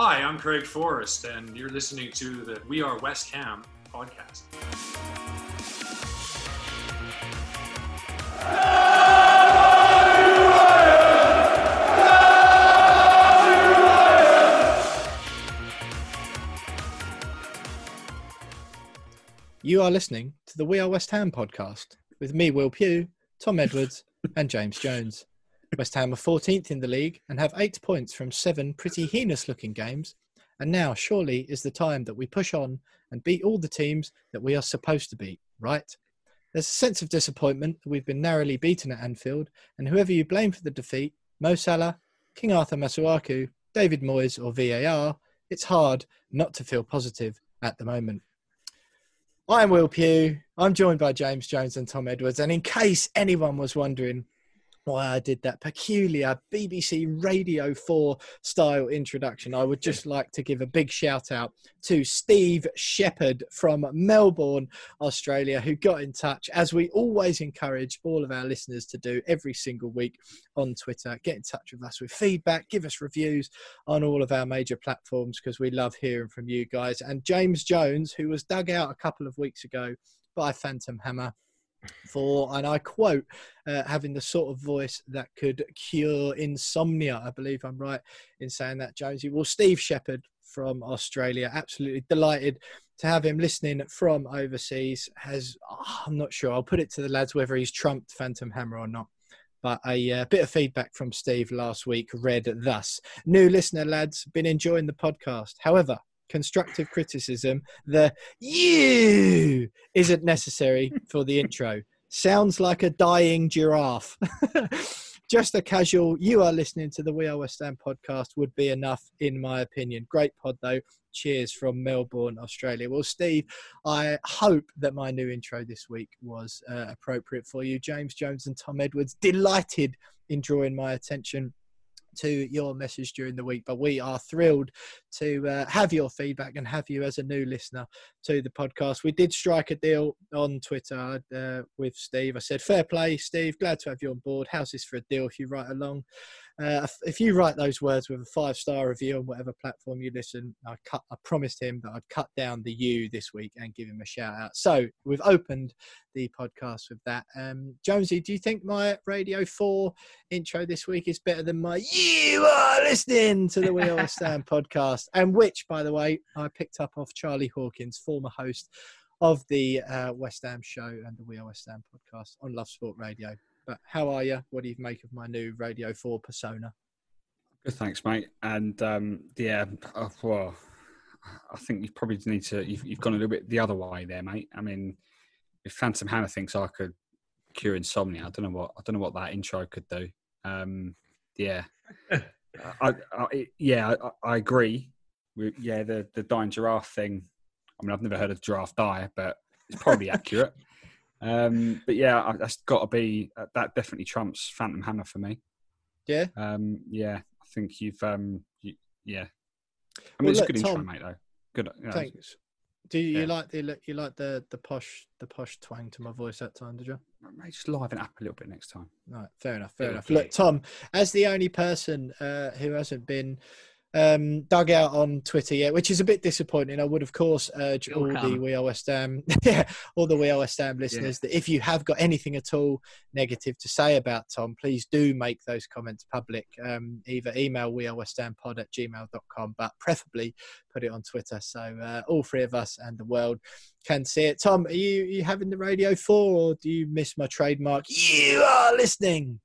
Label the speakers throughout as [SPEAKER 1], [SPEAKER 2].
[SPEAKER 1] Hi, I'm Craig Forrest, and you're listening to the We Are West Ham podcast.
[SPEAKER 2] You are listening to the We Are West Ham podcast with me, Will Pugh, Tom Edwards, and James Jones. West Ham are 14th in the league and have eight points from seven pretty heinous looking games. And now, surely, is the time that we push on and beat all the teams that we are supposed to beat, right? There's a sense of disappointment that we've been narrowly beaten at Anfield, and whoever you blame for the defeat, Mo Salah, King Arthur Masuaku, David Moyes, or VAR, it's hard not to feel positive at the moment. I'm Will Pugh. I'm joined by James Jones and Tom Edwards. And in case anyone was wondering why I did that peculiar BBC Radio 4 style introduction, I would just like to give a big shout out to Steve Shepherd from Melbourne, Australia, who got in touch, as we always encourage all of our listeners to do every single week on Twitter. Get in touch with us with feedback, give us reviews on all of our major platforms because we love hearing from you guys. And James Jones, who was dug out a couple of weeks ago by Phantom Hammer for, and I quote, uh, having the sort of voice that could cure insomnia. I believe I'm right in saying that, Jonesy. Well, Steve Shepherd from Australia, absolutely delighted to have him listening from overseas. Has oh, I'm not sure. I'll put it to the lads whether he's trumped Phantom Hammer or not. But a uh, bit of feedback from Steve last week read thus New listener, lads, been enjoying the podcast. However, constructive criticism, the you isn't necessary for the intro. Sounds like a dying giraffe. Just a casual, you are listening to the We Are West Ham podcast would be enough, in my opinion. Great pod, though. Cheers from Melbourne, Australia. Well, Steve, I hope that my new intro this week was uh, appropriate for you. James Jones and Tom Edwards, delighted in drawing my attention to your message during the week. But we are thrilled to uh, have your feedback and have you as a new listener to the podcast. We did strike a deal on Twitter uh, with Steve. I said, Fair play, Steve. Glad to have you on board. How's this for a deal if you write along? Uh, if you write those words with a five star review on whatever platform you listen, I cut. I promised him that I'd cut down the U this week and give him a shout out. So we've opened the podcast with that. Um, Jonesy, do you think my Radio Four intro this week is better than my "You are listening to the We Are Stand" podcast, and which, by the way, I picked up off Charlie Hawkins, former host of the uh, West Ham show and the We Are West Ham podcast on Love Sport Radio. But how are you? What do you make of my new Radio 4 persona?
[SPEAKER 3] Good, thanks, mate. And um, yeah, uh, well, I think you probably need to, you've, you've, gone a little bit the other way there, mate. I mean, if Phantom Hammer thinks I could cure insomnia, I don't know what, I don't know what that intro could do. Um, yeah. I, I, yeah, I, I agree. We, yeah, the, the dying giraffe thing. I mean, I've never heard of giraffe die, but it's probably accurate. Um, but yeah, that's got to be uh, that definitely trumps Phantom Hammer for me.
[SPEAKER 2] Yeah.
[SPEAKER 3] Um, yeah, I think you've um, you, yeah. I mean, well, it's look, a good Tom, intro, mate. Though. Good.
[SPEAKER 2] You know, thanks. Do you, yeah. you, like the look you like the the posh the posh twang to my voice that time? Did you?
[SPEAKER 3] Mate, just liven up a little bit next time.
[SPEAKER 2] Right, fair enough. Fair yeah, enough. Look, Tom, as the only person uh, who hasn't been um, dug out on Twitter yet, which is a bit disappointing. I would, of course, urge all the We Are West Ham, yeah, all the We Are West Ham listeners yeah. that if you have got anything at all negative to say about Tom, please do make those comments public. Um, either email We Are West Ham Pod at gmail.com, but preferably put it on Twitter so uh, all three of us and the world can see it. Tom, are you, are you having the radio for, or do you miss my trademark? You are listening.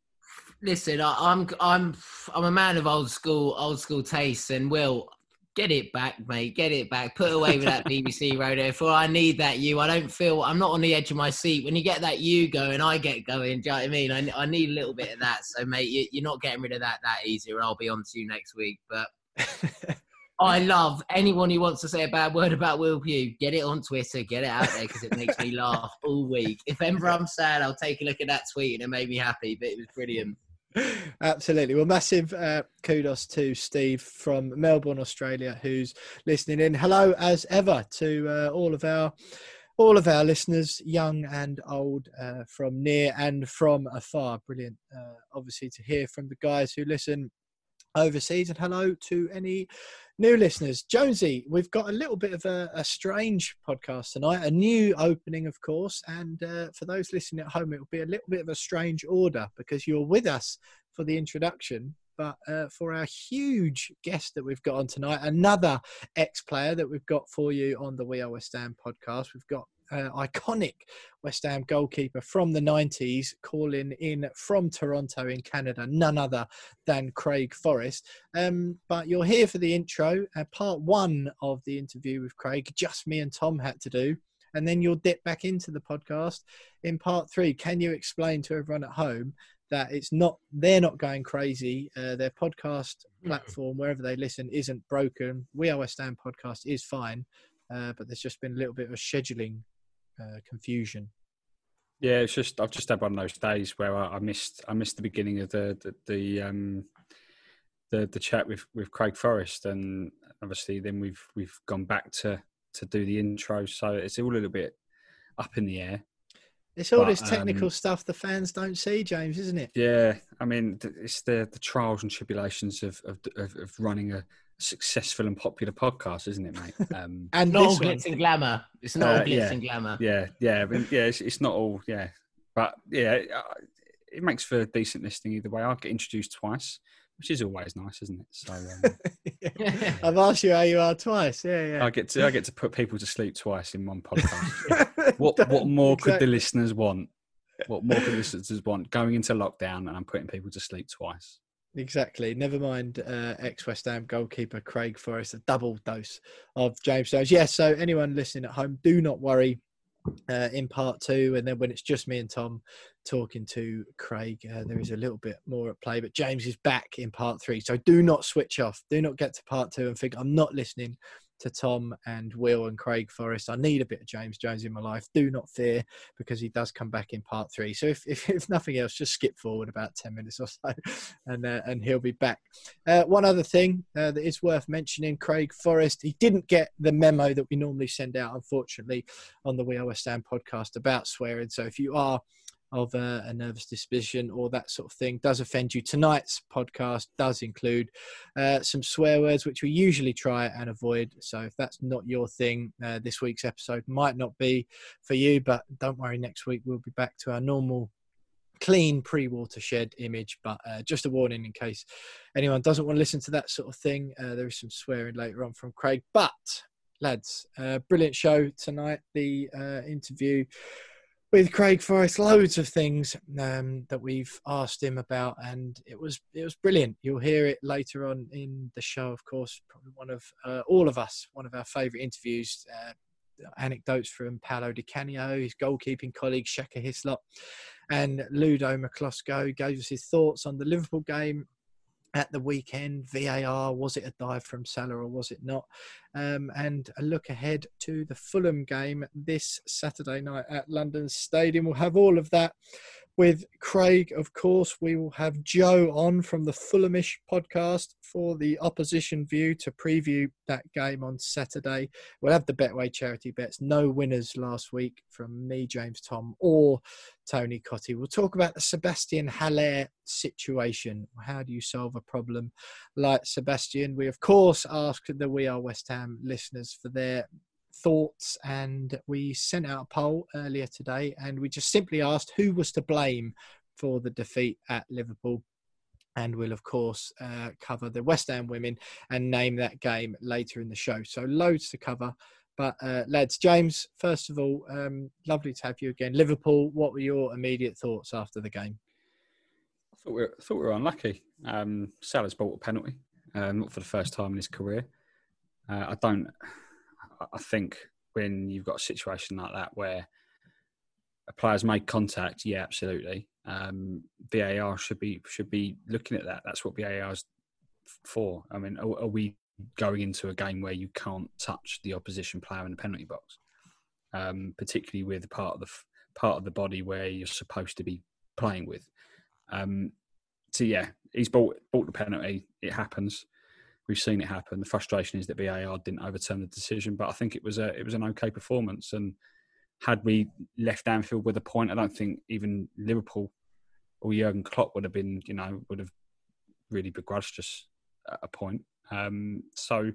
[SPEAKER 4] Listen, I, I'm I'm I'm a man of old school old school tastes, and Will, Get it back, mate. Get it back. Put away with that BBC radio. For I need that you. I don't feel. I'm not on the edge of my seat. When you get that you going, I get going. Do you know what I mean? I, I need a little bit of that. So, mate, you, you're not getting rid of that that easy. I'll be on to you next week. But I love anyone who wants to say a bad word about Will Pugh. Get it on Twitter. Get it out there because it makes me laugh all week. If ever I'm sad, I'll take a look at that tweet and it made me happy. But it was brilliant.
[SPEAKER 2] Absolutely. Well, massive uh, kudos to Steve from Melbourne, Australia, who's listening in. Hello, as ever, to uh, all of our all of our listeners, young and old, uh, from near and from afar. Brilliant, uh, obviously, to hear from the guys who listen overseas. And hello to any new listeners. Jonesy, we've got a little bit of a, a strange podcast tonight, a new opening, of course. And uh, for those listening at home, it will be a little bit of a strange order because you're with us for the introduction. But uh, for our huge guest that we've got on tonight, another ex player that we've got for you on the We Are West Ham podcast, we've got uh, iconic West Ham goalkeeper from the 90s, calling in from Toronto in Canada, none other than Craig Forrest. Um, but you're here for the intro, uh, part one of the interview with Craig, just me and Tom had to do. And then you'll dip back into the podcast in part three. Can you explain to everyone at home that it's not they're not going crazy. Uh, their podcast platform, wherever they listen, isn't broken. We Are West Ham podcast is fine, uh, but there's just been a little bit of a scheduling uh, confusion.
[SPEAKER 3] Yeah, it's just I've just had one of those days where I, I missed I missed the beginning of the the the, um, the the chat with with Craig Forrest, and obviously then we've we've gone back to to do the intro, so it's all a little bit up in the air.
[SPEAKER 2] It's all but, this technical um, stuff the fans don't see, James, isn't it?
[SPEAKER 3] Yeah, I mean, it's the the trials and tribulations of of, of running a successful and popular podcast, isn't it, mate?
[SPEAKER 4] Um, and not all glitz and glamour. It's not uh, all glitz
[SPEAKER 3] yeah,
[SPEAKER 4] and glamour.
[SPEAKER 3] Yeah, yeah, but yeah. It's, it's, not all. Yeah, but yeah, uh, it makes for decent listening either way. I get introduced twice, which is always nice, isn't it? So
[SPEAKER 2] um, I've asked you how you are twice. Yeah, yeah.
[SPEAKER 3] I get to I get to put people to sleep twice in one podcast. what what more exactly. could the listeners want? What more could the listeners want? Going into lockdown and I'm putting people to sleep twice.
[SPEAKER 2] Exactly. Never mind uh, ex West Ham goalkeeper Craig Forrest, a double dose of James Jones. Yes, so anyone listening at home, do not worry. Uh, in part two, and then when it's just me and Tom talking to Craig, uh, there is a little bit more at play. But James is back in part three, so do not switch off. Do not get to part two and think I'm not listening to Tom and Will and Craig Forrest. I need a bit of James Jones in my life. Do not fear because he does come back in part three. So if, if, if nothing else, just skip forward about 10 minutes or so and, uh, and he'll be back. Uh, one other thing uh, that is worth mentioning Craig Forrest, he didn't get the memo that we normally send out, unfortunately, on the We Are West Ham podcast about swearing. So if you are of a, a, nervous disposition or that sort of thing does offend you, tonight's podcast does include uh, some swear words, which we usually try and avoid. So if that's not your thing, uh, this week's episode might not be for you, but don't worry, next week we'll be back to our normal clean pre-watershed image. But uh, just a warning in case anyone doesn't want to listen to that sort of thing. Uh, there is some swearing later on from craig. But lads uh, brilliant show tonight. The uh, interview with Craig Forrest, loads of things um, that we've asked him about, and it was it was brilliant. You'll hear it later on in the show, of course. Probably one of uh, all of us, one of our favourite interviews. Uh, anecdotes from Paolo Di Canio, his goalkeeping colleague Shaka Hislop, and Ludo Miklosko gave us his thoughts on the Liverpool game at the weekend. VAR, was it a dive from Salah or was it not? Um, and a look ahead to the Fulham game this Saturday night at London Stadium. We'll have all of that with Craig, of course. We will have Joe on from the Fulhamish podcast for the opposition view to preview that game on Saturday. We'll have the Betway charity bets. No winners last week from me, James Tom, or Tony Cottee. We'll talk about the Sebastien Haller situation. How do you solve a problem like Sebastian? We, of course, ask the We Are West Ham listeners for their thoughts and we sent out a poll earlier today and we just simply asked who was to blame for the defeat at Liverpool. And we'll, of course, uh, cover the West Ham women and name that game later in the show. So, loads to cover. But, uh, lads, James, first of all, um, lovely to have you again. Liverpool, what were your immediate thoughts after the game?
[SPEAKER 3] I thought we were, thought we were unlucky. Um, Salah's bought a penalty, um, not for the first time in his career. Uh, I don't. I think when you've got a situation like that where a player's made contact, yeah, absolutely. Um, VAR should be should be looking at that. That's what VAR is for. I mean, are, are, we going into a game where you can't touch the opposition player in the penalty box, um, particularly with part of the part of the body where you're supposed to be playing with? Um, so yeah, he's bought bought the penalty. It happens. We've seen it happen. The frustration is that VAR didn't overturn the decision, but I think it was a it was an okay performance. And had we left Anfield with a point, I don't think even Liverpool or Jurgen Klopp would have been, you know, would have really begrudged us a point. Um, so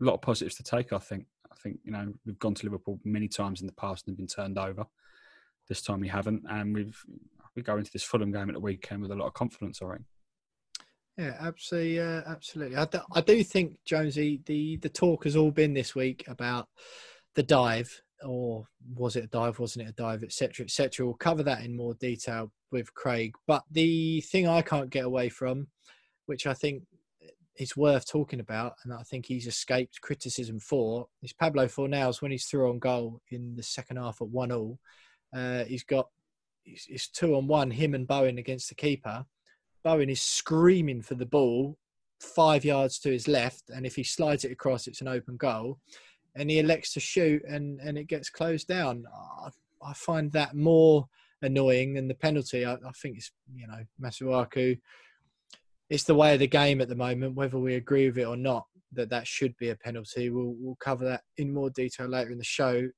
[SPEAKER 3] a lot of positives to take. I think. I think you know we've gone to Liverpool many times in the past and been turned over. This time we haven't, and we've we go into this Fulham game at the weekend with a lot of confidence. I think.
[SPEAKER 2] Yeah, absolutely, uh, absolutely. I do, I do think Jonesy, the the talk has all been this week about the dive, or was it a dive? Wasn't it a dive? Etc. Etc. We'll cover that in more detail with Craig. But the thing I can't get away from, which I think is worth talking about, and I think he's escaped criticism for, is Pablo Fornals when he's through on goal in the second half at one all. Uh, he's got it's two on one, him and Bowen against the keeper. Bowen is screaming for the ball five yards to his left, and if he slides it across, it's an open goal. And he elects to shoot, and, and it gets closed down. I, I find that more annoying than the penalty. I, I think it's you know Masuaku. It's the way of the game at the moment, whether we agree with it or not. That that should be a penalty. We'll we'll cover that in more detail later in the show.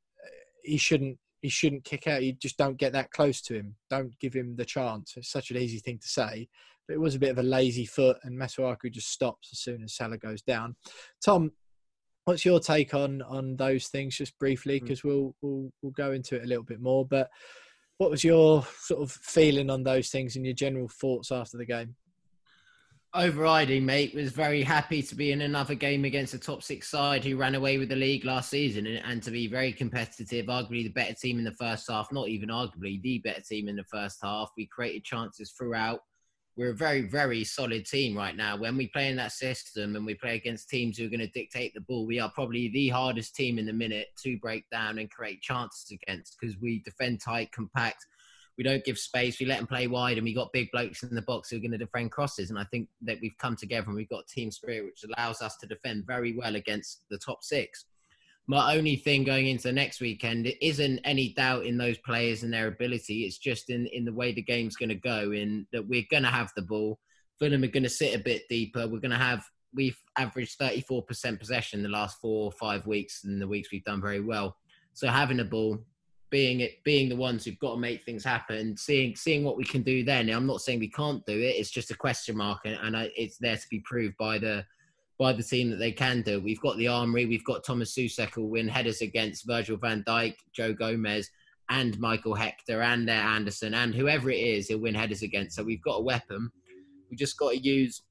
[SPEAKER 2] He shouldn't he shouldn't kick out. You just don't get that close to him. Don't give him the chance. It's such an easy thing to say, but it was a bit of a lazy foot, and Masuaku just stops as soon as Salah goes down. Tom, what's your take on on those things, just briefly, because mm. we'll we'll we'll go into it a little bit more. But what was your sort of feeling on those things and your general thoughts after the game?
[SPEAKER 4] Overriding, mate, was very happy to be in another game against a top six side who ran away with the league last season and, and, to be very competitive. Arguably the better team in the first half, not even arguably the better team in the first half. We created chances throughout. We're a very, very solid team right now. When we play in that system and we play against teams who are going to dictate the ball, we are probably the hardest team in the minute to break down and create chances against because we defend tight, compact we don't give space. We let them play wide, and we got big blokes in the box who are going to defend crosses. And I think that we've come together and we've got team spirit, which allows us to defend very well against the top six. My only thing going into the next weekend it isn't any doubt in those players and their ability. It's just in in the way the game's going to go. In that we're going to have the ball. Fulham are going to sit a bit deeper. We're going to have we've averaged 34% possession the last four or five weeks and the weeks we've done very well. So having the ball, being it being the ones who've got to make things happen, seeing seeing what we can do then. I'm not saying we can't do it. It's just a question mark, and, and I, it's there to be proved by the by the team that they can do. We've got the armory. We've got Thomas who will win headers against Virgil van Dijk, Joe Gomez, and Michael Hector, and their Anderson, and whoever it is, he'll win headers against. So we've got a weapon. We just got to use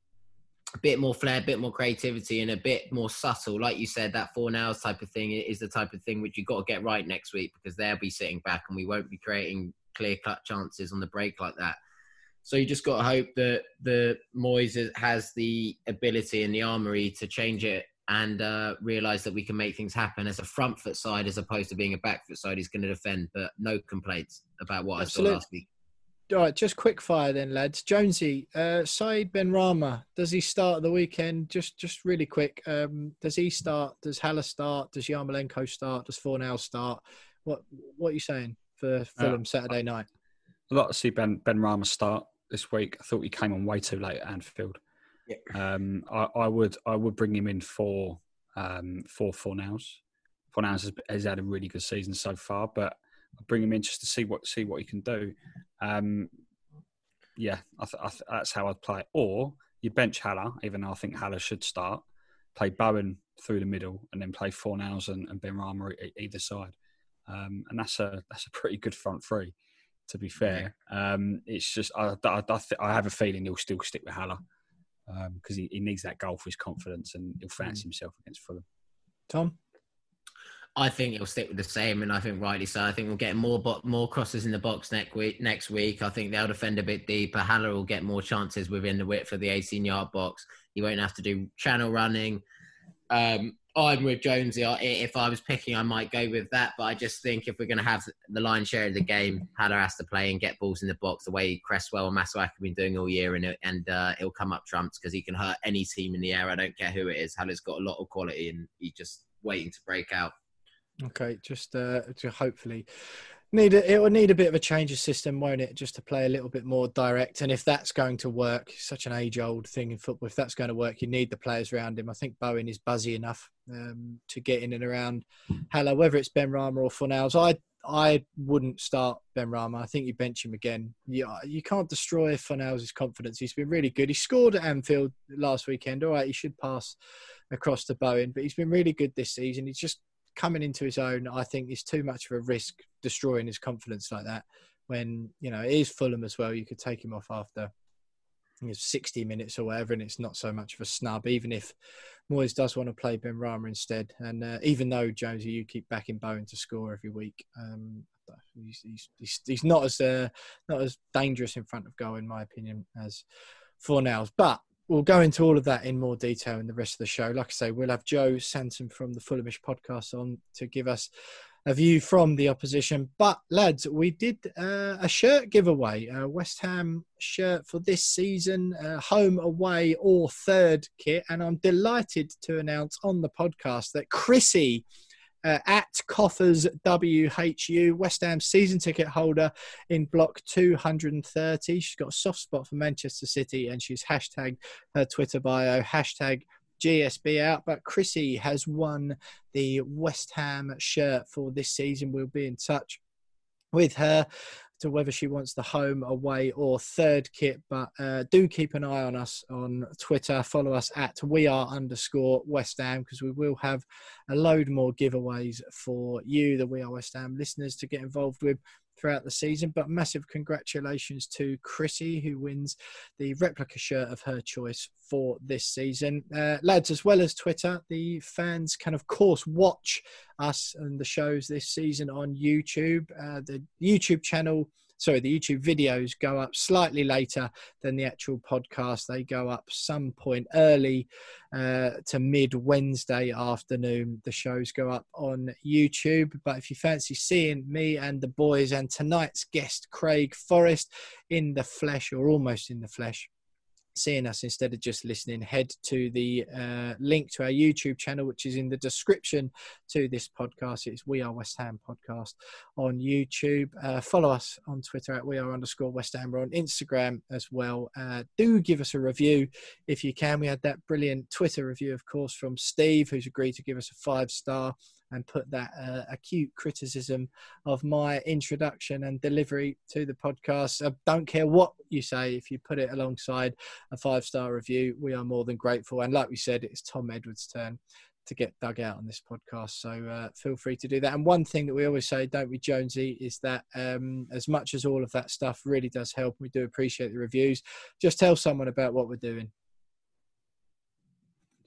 [SPEAKER 4] a bit more flair, a bit more creativity, and a bit more subtle. Like you said, that Fornals type of thing is the type of thing which you've got to get right next week because they'll be sitting back and we won't be creating clear cut chances on the break like that. So you just got to hope that the Moyes has the ability and the armory to change it and uh, realize that we can make things happen as a front foot side as opposed to being a back foot side. He's going to defend, but no complaints about what Absolutely. I saw last week.
[SPEAKER 2] All right, just quick fire then, lads. Jonesy, uh, Benrahma. does he start the weekend? Just, just really quick. Um, does he start? Does Haller start? Does Yarmolenko start? Does Fornals start? What, what are you saying for Fulham uh, Saturday night?
[SPEAKER 3] A lot to see Ben Benrahma start this week. I thought he came on way too late at Anfield. Yeah. Um, I, I, would, I would bring him in for, um, for Fornals. Fornals has, has had a really good season so far, but bring him in just to see what see what he can do. Um, yeah, I th- I th- that's how I'd play. Or you bench Haller, even though I think Haller should start. Play Bowen through the middle, and then play Fornals and, and Benrahma either side. Um, and that's a that's a pretty good front three. To be fair, yeah. um, it's just I, I, I, I, have a feeling he'll still stick with Haller because um, he, he, needs that goal for his confidence, and he'll fancy mm. himself against Fulham.
[SPEAKER 2] Tom.
[SPEAKER 4] I think it'll stick with the same, and I think rightly so. I think we'll get more bo- more crosses in the box next week. Next week, I think they'll defend a bit deeper. Haller will get more chances within the width of the 18 yard box. He won't have to do channel running. Um, I'm with Jonesy. If I was picking, I might go with that. But I just think if we're going to have the lion's share of the game, Haller has to play and get balls in the box the way Cresswell and Masuak have been doing all year, and and uh, it'll come up trumps because he can hurt any team in the air. I don't care who it is. Haller's got a lot of quality, and he's just waiting to break out.
[SPEAKER 2] Okay, just uh, to hopefully need a, it will need a bit of a change of system, won't it? Just to play a little bit more direct. And if that's going to work, such an age-old thing in football. If that's going to work, you need the players around him. I think Bowen is buzzy enough um, to get in and around Haller, whether it's Benrahma or Fornals. I I wouldn't start Benrahma. I think you bench him again. You, you can't destroy Fornals' confidence. He's been really good. He scored at Anfield last weekend. All right, he should pass across to Bowen, but he's been really good this season. He's just coming into his own, I think is too much of a risk destroying his confidence like that. When you know it is Fulham as well, you could take him off after you know, 60 minutes or whatever, and it's not so much of a snub. Even if Moyes does want to play Benrahma instead, and uh, even though Jonesy, you keep backing Bowen to score every week, um, he's, he's, he's, he's not as uh, not as dangerous in front of goal, in my opinion, as Fornals. But we'll go into all of that in more detail in the rest of the show. Like I say, we'll have Joe Sansom from the Fulhamish podcast on to give us a view from the opposition. But lads, we did uh, a shirt giveaway, a West Ham shirt for this season, uh, home, away, or third kit, and I'm delighted to announce on the podcast that Chrissy. Uh, at Coffers WHU, West Ham season ticket holder in block 230. She's got a soft spot for Manchester City and she's hashtagged her Twitter bio, hashtag GSB out. But Chrissy has won the West Ham shirt for this season. We'll be in touch with her to whether she wants the home, away, or third kit. But uh, do keep an eye on us on Twitter. Follow us at we are underscore West Ham because we will have a load more giveaways for you, the We Are West Ham listeners, to get involved with throughout the season. But massive congratulations to Chrissy, who wins the replica shirt of her choice for this season. Uh, lads, as well as Twitter, the fans can, of course, watch us and the shows this season on YouTube. Uh, the YouTube channel sorry, the YouTube videos go up slightly later than the actual podcast. They go up some point early uh, to mid Wednesday afternoon. The shows go up on YouTube. But if you fancy seeing me and the boys and tonight's guest, Craig Forrest, in the flesh or almost in the flesh, seeing us instead of just listening, head to the uh, link to our YouTube channel, which is in the description to this podcast. It's We Are West Ham Podcast on YouTube. Uh, follow us on Twitter at We Are underscore West Ham. We're on Instagram as well. Uh, do give us a review if you can. We had that brilliant Twitter review, of course, from Steve, who's agreed to give us a five star and put that uh, acute criticism of my introduction and delivery to the podcast. I don't care what you say, if you put it alongside a five star review, we are more than grateful. And like we said, it's Tom Edwards' turn to get dug out on this podcast. So uh, feel free to do that. And one thing that we always say, don't we, Jonesy, is that um, as much as all of that stuff really does help, we do appreciate the reviews. Just tell someone about what we're doing.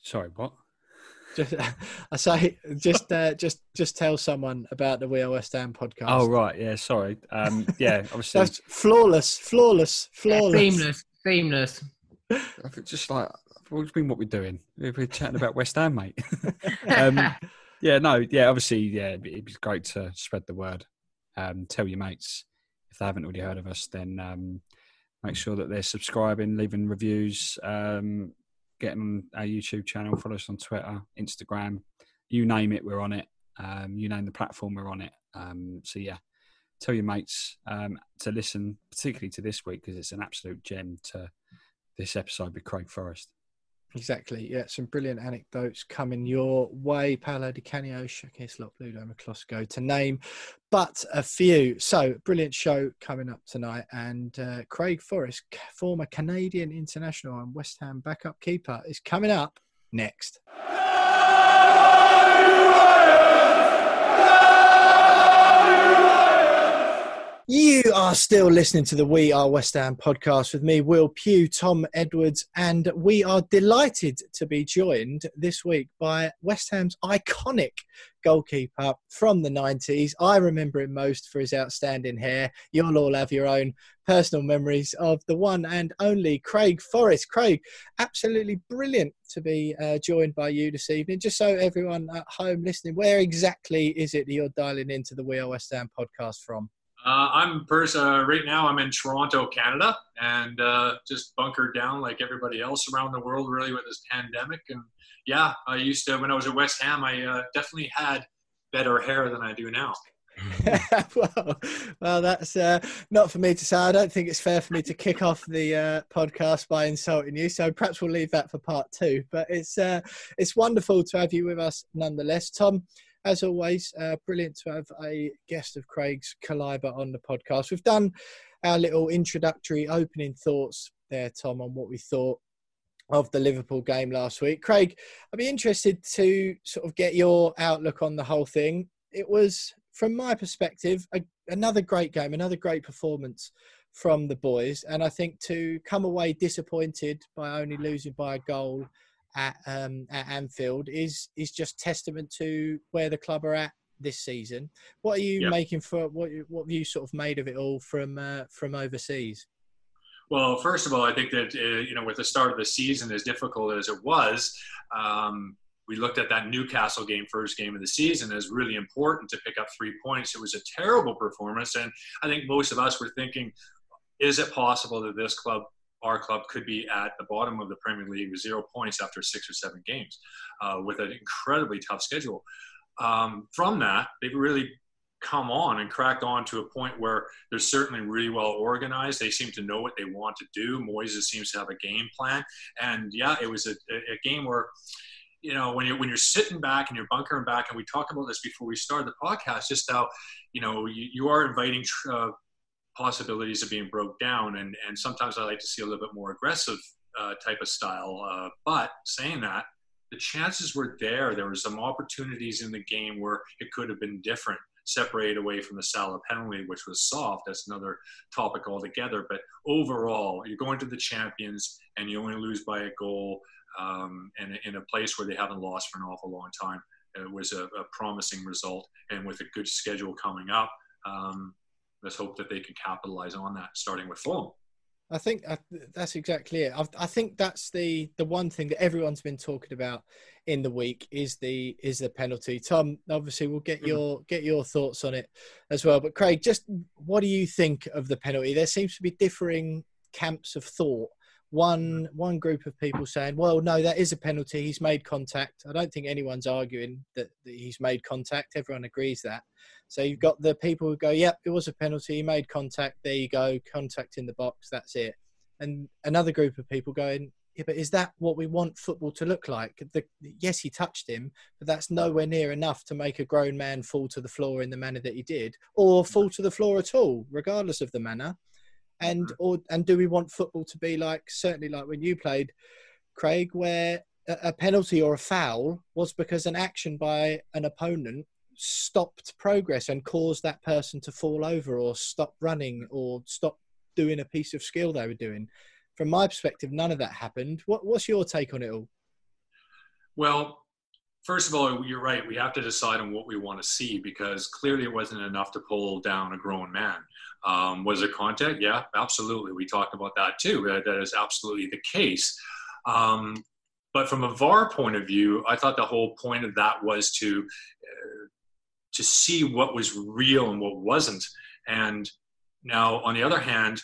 [SPEAKER 3] Sorry, what?
[SPEAKER 2] Just, I say, just, uh, just, just tell someone about the We Are West Ham podcast.
[SPEAKER 3] Oh right, yeah. Sorry. Um, yeah, obviously,
[SPEAKER 2] That's flawless, flawless, flawless.
[SPEAKER 4] Seamless, seamless.
[SPEAKER 3] just like what do you mean? What we're doing? We're chatting about West Ham, mate. um, yeah, no, yeah. Obviously, yeah. It'd be, it'd be great to spread the word. Um, tell your mates if they haven't already heard of us. Then um, make sure that they're subscribing, leaving reviews, um, getting on our YouTube channel, follow us on Twitter, Instagram, you name it, we're on it. Um, you name the platform, we're on it. Um, so yeah, tell your mates um, to listen, particularly to this week because it's an absolute gem to this episode with Craig Forrest.
[SPEAKER 2] Exactly. Yeah, some brilliant anecdotes coming your way. Paolo Di Canio, Shaka Hislop, Ludo Miklosko, to name but a few. So, brilliant show coming up tonight. And uh, Craig Forrest, former Canadian international and West Ham backup keeper, is coming up next. You are still listening to the We Are West Ham podcast with me, Will Pugh, Tom Edwards, and we are delighted to be joined this week by West Ham's iconic goalkeeper from the 90s. I remember him most for his outstanding hair. You'll all have your own personal memories of the one and only Craig Forrest. Craig, absolutely brilliant to be uh, joined by you this evening. Just so everyone at home listening, where exactly is it that you're dialing into the We Are West Ham podcast from?
[SPEAKER 1] Uh, I'm pers- uh, right now. I'm in Toronto, Canada, and uh, just bunkered down like everybody else around the world, really, with this pandemic. And yeah, I used to when I was at West Ham. I uh, definitely had better hair than I do now.
[SPEAKER 2] well, well, that's uh, not for me to say. I don't think it's fair for me to kick off the uh, podcast by insulting you. So perhaps we'll leave that for part two. But it's it's wonderful to have you with us nonetheless, Tom as always, uh, brilliant to have a guest of Craig's Caliber on the podcast. We've done our little introductory opening thoughts there, Tom, on what we thought of the Liverpool game last week. Craig, I'd be interested to sort of get your outlook on the whole thing. It was, from my perspective, a, another great game, another great performance from the boys. And I think to come away disappointed by only losing by a goal at um, at Anfield is is just testament to where the club are at this season. What are you making for what what have you sort of made of it all from uh, from overseas?
[SPEAKER 1] Well, first of all, I think that uh, you know with the start of the season as difficult as it was. Um, we looked at that Newcastle game, first game of the season, as really important to pick up three points. It was a terrible performance, and I think most of us were thinking, is it possible that this club our club could be at the bottom of the Premier League with zero points after six or seven games, uh, with an incredibly tough schedule. Um, from that, they've really come on and cracked on to a point where they're certainly really well organized. They seem to know what they want to do. Moyes seems to have a game plan, and yeah, it was a, a game where you know when you're when you're sitting back and you're bunkering back and we talked about this before we started the podcast just how you know you, you are inviting uh, possibilities of being broke down. And, and sometimes I like to see a little bit more aggressive uh, type of style. Uh, but saying that, the chances were there. There were some opportunities in the game where it could have been different, separated away from the Salah penalty, which was soft. That's another topic altogether. But overall, you're going to the champions and you only lose by a goal um, in, in a place where they haven't lost for an awful long time. It was a, a promising result. And with a good schedule coming up, um, let's hope that they can capitalize on that, starting with Fulham.
[SPEAKER 2] I think uh, that's exactly it. I, think that's the the one thing that everyone's been talking about in the week is the is the penalty. Tom, obviously, we'll get mm-hmm. your get your thoughts on it as well. But Craig, just what do you think of the penalty? There seems to be differing camps of thought one one group of people saying, "Well, no, that is a penalty. He's made contact." I don't think anyone's arguing that, that, he's made contact. Everyone agrees that. So you've got the people who go, "Yep, it was a penalty. He made contact. There you go, contact in the box. That's it." And another group of people going, "Yeah, but is that what we want football to look like?" The, yes, he touched him, but that's nowhere near enough to make a grown man fall to the floor in the manner that he did, or fall to the floor at all, regardless of the manner and mm-hmm. or and do we want football to be like certainly like when you played craig where a penalty or a foul was because an action by an opponent stopped progress and caused that person to fall over or stop running or stop doing a piece of skill they were doing. From my perspective none of that happened. What, what's your take on it all?
[SPEAKER 1] Well first of all you're right we have to decide on what we want to see because clearly it wasn't enough to pull down a grown man um, was it contact? Yeah, absolutely. We talked about that too. That, that is absolutely the case. Um, but from a VAR point of view, I thought the whole point of that was to uh, to see what was real and what wasn't. And now, on the other hand,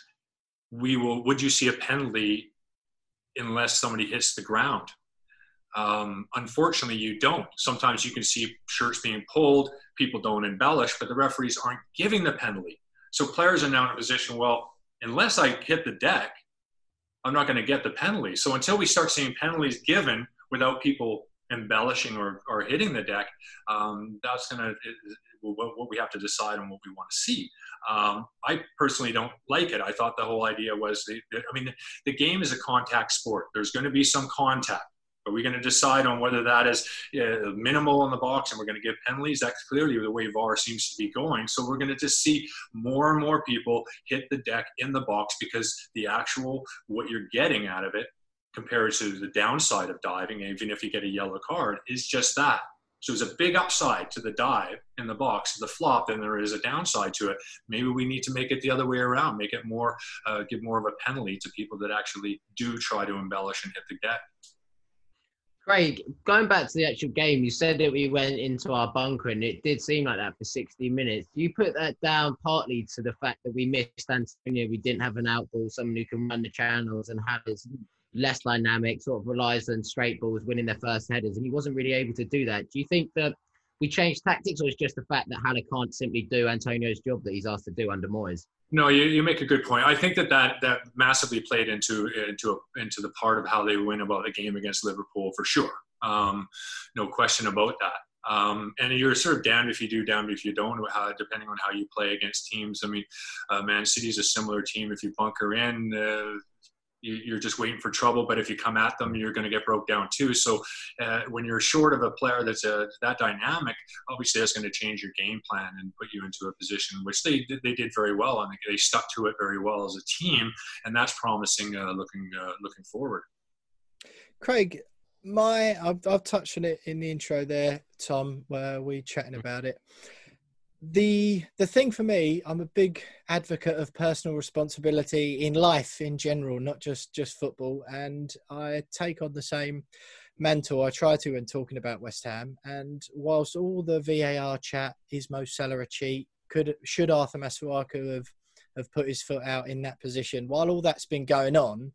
[SPEAKER 1] we will. Would you see a penalty unless somebody hits the ground? Um, unfortunately, you don't. Sometimes you can see shirts being pulled, people don't embellish, but the referees aren't giving the penalty. So players are now in a position, well, unless I hit the deck, I'm not going to get the penalty. So until we start seeing penalties given without people embellishing or, or hitting the deck, um, that's going to what we have to decide on what we want to see. Um, I personally don't like it. I thought the whole idea was, I mean, the, the game is a contact sport. There's going to be some contact. Are we going to decide on whether that is uh, minimal in the box and we're going to give penalties? That's clearly the way VAR seems to be going. So we're going to just see more and more people hit the deck in the box because the actual, what you're getting out of it compared to the downside of diving, even if you get a yellow card, is just that. So there's a big upside to the dive in the box, the flop, and there is a downside to it. Maybe we need to make it the other way around, make it more, uh, give more of a penalty to people that actually do try to embellish and hit the deck.
[SPEAKER 4] Craig, going back to the actual game, you said that we went into our bunker and it did seem like that for 60 minutes. Do you put that down partly to the fact that we missed Antonio? We didn't have an outball, someone who can run the channels and have his less dynamic, sort of relies on straight balls, winning their first headers, and he wasn't really able to do that. Do you think that we changed tactics, or it's just the fact that Haller can't simply do Antonio's job that he's asked to do under Moyes?
[SPEAKER 1] No, you, you make a good point. I think that, that that massively played into into a, into the part of how they win about the game against Liverpool for sure. Um, no question about that. Um, and you're sort of damned if you do, damned if you don't, uh, depending on how you play against teams. I mean, uh, Man City's a similar team. If you bunker in, uh, you're just waiting for trouble. But if you come at them, you're going to get broke down too. So uh, when you're short of a player that's a, uh, that dynamic, obviously that's going to change your game plan and put you into a position which they they did very well and they stuck to it very well as a team, and that's promising uh, looking uh, looking forward.
[SPEAKER 2] Craig, my I've, I've touched on it in the intro there, Tom, where we chatting about it the the thing for me i'm a big advocate of personal responsibility in life in general not just just football. And i take on the same mantle i try to when talking about west ham. And whilst all the var chat is Mo Salah a cheat could should arthur masuaku have have put his foot out in that position? While all that's been going on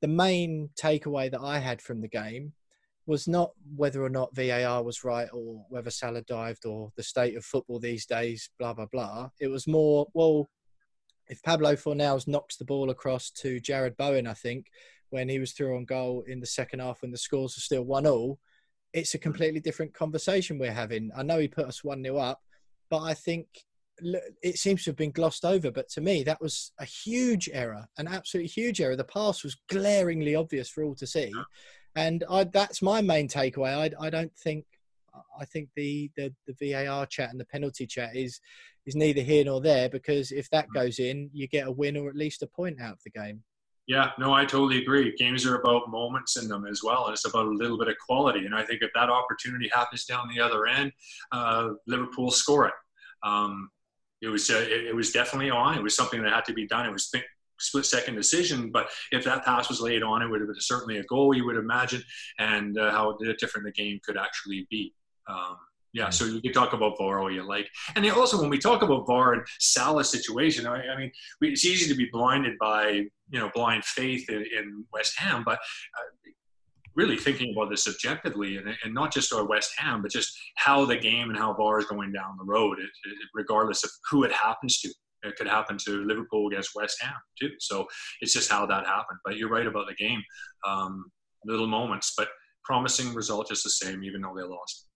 [SPEAKER 2] the main takeaway that i had from the game was not whether or not VAR was right or whether Salah dived or the state of football these days, blah, blah, blah. It was more, well, if Pablo Fornals knocks the ball across to Jarrod Bowen, I think, when he was through on goal in the second half when the scores are still 1 0, it's a completely different conversation we're having. I know he put us 1 0 up, but I think it seems to have been glossed over. But to me, that was a huge error, an absolutely huge error. The pass was glaringly obvious for all to see and I, that's my main takeaway. I, I don't think I think the, the the VAR chat and the penalty chat is is neither here nor there because if that goes in, you get a win or at least a point out of the game.
[SPEAKER 1] Yeah, no, I totally agree. Games are about moments in them as well, and it's about a little bit of quality. And I think if that opportunity happens down the other end, uh, Liverpool score it. Um, it was uh, it, it, was definitely on. It was something that had to be done. It was th- split second decision. But if that pass was laid on, it would have been certainly a goal, you would imagine, and uh, how different the game could actually be. Um, yeah, so you can talk about VAR all you like. And also, when we talk about VAR and Salah's situation, I, I mean, we, it's easy to be blinded by, you know, blind faith in, in West Ham, but uh, really thinking about this objectively and, and, not just our West Ham, but just how the game and how VAR is going down the road, it, it, regardless of who it happens to. It could happen to Liverpool against West Ham too. So it's just how that happened. But you're right about the game. Um, little moments, but promising result just the same, even though they lost.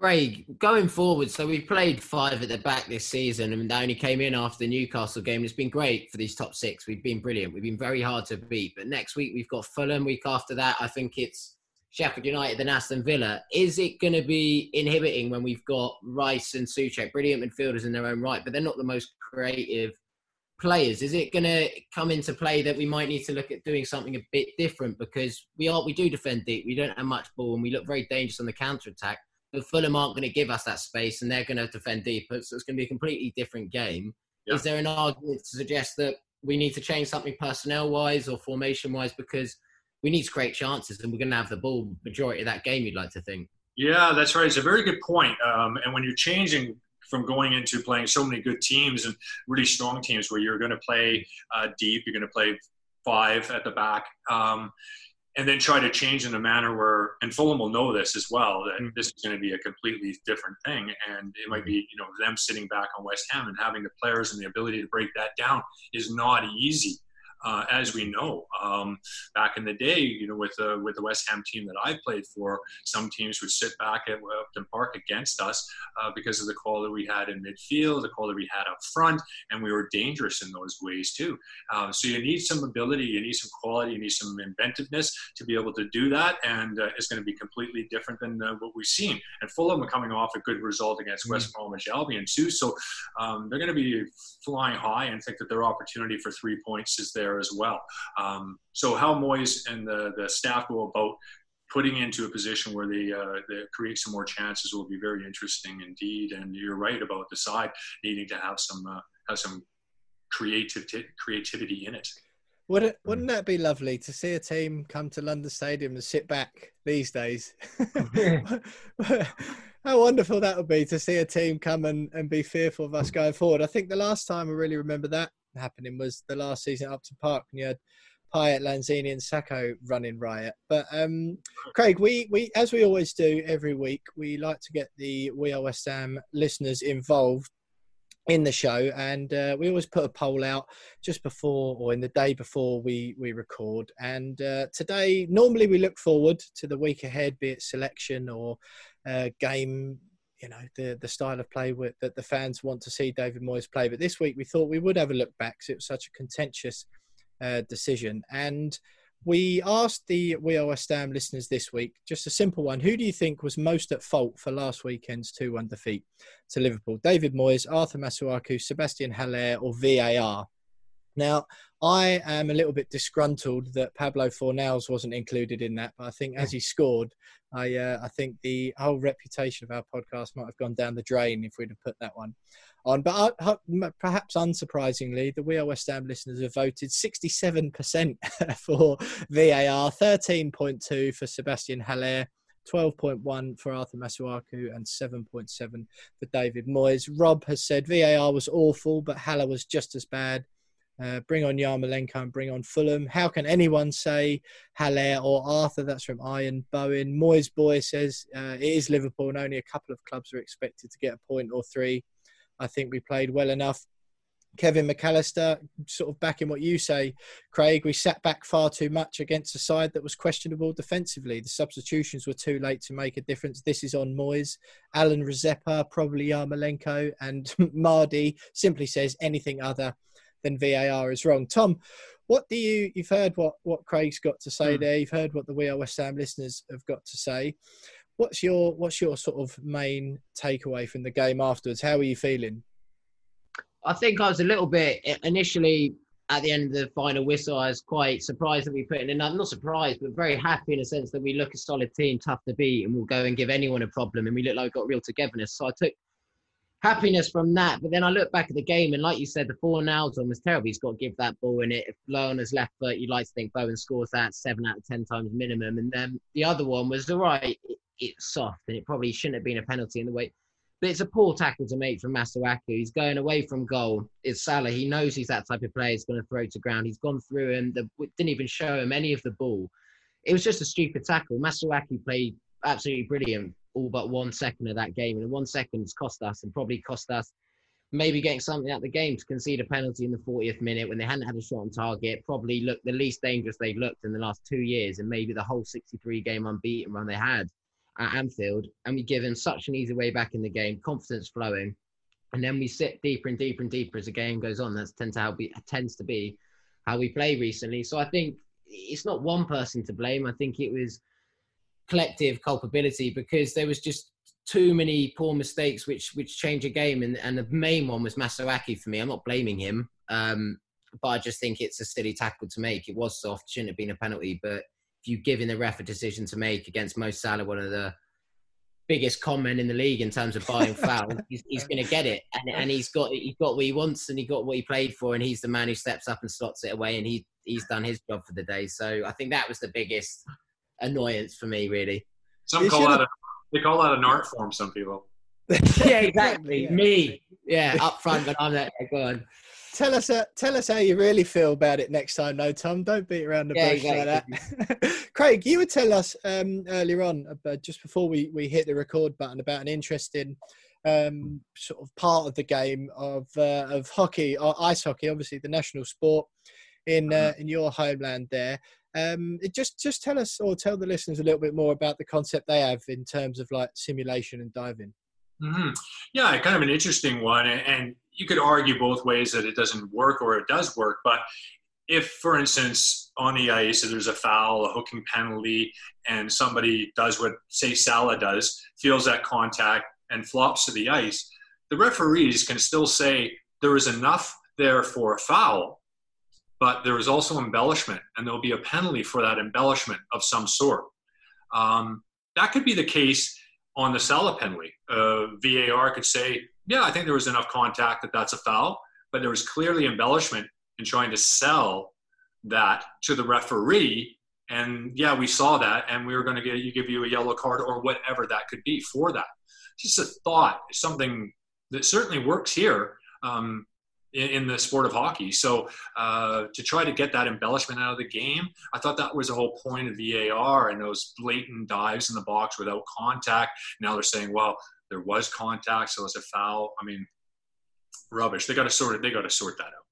[SPEAKER 4] Craig, going forward, so we've played five at the back this season, and they only came in after the Newcastle game. It's been great for these top six. We've been brilliant. We've been very hard to beat. But next week we've got Fulham. Week after that, I think it's Sheffield United and Aston Villa. Is it going to be inhibiting when we've got Rice and Soucek, brilliant midfielders in their own right, but they're not the most creative players? Is it going to come into play that we might need to look at doing something a bit different because we are we do defend deep, we don't have much ball, and we look very dangerous on the counter attack. But Fulham aren't going to give us that space, and they're going to defend deep, so it's going to be a completely different game. Yeah. Is there an argument to suggest that we need to change something personnel wise or formation wise because we need to create chances, and we're going to have the ball majority of that game. You'd like to think.
[SPEAKER 1] Yeah, that's right. It's a very good point. Um, and when you're changing from going into playing so many good teams and really strong teams, where you're going to play uh, deep, you're going to play five at the back. Um, and then try to change in a manner where, and Fulham will know this as well, that mm-hmm. this is going to be a completely different thing. And it might be, you know, them sitting back on West Ham and having the players and the ability to break that down is not easy. Uh, as we know. Um, back in the day, you know, with the with the West Ham team that I played for, some teams would sit back at Upton Park against us uh, because of the quality we had in midfield, the quality we had up front, and we were dangerous in those ways too. Um, so you need some ability, you need some quality, you need some inventiveness to be able to do that, and uh, it's going to be completely different than uh, what we've seen. And Fulham are coming off a good result against mm-hmm. West Bromwich Albion too, so um, they're going to be flying high and think that their opportunity for three points is there as well. Um, so how Moyes and the, the staff go about putting into a position where they, uh, they create some more chances will be very interesting indeed. And you're right about the side needing to have some uh, have some creative creativity in it.
[SPEAKER 2] Would it, wouldn't that be lovely to see a team come to London Stadium and sit back these days? How wonderful that would be to see a team come and, and be fearful of us going forward. I think the last time I really remember that happening was the last season at Upton Park when you had Payet, Lanzini, and Sakho running riot. But um, Craig, we, we as we always do every week, we like to get the We Are West Ham listeners involved in the show and uh, we always put a poll out just before or in the day before we we record and uh, today normally we look forward to the week ahead be it selection or uh, game you know the the style of play with, that the fans want to see david moyes play but this week we thought we would have a look back because it was such a contentious uh, decision and we asked the We Are West Ham listeners this week just a simple one. Who do you think was most at fault for last weekend's 2 1 defeat to Liverpool? David Moyes, Arthur Masuaku, Sebastien Haller, or VAR? Now, I am a little bit disgruntled that Pablo Fornals wasn't included in that, but I think as he scored, I uh, I think the whole reputation of our podcast might have gone down the drain if we'd have put that one on. But perhaps unsurprisingly, the We Are West Ham listeners have voted 67% for VAR, 13.2 for Sebastien Haller. 12.1 for Arthur Masuaku and 7.7 for David Moyes. Rob has said VAR was awful, but Haller was just as bad. Uh, bring on Yarmolenko and bring on Fulham. How can anyone say Haller or Arthur? That's from Iron Bowen. Moyes Boy says uh, it is Liverpool and only a couple of clubs are expected to get a point or three. I think we played well enough. Kevin McAllister, sort of backing what you say, Craig, we sat back far too much against a side that was questionable defensively. The substitutions were too late to make a difference. This is on Moyes. Alan Rzepa, probably Yarmolenko, and Mardy simply says anything other then VAR is wrong. Tom, what do you? You've heard what what Craig's got to say mm. there. You've heard what the We Are West Ham listeners have got to say. What's your what's your sort of main takeaway from the game afterwards? How are you feeling?
[SPEAKER 4] I think I was a little bit initially at the end of the final whistle. I was quite surprised that we put in enough. Not surprised, but very happy in a sense that we look a solid team, tough to beat, and we'll go and give anyone a problem. And we look like we've got real togetherness. So I took happiness from that. But then I look back at the game, and like you said, the four Fornals one was terrible. He's got to give that ball in it. If low on his left foot, you'd like to think Bowen scores that seven out of ten times minimum. And then the other one was all right. It, it's soft, and it probably shouldn't have been a penalty in the way. But it's a poor tackle to make from Masuaku. He's going away from goal. It's Salah. He knows he's that type of player. He's going to throw to ground. He's gone through and the, didn't even show him any of the ball. It was just a stupid tackle. Masuaku played absolutely brilliant all but one second of that game. And one second has cost us and probably cost us maybe getting something out of the game to concede a penalty in the 40th minute when they hadn't had a shot on target. Probably looked the least dangerous they've looked in the last two years and maybe the whole 63 game unbeaten run they had at Anfield. And we give them such an easy way back in the game, confidence flowing. And then we sit deeper and deeper and deeper as the game goes on. That's tends to how tends to be how we play recently. So I think it's not one person to blame. I think it was collective culpability because there was just too many poor mistakes which which change a game and, and the main one was Masuaku for me. I'm not blaming him. Um, but I just think it's a silly tackle to make. It was soft, shouldn't have been a penalty. But if you give in the ref a decision to make against Mo Salah, one of the biggest comment in the league in terms of buying foul, he's, he's going to get it, and, and he's got he got what he wants, and he got what he played for, and he's the man who steps up and slots it away, and he he's done his job for the day. So I think that was the biggest annoyance for me, really.
[SPEAKER 1] Some call that a, they call that an art form. Some people.
[SPEAKER 4] yeah, exactly. Yeah. Me, yeah, up front, but I'm there. Go on.
[SPEAKER 2] Tell us, uh, tell us how you really feel about it next time, no, Tom. Don't beat around the yeah, bush exactly. like that. Craig, you would tell us um, earlier on, uh, just before we, we hit the record button, about an interesting um, sort of part of the game of uh, of hockey or ice hockey, obviously the national sport in uh, in your homeland there. Um, just just tell us or tell the listeners a little bit more about the concept they have in terms of like simulation and diving.
[SPEAKER 1] Mm-hmm. Yeah, kind of an interesting one, and you could argue both ways that it doesn't work or it does work. But if, for instance, on the ice if there's a foul, a hooking penalty, and somebody does what say Salah does, feels that contact and flops to the ice, the referees can still say there is enough there for a foul, but there is also embellishment, and there'll be a penalty for that embellishment of some sort. Um, that could be the case on the Salah penalty. Uh, VAR could say, yeah, I think there was enough contact that that's a foul, but there was clearly embellishment in trying to sell that to the referee. And yeah, we saw that, and we were going to give you a yellow card or whatever that could be for that. Just a thought, something that certainly works here. Um, in, in the sport of hockey. So uh, to try to get that embellishment out of the game, I thought that was the whole point of VAR and those blatant dives in the box without contact. Now they're saying, well, there was contact, so it's a foul. I mean, rubbish. They got to sort it. They got to sort that out.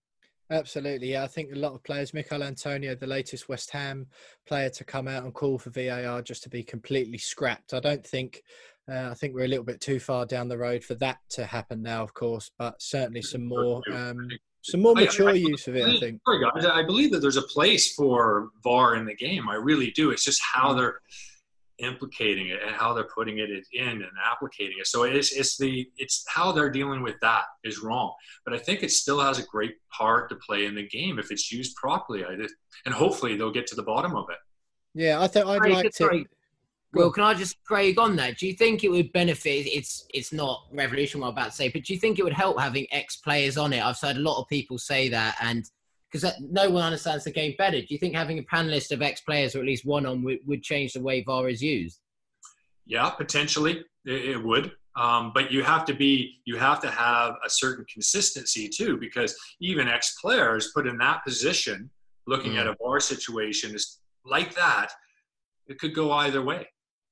[SPEAKER 2] Absolutely, yeah. I think a lot of players, Michail Antonio, the latest West Ham player to come out and call for VAR just to be completely scrapped. I don't think uh, I think we're a little bit too far down the road for that to happen now, of course, but certainly some more um, some more mature I, I, use of it. I think.
[SPEAKER 1] Sorry, guys, I believe that there's a place for VAR in the game. I really do. It's just how mm. they're implicating it and how they're putting it in and applicating it. So it's it's the it's how they're dealing with that is wrong. But I think it still has a great part to play in the game if it's used properly. I and hopefully they'll get to the bottom of it.
[SPEAKER 2] Yeah, I think I'd like to.
[SPEAKER 4] Well, can I just Craig on that? Do you think it would benefit? It's it's not revolution what I'm about to say, but do you think it would help having ex players on it? I've heard a lot of people say that, and because no one understands the game better. Do you think having a panelist of ex players or at least one on would, would change the way VAR is used?
[SPEAKER 1] Yeah, potentially it, it would. Um, but you have to be you have to have a certain consistency too because even ex players put in that position looking mm. at a VAR situation is like that it could go either way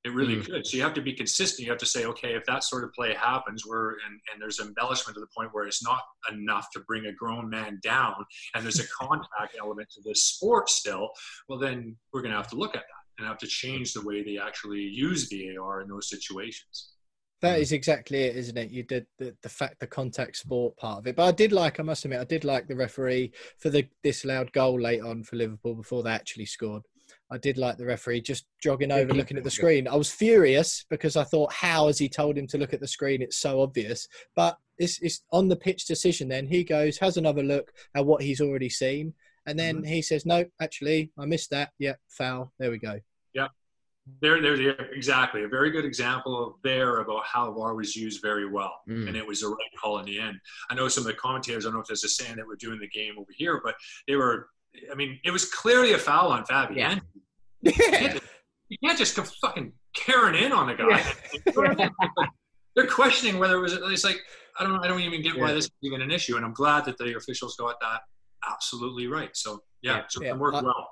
[SPEAKER 1] it really mm. could. So you have to be consistent. You have to say, okay, if that sort of play happens, where and, and there's embellishment to the point where it's not enough to bring a grown man down, and there's a contact element to this sport still, well, then we're going to have to look at that and have to change the way they actually use VAR in those situations.
[SPEAKER 2] That mm. exactly it, isn't it? You did the, the fact the contact sport part of it, but I did like. I must admit, I did like the referee for the disallowed goal late on for Liverpool before they actually scored. I did like the referee just jogging over, looking at the screen. I was furious because I thought, how has he told him to look at the screen? It's so obvious. But it's, it's on the pitch decision. Then he goes, has another look at what he's already seen, and then mm-hmm. he says, "No, actually, I missed that. Yeah, foul. There we go."
[SPEAKER 1] Yeah, there, there, exactly. A very good example of there about how VAR was used very well, mm. and it was a right call in the end. I know some of the commentators. I don't know if there's a saying that we're doing the game over here, but they were I mean, it was clearly a foul on Fabian. Yeah. You can't just go fucking carrying in on the guy. Yeah. They're questioning whether it was. It's like I don't. I don't even get why this is even an issue. And I'm glad that the officials got that absolutely right. So yeah, so it worked well.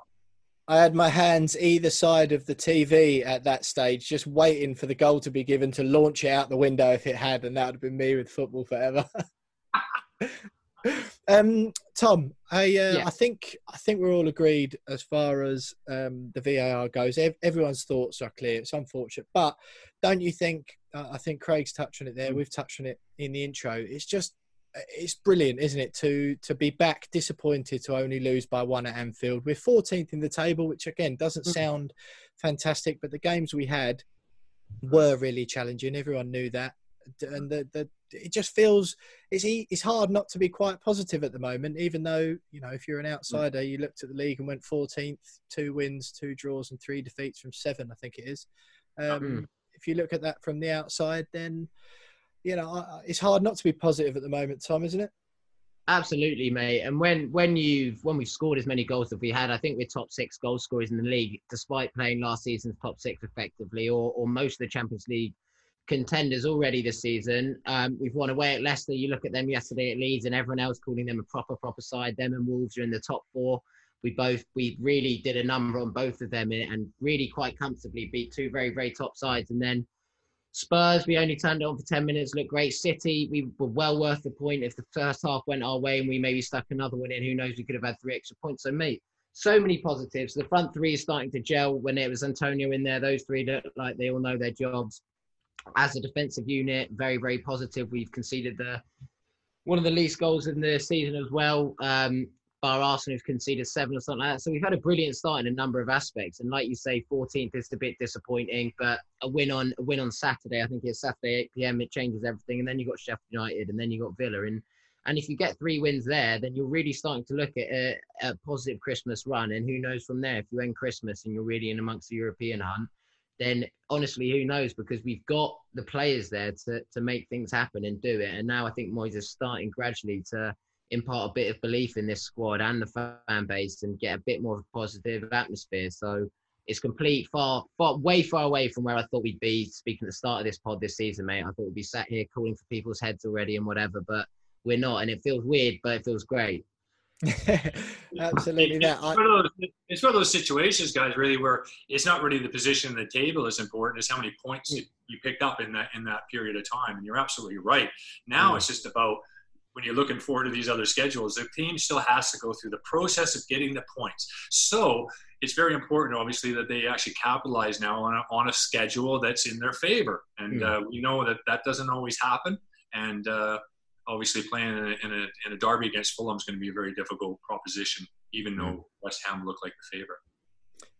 [SPEAKER 2] I had my hands either side of the TV at that stage, just waiting for the goal to be given to launch it out the window if it had, and that would have been me with football forever. um, Tom, I uh, yeah. I think I think we're all agreed as far as um, the VAR goes. Ev- everyone's thoughts are clear. It's unfortunate, but don't you think? Uh, I think Craig's touched on it there. Mm. We've touched on it in the intro. It's just it's brilliant, isn't it? To to be back disappointed to only lose by one at Anfield. We're 14th in the table, which again doesn't mm. sound fantastic, but the games we had were really challenging. Everyone knew that, and the the it just feels it's it's hard not to be quite positive at the moment. Even though you know if you're an mm. outsider, you looked at the league and went 14th, two wins, two draws, and three defeats from seven. I think it is. Um, mm. If you look at that from the outside, then you know it's hard not to be positive at the moment, Tom, isn't it?
[SPEAKER 4] Absolutely, mate. And when when you've when we've scored as many goals as we had, I think we're top six goal scorers in the league, despite playing last season's top six effectively, or or most of the Champions League contenders already this season. Um, we've won away at Leicester. You look at them yesterday at Leeds, and everyone else calling them a proper, proper side. Them and Wolves are in the top four. We both we really did a number on both of them and really quite comfortably beat two very, very top sides. And then Spurs, we only turned on for 10 minutes, looked great. City, we were well worth the point. If the first half went our way and we maybe stuck another one in, who knows, we could have had three extra points. So, mate, so many positives. The front three is starting to gel. When it was Antonio in there, those three look like they all know their jobs. As a defensive unit, very, very positive. We've conceded the one of the least goals in the season as well. Um, bar Arsenal who've conceded seven or something like that. So we've had a brilliant start in a number of aspects. And like you say, 14th is a bit disappointing, but a win on a win on Saturday, I think it's Saturday 8 p.m. It changes everything. And then you have got Sheffield United, and then you have got Villa, and and if you get three wins there, then you're really starting to look at a, a positive Christmas run. And who knows from there if you end Christmas and you're really in amongst the European hunt. Then honestly, who knows? Because we've got the players there to, to make things happen and do it. And now I think Moyes is starting gradually to impart a bit of belief in this squad and the fan base and get a bit more of a positive atmosphere. So it's complete far, far, way far away from where I thought we'd be. Speaking at the start of this pod this season, mate, I thought we'd be sat here calling for people's heads already and whatever, but we're not, and it feels weird, but it feels great.
[SPEAKER 2] Absolutely, that.
[SPEAKER 1] It's one, those, it's one, of those, situations, guys, really, where it's not really the position of the table is important; it's how many points you, you picked up in that in that period of time. And you're absolutely right. Now mm. it's just about when you're looking forward to these other schedules, the team still has to go through the process of getting the points. So it's very important, obviously, that they actually capitalize now on a, on a schedule that's in their favor. And mm. uh, we know that that doesn't always happen. And uh, obviously, playing in a, in a, in a derby against Fulham is going to be a very difficult proposition, even mm. though West Ham look like the favorite.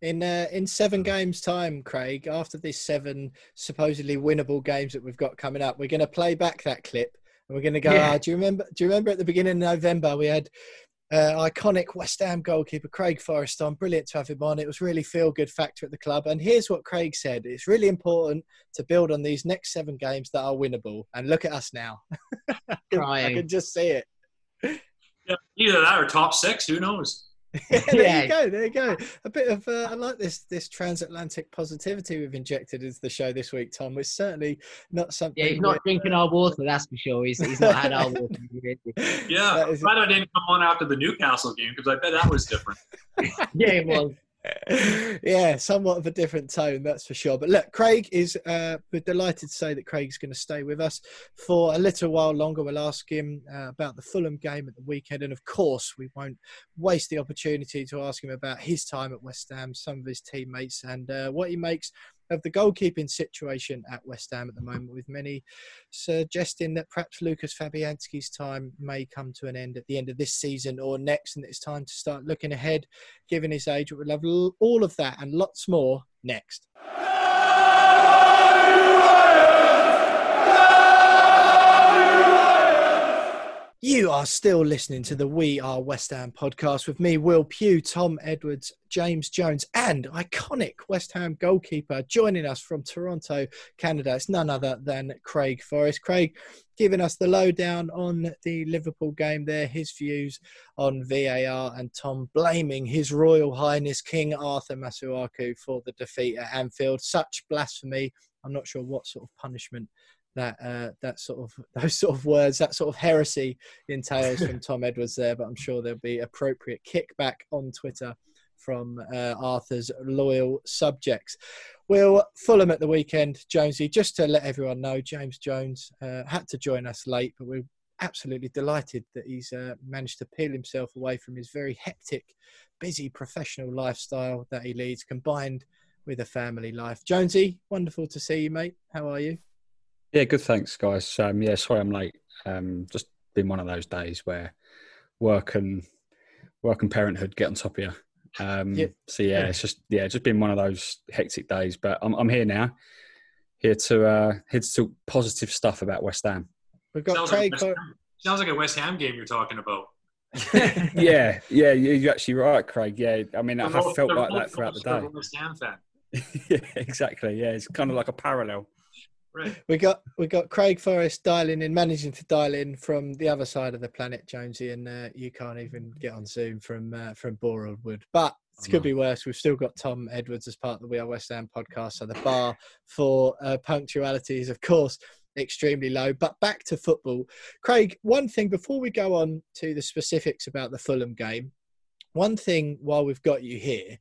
[SPEAKER 2] In uh, in seven games' time, Craig, after these seven supposedly winnable games that we've got coming up, we're going to play back that clip and we're going to go. Yeah. Oh, do you remember? Do you remember at the beginning of November we had uh, iconic West Ham goalkeeper Craig Forrest on? Brilliant to have him on. It was really feel good factor at the club. And here's what Craig said: It's really important to build on these next seven games that are winnable. And look at us now. I can just see it.
[SPEAKER 1] Yeah, either that or top six. Who knows?
[SPEAKER 2] there yeah. you go. There you go. A bit of uh, I like this this transatlantic positivity we've injected into the show this week, Tom. It's certainly not something.
[SPEAKER 4] Yeah, he's not drinking our water. That's for sure. He's, he's not had our water.
[SPEAKER 1] yeah, is... glad I didn't come on after the Newcastle game because I bet that was different.
[SPEAKER 4] yeah, it was.
[SPEAKER 2] yeah, somewhat of a different tone, that's for sure. But look, Craig is, uh, we're delighted to say that Craig's going to stay with us for a little while longer. We'll ask him uh, about the Fulham game at the weekend. And of course, we won't waste the opportunity to ask him about his time at West Ham, some of his teammates, and uh, what he makes of the goalkeeping situation at West Ham at the moment, with many suggesting that perhaps Lucas Fabianski's time may come to an end at the end of this season or next, and it's time to start looking ahead, given his age. We'll have all of that and lots more next. You are still listening to the We Are West Ham podcast with me, Will Pugh, Tom Edwards, James Jones, and iconic West Ham goalkeeper joining us from Toronto, Canada. It's none other than Craig Forrest. Craig giving us the lowdown on the Liverpool game there, his views on VAR, and Tom blaming His Royal Highness King Arthur Masuaku for the defeat at Anfield. Such blasphemy. I'm not sure what sort of punishment that uh, that sort of those sort of words, that sort of heresy entails from Tom Edwards there. But I'm sure there'll be appropriate kickback on Twitter from uh, Arthur's loyal subjects. We'll Fulham at the weekend, Jonesy. Just to let everyone know, James Jones uh, had to join us late, but we're absolutely delighted that he's uh, managed to peel himself away from his very hectic, busy professional lifestyle that he leads, combined with a family life. Jonesy, wonderful to see you, mate. How are you?
[SPEAKER 3] Yeah, good. Thanks, guys. Um, yeah, sorry I'm late. Um, just been one of those days where work and work and parenthood get on top of you. Um, yeah. So yeah, it's just yeah, just been one of those hectic days. But I'm I'm here now, here to uh, here to talk positive stuff about West Ham.
[SPEAKER 2] We've got sounds Craig.
[SPEAKER 1] Like sounds like a West Ham game you're talking about.
[SPEAKER 3] yeah, yeah, you're actually right, Craig. Yeah, I mean, I have felt like that throughout the day.
[SPEAKER 1] West Ham fan.
[SPEAKER 3] yeah, exactly. Yeah, it's kind of like a parallel.
[SPEAKER 2] Right. We got we got Craig Forrest dialing in, managing to dial in from the other side of the planet, Jonesy, and uh, you can't even get on Zoom from uh, from Wood. But it could be worse. We've still got Tom Edwards as part of the We Are West Ham podcast, so the bar for uh, punctuality is, of course, extremely low. But back to football, Craig. One thing before we go on to the specifics about the Fulham game, one thing while we've got you here,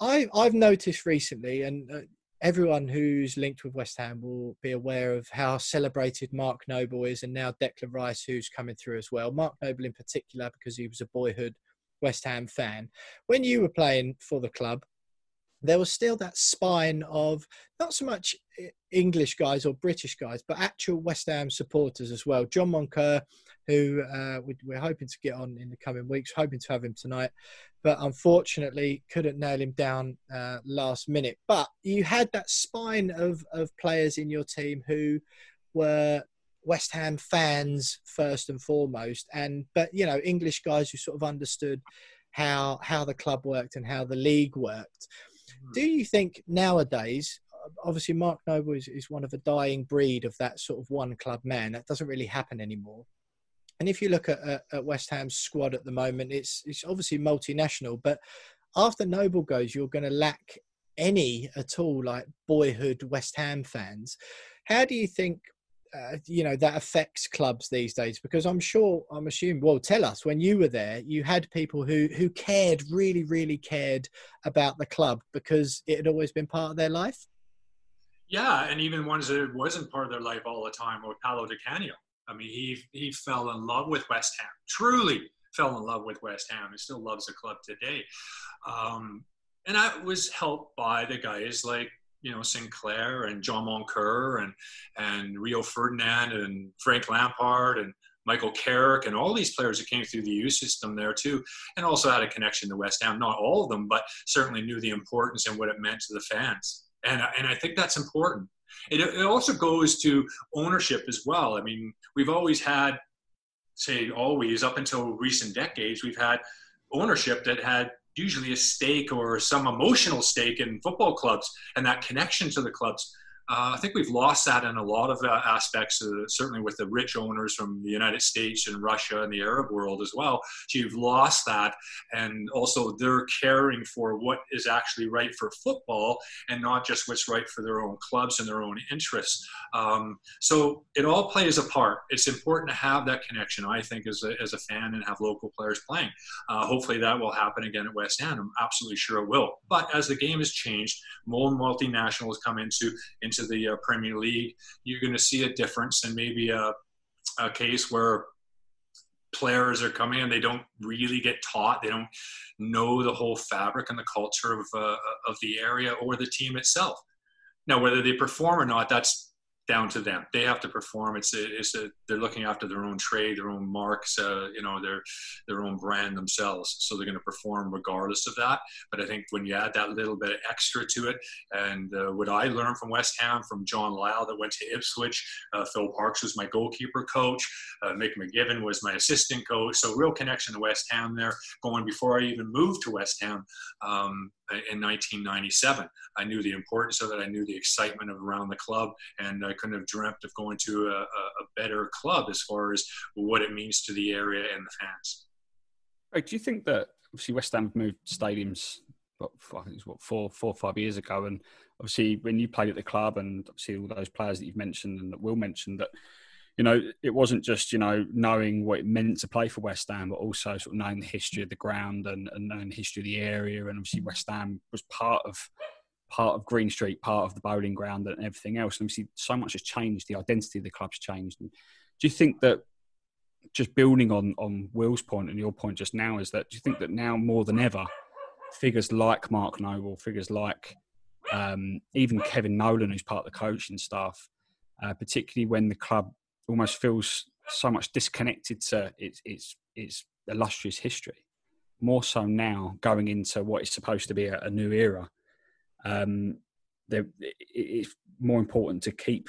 [SPEAKER 2] I I've noticed recently, and uh, everyone who's linked with West Ham will be aware of how celebrated Mark Noble is, and now Declan Rice, who's coming through as well. Mark Noble in particular, because he was a boyhood West Ham fan. When you were playing for the club, there was still that spine of not so much English guys or British guys, but actual West Ham supporters as well. John Moncur, who uh, we, are hoping to get on in the coming weeks, hoping to have him tonight, but unfortunately couldn't nail him down uh, last minute. But you had that spine of, of players in your team who were West Ham fans first and foremost, and but you know English guys who sort of understood how how the club worked and how the league worked. Do you think nowadays, uh, obviously Mark Noble is, is one of a dying breed of that sort of one club man. That doesn't really happen anymore. And if you look at, at, at West Ham's squad at the moment, it's it's obviously multinational. But after Noble goes, you're going to lack any at all like boyhood West Ham fans. How do you think uh, you know that affects clubs these days because i'm sure i'm assuming well tell us when you were there you had people who who cared really really cared about the club because it had always been part of their life?
[SPEAKER 1] Yeah and even ones that wasn't part of their life all the time or Paolo Di Canio. I mean he he fell in love with west ham truly fell in love with west ham he still loves the club today. Um, and I was helped by the guys like you know Sinclair and John Moncur and and Rio Ferdinand and Frank Lampard and Michael Carrick and all these players that came through the U system there too, and also had a connection to West Ham. Not all of them, but certainly knew the importance and what it meant to the fans. And and I think that's important. It, it also goes to ownership as well. I mean, we've always had, say, always up until recent decades, we've had ownership that had usually a stake or some emotional stake in football clubs and that connection to the clubs uh, I think we've lost that in a lot of uh, aspects, uh, certainly with the rich owners from the United States and Russia and the Arab world as well. So you've lost that. And also, they're caring for what is actually right for football and not just what's right for their own clubs and their own interests. Um, so it all plays a part. It's important to have that connection, I think, as a, as a fan and have local players playing. Uh, hopefully, that will happen again at West Ham. I'm absolutely sure it will. But as the game has changed, more multinationals come into, into into the uh, Premier League, you're going to see a difference and maybe a, a case where players are coming and they don't really get taught they don't know the whole fabric and the culture of, uh, of the area or the team itself. Now whether they perform or not that's down to them. They have to perform. It's a, it's a, they're looking after their own trade, their own marks, uh, you know, their their own brand themselves. So they're going to perform regardless of that. But I think when you add that little bit of extra to it, and uh, what I learned from West Ham, from John Lyall that went to Ipswich, uh, Phil Parkes was my goalkeeper coach, uh, Mick McGiven was my assistant coach. So real connection to West Ham there, going before I even moved to West Ham. Um, in 1997. I knew the importance of it. I knew the excitement of around the club, and I couldn't have dreamt of going to a, a better club as far as what it means to the area and the fans.
[SPEAKER 3] Right, do you think that obviously West Ham moved stadiums? What, I think it was what four, four or five years ago, and obviously when you played at the club, and obviously all those players that you've mentioned and that Will mentioned that you know, it wasn't just, you know, knowing what it meant to play for West Ham, but also sort of knowing the history of the ground and, and knowing the history of the area. And obviously West Ham was part of part of Green Street, part of the Boleyn Ground and everything else. And obviously so much has changed. The identity of the club's changed. And do you think that just building on, on Will's point and your point just now is that do you think that now more than ever, figures like Mark Noble, figures like um, even Kevin Nolan, who's part of the coaching staff, uh, particularly when the club almost feels so much disconnected to its its its illustrious history. More so now, going into what is supposed to be a, a new era, um, it's more important to keep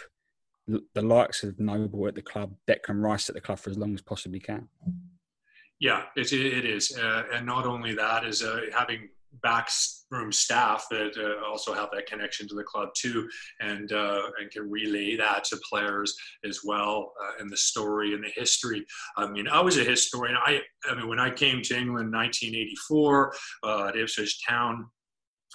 [SPEAKER 3] the likes of Noble at the club, Declan Rice at the club for as long as possibly can.
[SPEAKER 1] Yeah, it, it is, uh, and not only that is uh, having backroom staff that uh, also have that connection to the club too, and uh, and can relay that to players as well, uh, and the story and the history. I mean, I was a historian. I I mean, when I came to England in 1984 uh, at Ipswich Town.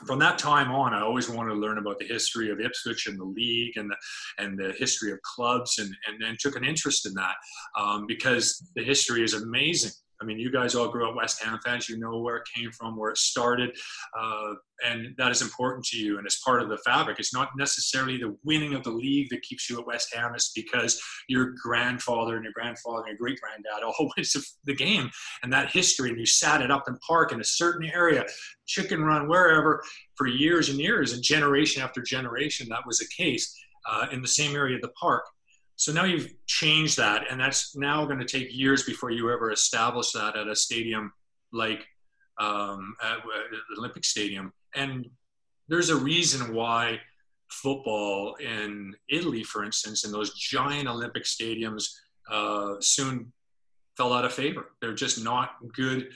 [SPEAKER 1] From that time on, I always wanted to learn about the history of Ipswich and the league and the, and the history of clubs, and, and, and took an interest in that um, because the history is amazing I mean, you guys all grew up West Ham fans. You know where it came from, where it started, uh, and that is important to you. And it's part of the fabric. It's not necessarily the winning of the league that keeps you at West Ham. It's because your grandfather and your grandfather and your great granddad to the game and that history. And you sat at Upton Park in a certain area, Chicken Run, wherever, for years and years, and generation after generation, that was the case uh, in the same area of the park. So now you've changed that, and that's now going to take years before you ever establish that at a stadium like um, at, at Olympic Stadium. And there's a reason why football in Italy, for instance, in those giant Olympic stadiums, uh, soon fell out of favor. They're just not good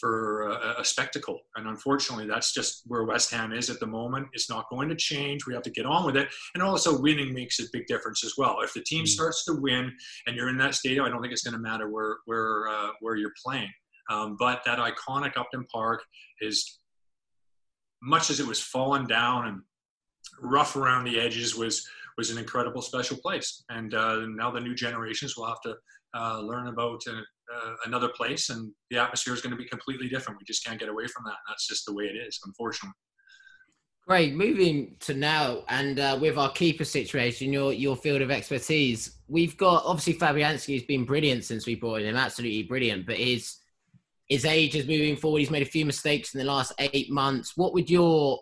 [SPEAKER 1] for a, a, spectacle. And unfortunately, that's just where West Ham is at the moment. It's not going to change. We have to get on with it. And also, winning makes a big difference as well. If the team mm. starts to win and you're in that stadium, I don't think it's going to matter where where uh, where you're playing. Um, but that iconic Upton Park is much as it was fallen down and rough around the edges was was an incredible special place. And uh, now the new generations will have to uh, learn about uh, uh, another place, and the atmosphere is going to be completely different. We just can't get away from that. That's just the way it is, unfortunately.
[SPEAKER 4] Great. Moving to now, and uh, with our keeper situation, your your field of expertise, we've got obviously Fabianski has been brilliant since we brought him, absolutely brilliant. But his his age is moving forward. He's made a few mistakes in the last eight months. What would your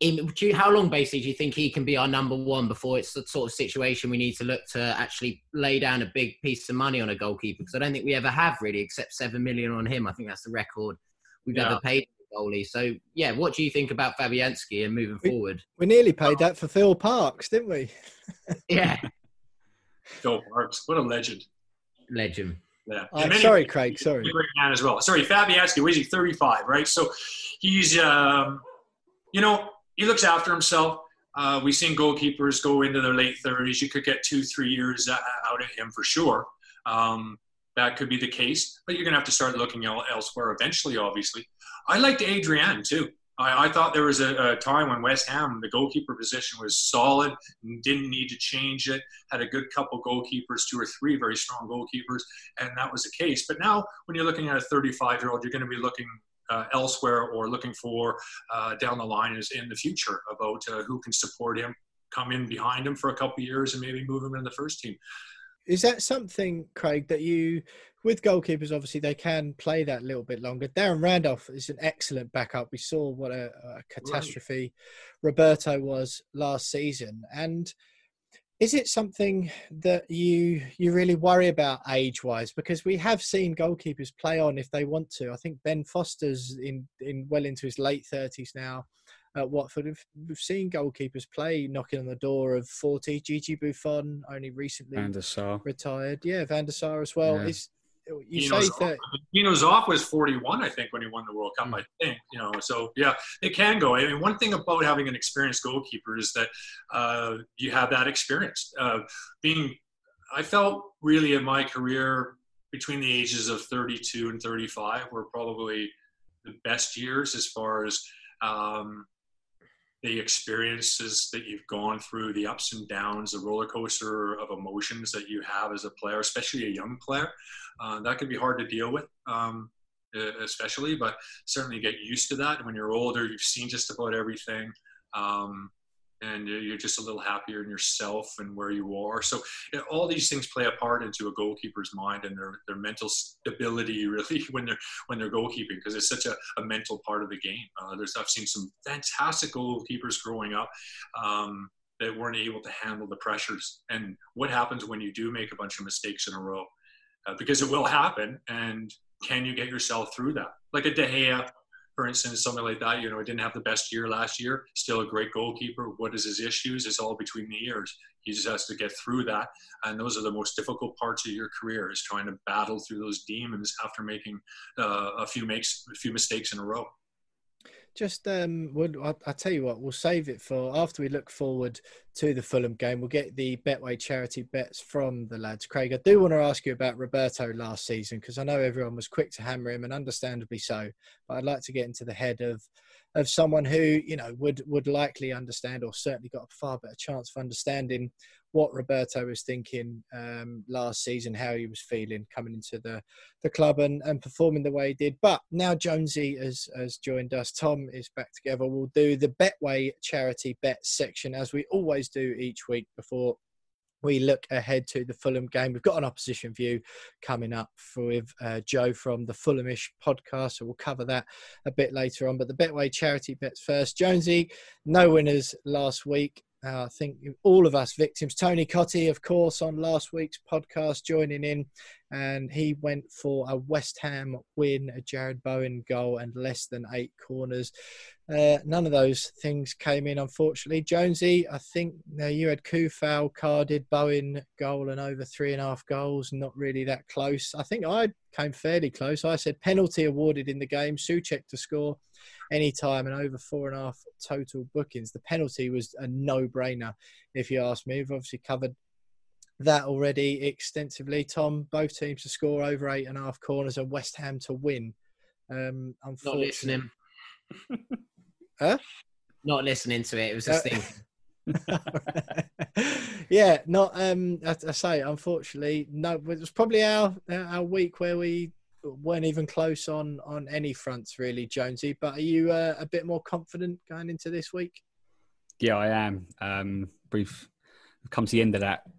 [SPEAKER 4] in, you, how long basically do you think he can be our number one before it's the sort of situation we need to look to actually lay down a big piece of money on a goalkeeper? Because I don't think we ever have really, except seven million on him. I think that's the record we've yeah. ever paid goalie. So yeah, what do you think about Fabianski and moving
[SPEAKER 2] we,
[SPEAKER 4] forward?
[SPEAKER 2] We nearly paid that for Phil Parkes, didn't we?
[SPEAKER 4] yeah.
[SPEAKER 1] Phil Parkes, what a legend.
[SPEAKER 4] Legend.
[SPEAKER 1] Yeah.
[SPEAKER 2] Uh, sorry, Craig. Sorry.
[SPEAKER 1] Great man as well. Sorry, Fabianski. What is he? Thirty-five, right? So he's, um, you know, he looks after himself. Uh, we've seen goalkeepers go into their late 30s. You could get two, three years out of him for sure. Um, that could be the case, but you're going to have to start looking elsewhere eventually, obviously. I liked Adrian too. I, I thought there was a, a, time when West Ham, the goalkeeper position was solid, didn't need to change it, had a good couple goalkeepers, two or three very strong goalkeepers, and that was the case. But now, when you're looking at a 35 year old, you're going to be looking uh, elsewhere or looking for uh, down the line is in the future about uh, who can support him, come in behind him for a couple years, and maybe move him in the first team.
[SPEAKER 2] Is that something, Craig, that you, with goalkeepers, obviously they can play that a little bit longer. Darren Randolph is an excellent backup. We saw what a, a catastrophe right. Roberto was last season, and is it something that you you really worry about age wise because we have seen goalkeepers play on if they want to. I think ben foster's in in well into his late 30s now at watford. We've seen goalkeepers play knocking on the door of 40 gigi buffon only recently
[SPEAKER 3] van der Sar.
[SPEAKER 2] retired. Yeah van der Sar as well. Yeah. is you
[SPEAKER 1] Dino's
[SPEAKER 2] say that
[SPEAKER 1] Dino Zoff was 41, I think, when he won the World Cup. Mm. I think you know. So yeah, it can go. I mean, one thing about having an experienced goalkeeper is that uh, you have that experience. Uh, being, I felt really in my career between the ages of 32 and 35 were probably the best years as far as um, the experiences that you've gone through, the ups and downs, the roller coaster of emotions that you have as a player, especially a young player. Uh, that can be hard to deal with, um, especially, but certainly get used to that. When you're older, you've seen just about everything. Um, and you're just a little happier in yourself and where you are. So you know, all these things play a part into a goalkeeper's mind and their, their mental stability really when they're when they're goalkeeping because it's such a, a, mental part of the game. Uh, there's I've seen some fantastic goalkeepers growing up um, that weren't able to handle the pressures and what happens when you do make a bunch of mistakes in a row uh, because it will happen and can you get yourself through that like a De Gea for instance, something like that. You know, he didn't have the best year last year. Still a great goalkeeper. What is his issues? It's all between the ears. He just has to get through that, and those are the most difficult parts of your career: is trying to battle through those demons after making uh, a few makes a few mistakes in a row
[SPEAKER 2] just um would I'll, I'll, tell you what we'll save it for after we look forward to the fulham game we'll get the betway charity bets from the lads. Craig i do want to ask you about roberto last season because i know everyone was quick to hammer him and understandably so but i'd like to get into the head of of someone who you know would would likely understand or certainly got a far better chance of understanding what Roberto was thinking um, last season, how he was feeling coming into the, the club and, and performing the way he did. But now Jonesy has, has joined us. Tom is back together. We'll do the Betway charity bet section as we always do each week before we look ahead to the Fulham game. We've got an opposition view coming up with uh, Joe from the Fulhamish podcast, so we'll cover that a bit later on. But the Betway charity bets first. Jonesy, no winners last week. Uh, I think all of us victims. Tony Cottee, of course, on last week's podcast, joining in, and he went for a West Ham win, a Jarrod Bowen goal, and less than eight corners. Uh, none of those things came in, unfortunately. Jonesy, I think you had Coufal carded, Bowen goal, and over three and a half goals. Not really that close. I think I came fairly close. I said penalty awarded in the game, Soucek to score any time and over four and a half total bookings. The penalty was a no brainer, if you ask me. We've obviously covered that already extensively. Tom, both teams to score over eight and a half corners and West Ham to win. Um,
[SPEAKER 4] Not listening.
[SPEAKER 2] huh?
[SPEAKER 4] Not listening to it. It was just uh,
[SPEAKER 2] yeah, not um. I, I, say, unfortunately, no. It was probably our our week where we weren't even close on on any fronts really, Jonesy. But are you uh, a bit more confident going into this week?
[SPEAKER 3] Yeah, I am. Um, we've come to the end of that that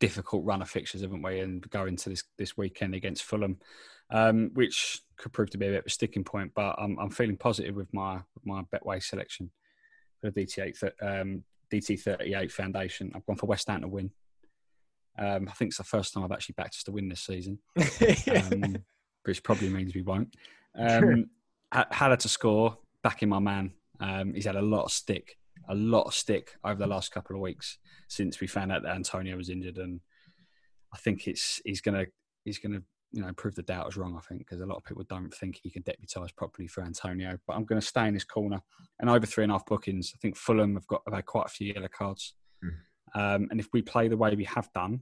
[SPEAKER 3] difficult run of fixtures, haven't we? And going to this this weekend against Fulham, um, which could prove to be a bit of a sticking point. But I'm I'm feeling positive with my my Betway selection for the DT8 um, DT38 Foundation. I've gone for West Ham to win. Um, I think it's the first time I've actually backed us to win this season, um, which probably means we won't. Um, Haller to score, backing my man. Um, he's had a lot of stick, a lot of stick over the last couple of weeks since we found out that Antonio was injured, and I think it's he's gonna he's gonna you know prove the doubters wrong. I think because a lot of people don't think he can deputise properly for Antonio. But I'm going to stay in this corner and over three and a half bookings. I think Fulham have got have had quite a few yellow cards. Mm. Um, and if we play the way we have done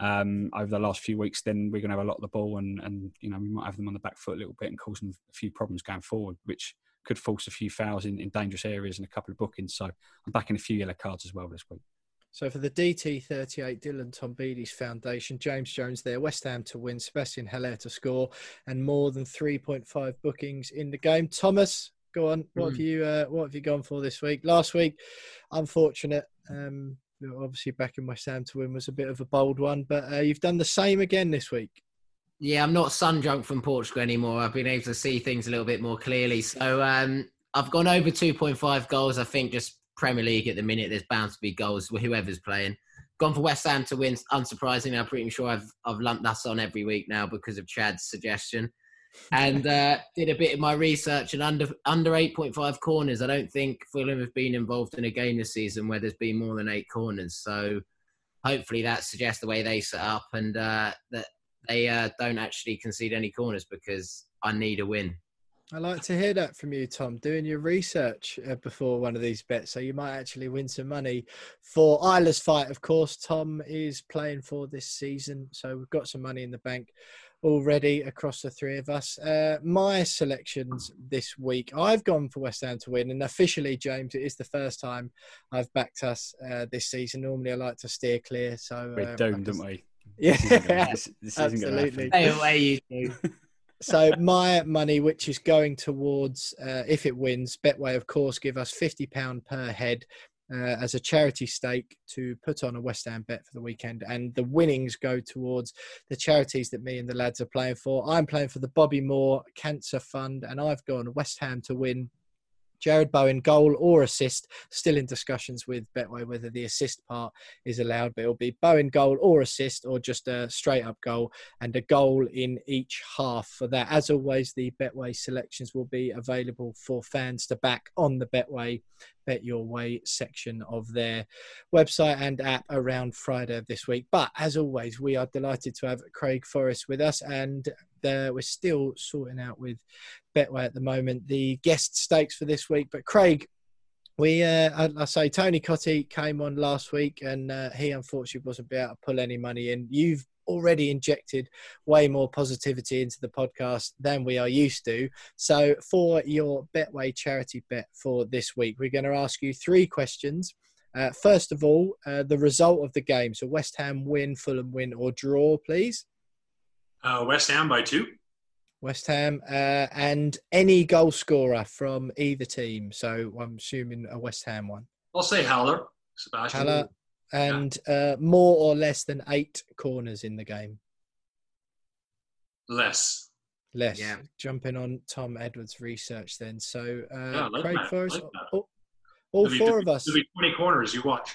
[SPEAKER 3] um, over the last few weeks, then we're going to have a lot of the ball, and, and you know we might have them on the back foot a little bit and cause them a few problems going forward, which could force a few fouls in, in dangerous areas and a couple of bookings. So I'm backing a few yellow cards as well this week.
[SPEAKER 2] So for the DT38 Dylan Tombides Foundation, James Jones there, West Ham to win, Sebastien Haller to score, and more than 3.5 bookings in the game. Thomas, go on. What mm. have you uh, What have you gone for this week? Last week, unfortunate. Um, obviously, back in West Ham to win was a bit of a bold one, but uh, you've done the same again this week.
[SPEAKER 4] Yeah, I'm not sun drunk from Portugal anymore. I've been able to see things a little bit more clearly. So um, I've gone over 2.5 goals. I think just Premier League at the minute, there's bound to be goals whoever's playing. Gone for West Ham to win. Unsurprisingly, I'm pretty sure I've I've lumped that on every week now because of Chad's suggestion and uh, did a bit of my research and under under 8.5 corners. I don't think Fulham have been involved in a game this season where there's been more than eight corners. So hopefully that suggests the way they set up and uh, that they uh, don't actually concede any corners because I need a win.
[SPEAKER 2] I like to hear that from you, Tom. Doing your research uh, before one of these bets, so you might actually win some money for Isla's fight. Of course, Tom is playing for this season, so we've got some money in the bank already across the three of us. Uh, my selections this week, I've gone for West Ham to win, and officially, James, it is the first time I've backed us uh, this season. Normally, I like to steer clear, so
[SPEAKER 3] we're uh, doomed, don't we?
[SPEAKER 2] Yeah,
[SPEAKER 3] this, this absolutely.
[SPEAKER 4] Stay away, you
[SPEAKER 2] so my money, which is going towards, uh, if it wins, Betway, of course, give us fifty pound per head uh, as a charity stake to put on a West Ham bet for the weekend, and the winnings go towards the charities that me and the lads are playing for. I'm playing for the Bobby Moore Cancer Fund, and I've gone West Ham to win. Jarrod Bowen, goal or assist. Still in discussions with Betway whether the assist part is allowed, but it'll be Bowen goal or assist or just a straight up goal and a goal in each half for that. As always, the Betway selections will be available for fans to back on the Betway Bet Your Way section of their website and app around Friday of this week. But as always, we are delighted to have Craig Forrest with us, and uh, we're still sorting out with Betway at the moment the guest stakes for this week. But Craig, we, uh, I, I, say, Tony Cottee came on last week, and uh, he unfortunately wasn't able to pull any money in. You've already injected way more positivity into the podcast than we are used to. So, for your Betway charity bet for this week, we're going to ask you three questions. Uh, first of all, uh, the result of the game. So West Ham win, Fulham win, or draw, please.
[SPEAKER 1] Uh, West Ham by two.
[SPEAKER 2] West Ham uh, and any goal scorer from either team. So I'm assuming a West Ham one.
[SPEAKER 1] I'll say Haller. Sebastien.
[SPEAKER 2] Haller and uh, more or less than eight corners in the game.
[SPEAKER 1] Less.
[SPEAKER 2] Less.
[SPEAKER 4] Yeah.
[SPEAKER 2] Jumping on Tom Edwards' research then. So uh,
[SPEAKER 1] Yeah, like
[SPEAKER 2] Craig
[SPEAKER 1] that. I
[SPEAKER 2] Forrest,
[SPEAKER 1] like
[SPEAKER 2] all, all
[SPEAKER 1] be-
[SPEAKER 2] four of us.
[SPEAKER 1] There'll be 20 corners you watch.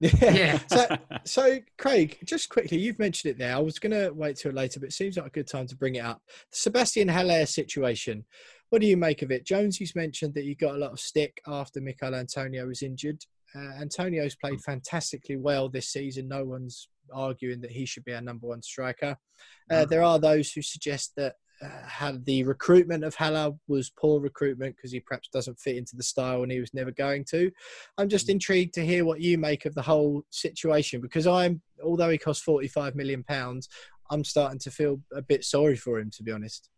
[SPEAKER 2] Yeah.
[SPEAKER 4] Yeah.
[SPEAKER 2] So, so, Craig, just quickly, you've mentioned it there. I was going to wait till later, but it seems like a good time to bring it up. Sebastien Haller situation. What do you make of it? Jones, you've mentioned that you got a lot of stick after Michail Antonio was injured. Uh, Antonio's played fantastically well this season. No one's arguing that he should be our number one striker. Uh, there are those who suggest that uh, had the recruitment of Haller was poor recruitment because he perhaps doesn't fit into the style and he was never going to. I'm just intrigued to hear what you make of the whole situation because I'm, although he cost 45 million pounds, I'm starting to feel a bit sorry for him, to be honest.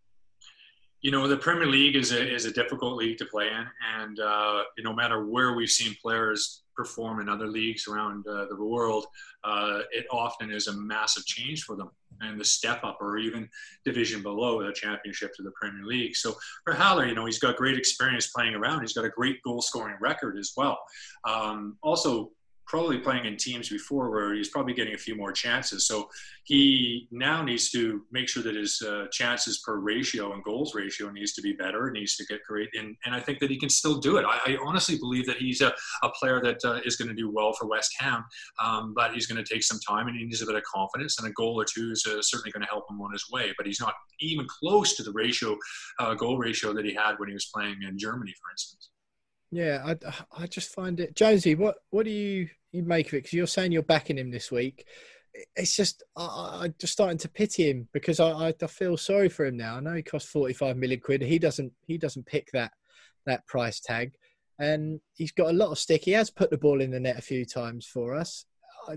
[SPEAKER 1] You know, the Premier League is a, is a difficult league to play in. And, uh, no matter where we've seen players perform in other leagues around uh, the world, uh, it often is a massive change for them and the step up or even division below the championship to the Premier League. So for Haller, you know, he's got great experience playing around. He's got a great goal scoring record as well. Um, also, probably playing in teams before where he's probably getting a few more chances. So he now needs to make sure that his uh, chances per ratio and goals ratio needs to be better. It needs to get great. And, and I think that he can still do it. I, I honestly believe that he's a, a player that uh, is going to do well for West Ham, um, but he's going to take some time and he needs a bit of confidence. And a goal or two is uh, certainly going to help him on his way. But he's not even close to the ratio, uh, goal ratio that he had when he was playing in Germany, for instance.
[SPEAKER 2] Yeah, I, I just find it, Jonesy. What what do you you make of it? Because you're saying you're backing him this week. It's just I, I'm just starting to pity him because I, I I feel sorry for him now. I know he cost 45 million quid. He doesn't he doesn't pick that that price tag, and he's got a lot of stick. He has put the ball in the net a few times for us. I,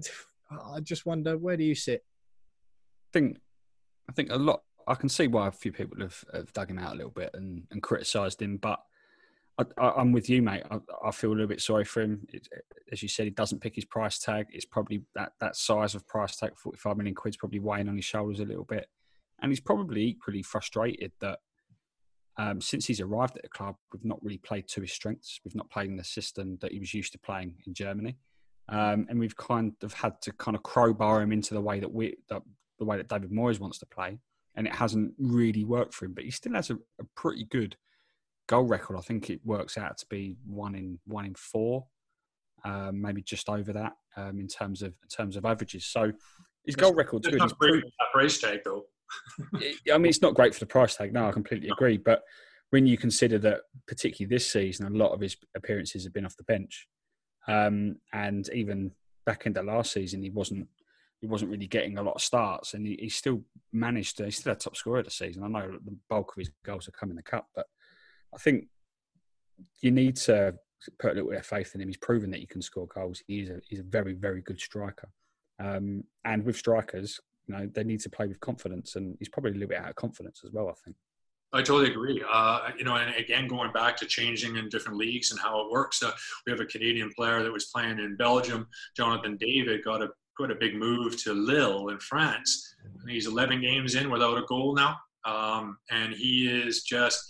[SPEAKER 2] I just wonder where do you sit?
[SPEAKER 3] I think I think a lot. I can see why a few people have, have dug him out a little bit and, and criticised him, but I, I'm with you, mate. I, I feel a little bit sorry for him. It, as you said, he doesn't pick his price tag. It's probably that, that size of price tag, 45 million quid's probably weighing on his shoulders a little bit, and he's probably equally frustrated that um, since he's arrived at the club, we've not really played to his strengths. We've not played in the system that he was used to playing in Germany, um, and we've kind of had to kind of crowbar him into the way that we that the way that David Moyes wants to play, and it hasn't really worked for him. But he still has a, a pretty good goal record. I think it works out to be one in one in four, um, maybe just over that um, in terms of in terms of averages. So his goal record's
[SPEAKER 1] It's
[SPEAKER 3] good.
[SPEAKER 1] not great price tag, though.
[SPEAKER 3] I mean, it's not great for the price tag. No, I completely agree. But when you consider that, particularly this season, a lot of his appearances have been off the bench, um, and even back into last season, he wasn't he wasn't really getting a lot of starts, and he, he still managed to. He's still a top scorer the season. I know the bulk of his goals have come in the cup, but I think you need to put a little bit of faith in him. He's proven that he can score goals. He's a he's a very very good striker, um, and with strikers, you know, they need to play with confidence, and he's probably a little bit out of confidence as well. I think.
[SPEAKER 1] I totally agree. Uh, you know, and again, going back to changing in different leagues and how it works, uh, we have a Canadian player that was playing in Belgium. Jonathan David got a quite a big move to Lille in France. And he's 11 games in without a goal now, um, and he is just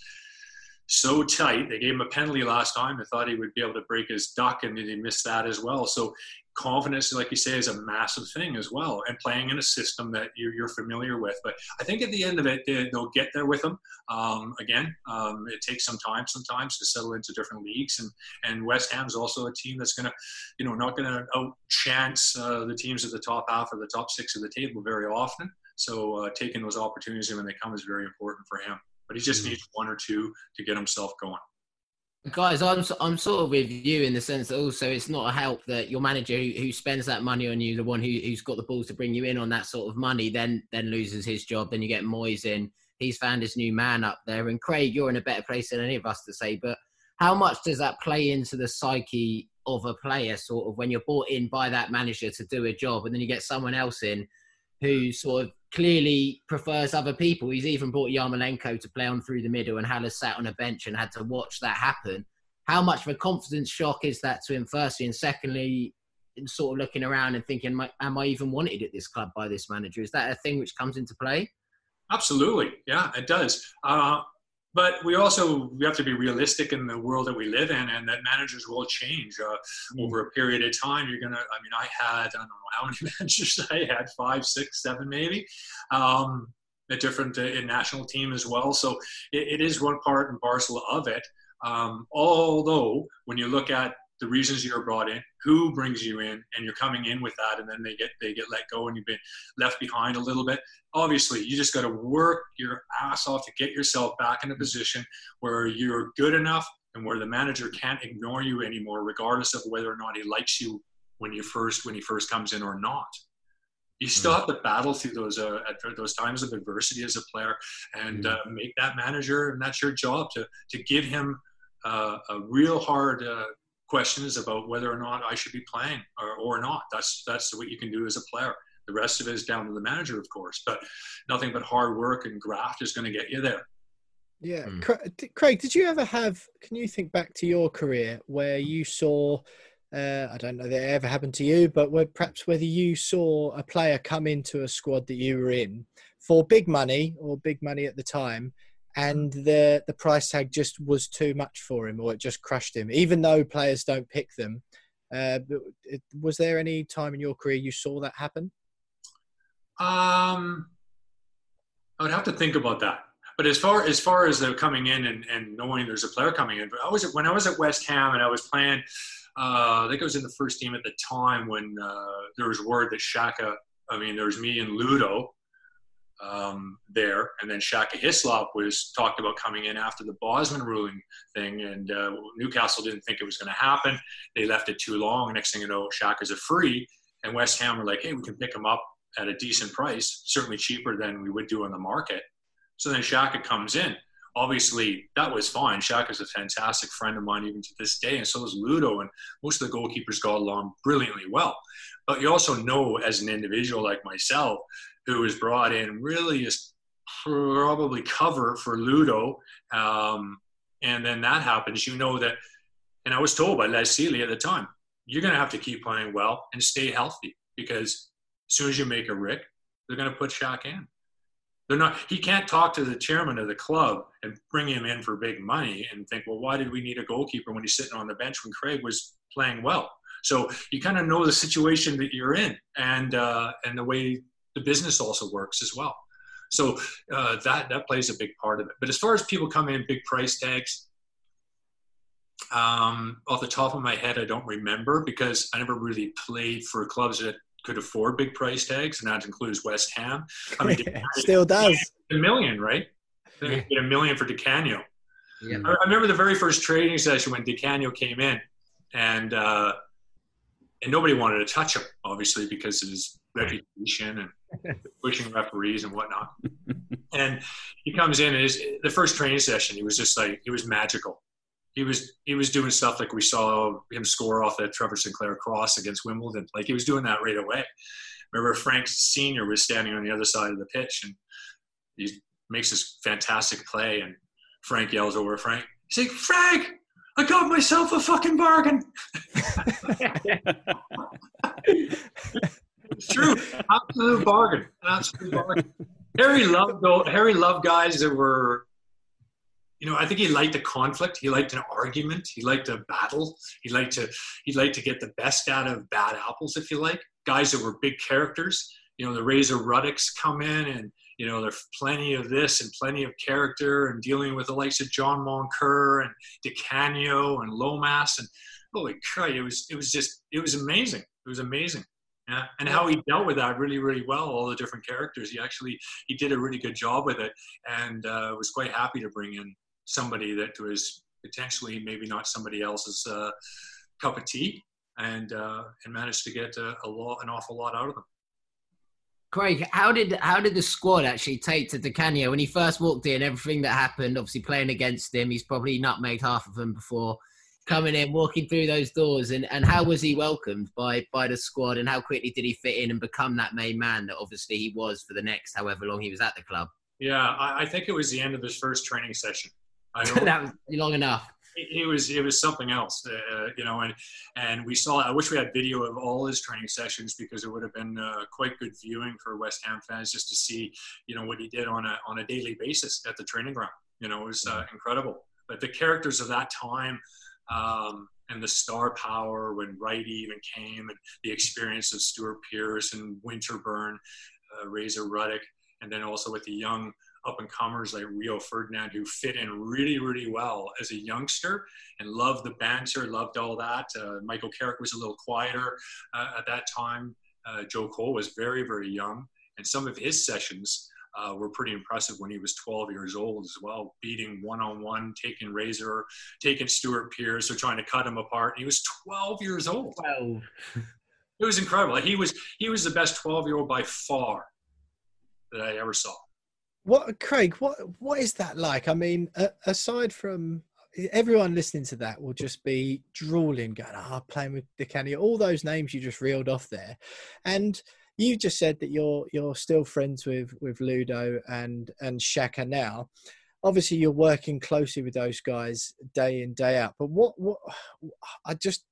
[SPEAKER 1] so tight. They gave him a penalty last time. They thought he would be able to break his duck, and he missed that as well. So confidence, like you say, is a massive thing as well, and playing in a system that you're, you're familiar with. But I think at the end of it, they, they'll get there with him. Um, again, um, it takes some time sometimes to settle into different leagues, and and West Ham's also a team that's going to, you know, not going to outchance uh, the teams at the top half or the top six of the table very often. So uh, taking those opportunities when they come is very important for him. But he just hmm. needs one or two to get himself going.
[SPEAKER 4] Guys, I'm I'm sort of with you in the sense that also it's not a help that your manager who, who spends that money on you, the one who, who's got the balls to bring you in on that sort of money, then then loses his job. Then you get Moyes in. He's found his new man up there, and Craig, you're in a better place than any of us to say. But how much does that play into the psyche of a player, sort of when you're brought in by that manager to do a job, and then you get someone else in who sort of clearly prefers other people. He's even brought Yarmolenko to play on through the middle, and Haller sat on a bench and had to watch that happen. how much of a confidence shock is that to him? Firstly, and secondly, sort of looking around and thinking, am I even wanted at this club by this manager? Is that a thing which comes into play?
[SPEAKER 1] Absolutely, yeah, it does. Uh, but we also we have to be realistic in the world that we live in, and that managers will change uh, mm. over a period of time. You're gonna. I mean, I had I don't know how many managers I had five, six, seven, maybe. Um, a different uh, in national team as well. So it, it is one part and parcel of it. Um, although when you look at the reasons you're brought in, who brings you in, and you're coming in with that, and then they get they get let go, and you've been left behind a little bit. Obviously, you just got to work your ass off to get yourself back in a position where you're good enough and where the manager can't ignore you anymore, regardless of whether or not he likes you when you first when he first comes in or not. You still hmm. have to battle through those uh, those times of adversity as a player, and uh, make that manager, and that's your job to to give him uh, a real hard uh, questions about whether or not I should be playing or, or not. That's that's what you can do as a player. The rest of it is down to the manager, of course. But nothing but hard work and graft is going to get you there.
[SPEAKER 2] Yeah, mm. Craig, did you ever have? Can you think back to your career where you saw? Uh, I don't know that it ever happened to you, but where, perhaps whether you saw a player come into a squad that you were in for big money or big money at the time, and the the price tag just was too much for him, or it just crushed him. Even though players don't pick them, uh, was there any time in your career you saw that happen?
[SPEAKER 1] Um, I would have to think about that. But as far as far as the coming in and, and knowing there's a player coming in, but I was when I was at West Ham and I was playing. Uh, I think I was in the first team at the time when uh, there was word that Shaka. I mean, there was me and Ludo, um, there. And then Shaka Hislop was talked about coming in after the Bosman ruling thing, and uh, Newcastle didn't think it was going to happen. They left it too long. Next thing you know, Shaka's a free, and West Ham were like, "Hey, we can pick him up at a decent price, certainly cheaper than we would do on the market." So then Shaka comes in. Obviously, that was fine. Shaka's a fantastic friend of mine even to this day, and so is Ludo. And most of the goalkeepers got along brilliantly well. But you also know, as an individual like myself, who was brought in really is probably cover for Ludo. Um, and then that happens, you know that, and I was told by Les Sealey at the time, you're going to have to keep playing well and stay healthy because as soon as you make a Rick, they're going to put Shaq in. They're not. He can't talk to the chairman of the club and bring him in for big money and think, well, why did we need a goalkeeper when he's sitting on the bench when Craig was playing well? So you kind of know the situation that you're in and uh, and the way the business also works as well. So uh, that that plays a big part of it. But as far as people coming in big price tags, um, off the top of my head, I don't remember because I never really played for clubs that could afford big price tags, and that includes West Ham. I mean,
[SPEAKER 2] still does
[SPEAKER 1] a million, right? Yeah. A million for Di Canio. Yeah. I, I remember the very first trading session when Di Canio came in, and uh, and nobody wanted to touch him, obviously, because of his reputation and pushing referees and whatnot. and he comes in and his, the first training session, he was just like, he was magical. He was he was doing stuff like we saw him score off that Trevor Sinclair cross against Wimbledon. Like he was doing that right away. Remember Frank Senior was standing on the other side of the pitch and he makes this fantastic play and Frank yells over Frank. He's like, Frank, I got myself a fucking bargain. It's true. Absolute bargain. Absolute bargain. Harry loved Harry loved guys that were, you know, I think he liked a conflict. He liked an argument. He liked a battle. He liked to he liked to get the best out of bad apples, if you like. Guys that were big characters. You know, the Razor Ruddocks come in and you know, there's plenty of this and plenty of character and dealing with the likes of John Moncur and Di Canio and Lomas and holy crap, it was it was just it was amazing. It was amazing. Yeah, and how he dealt with that really, really well. All the different characters, he actually he did a really good job with it, and uh, was quite happy to bring in somebody that was potentially maybe not somebody else's uh, cup of tea, and uh, and managed to get a, a lot, an awful lot out of them.
[SPEAKER 4] Craig, how did how did the squad actually take to Di Canio when he first walked in? Everything that happened, obviously playing against him, he's probably nutmegged half of them before coming in, walking through those doors, and, and how was he welcomed by by the squad, and how quickly did he fit in and become that main man that obviously he was for the next however long he was at the club?
[SPEAKER 1] Yeah, I, I think it was the end of his first training session.
[SPEAKER 4] I that was long enough.
[SPEAKER 1] he was it was something else, uh, you know. And and we saw. I wish we had video of all his training sessions because it would have been uh, quite good viewing for West Ham fans just to see, you know, what he did on a on a daily basis at the training ground. You know, it was uh, incredible. But the characters of that time. Um, and the star power when Wright even came, and the experience of Stuart Pearce and Winterburn, uh, Razor Ruddock, and then also with the young up and comers like Rio Ferdinand who fit in really, really well as a youngster and loved the banter, loved all that. Uh, Michael Carrick was a little quieter uh, at that time. Uh, Joe Cole was very, very young, and some of his sessions uh, were pretty impressive when he was 12 years old as well, beating one on one, taking Razor, taking Stuart Pearce, or trying to cut him apart. And he was 12 years old.
[SPEAKER 4] 12.
[SPEAKER 1] it was incredible. He was he was the best 12 year old by far that I ever saw.
[SPEAKER 2] What, Craig? What what is that like? I mean, uh, aside from everyone listening to that will just be drooling, going, "Ah, oh, playing with the candy." All those names you just reeled off there, and you just said that you're you're still friends with with Ludo and and Shaka now. Obviously, you're working closely with those guys day in day out. But what what I just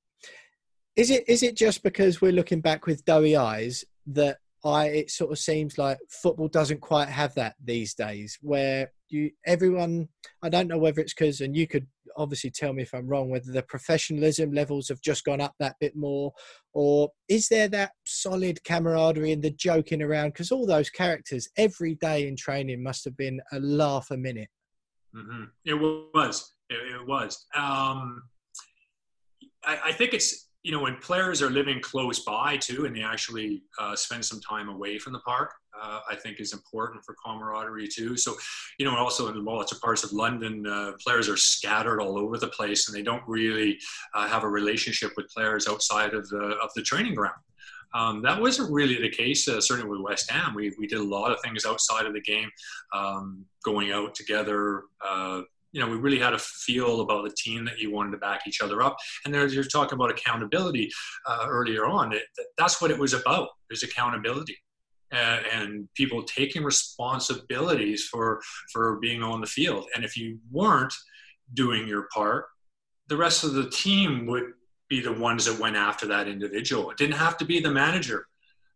[SPEAKER 2] is it is it just because we're looking back with doughy eyes that I it sort of seems like football doesn't quite have that these days, where you everyone. I don't know whether it's because, and you could obviously tell me if I'm wrong, whether the professionalism levels have just gone up that bit more, or is there that solid camaraderie and the joking around? Because all those characters every day in training must have been a laugh a minute.
[SPEAKER 1] Mm-hmm. It was. It, was. Um, I, I think it's you know, when players are living close by too, and they actually uh, spend some time away from the park, uh, I think is important for camaraderie too. So, you know, also in lots of parts of London, uh, players are scattered all over the place, and they don't really uh, have a relationship with players outside of the of the training ground. Um, that wasn't really the case, uh, certainly with West Ham. We, we did a lot of things outside of the game, um, going out together, uh, you know, we really had a feel about the team that you wanted to back each other up. And there's you're talking about accountability uh, earlier on. It, that's what it was about. There's accountability. Uh, and people taking responsibilities for for being on the field. And if you weren't doing your part, the rest of the team would be the ones that went after that individual. It didn't have to be the manager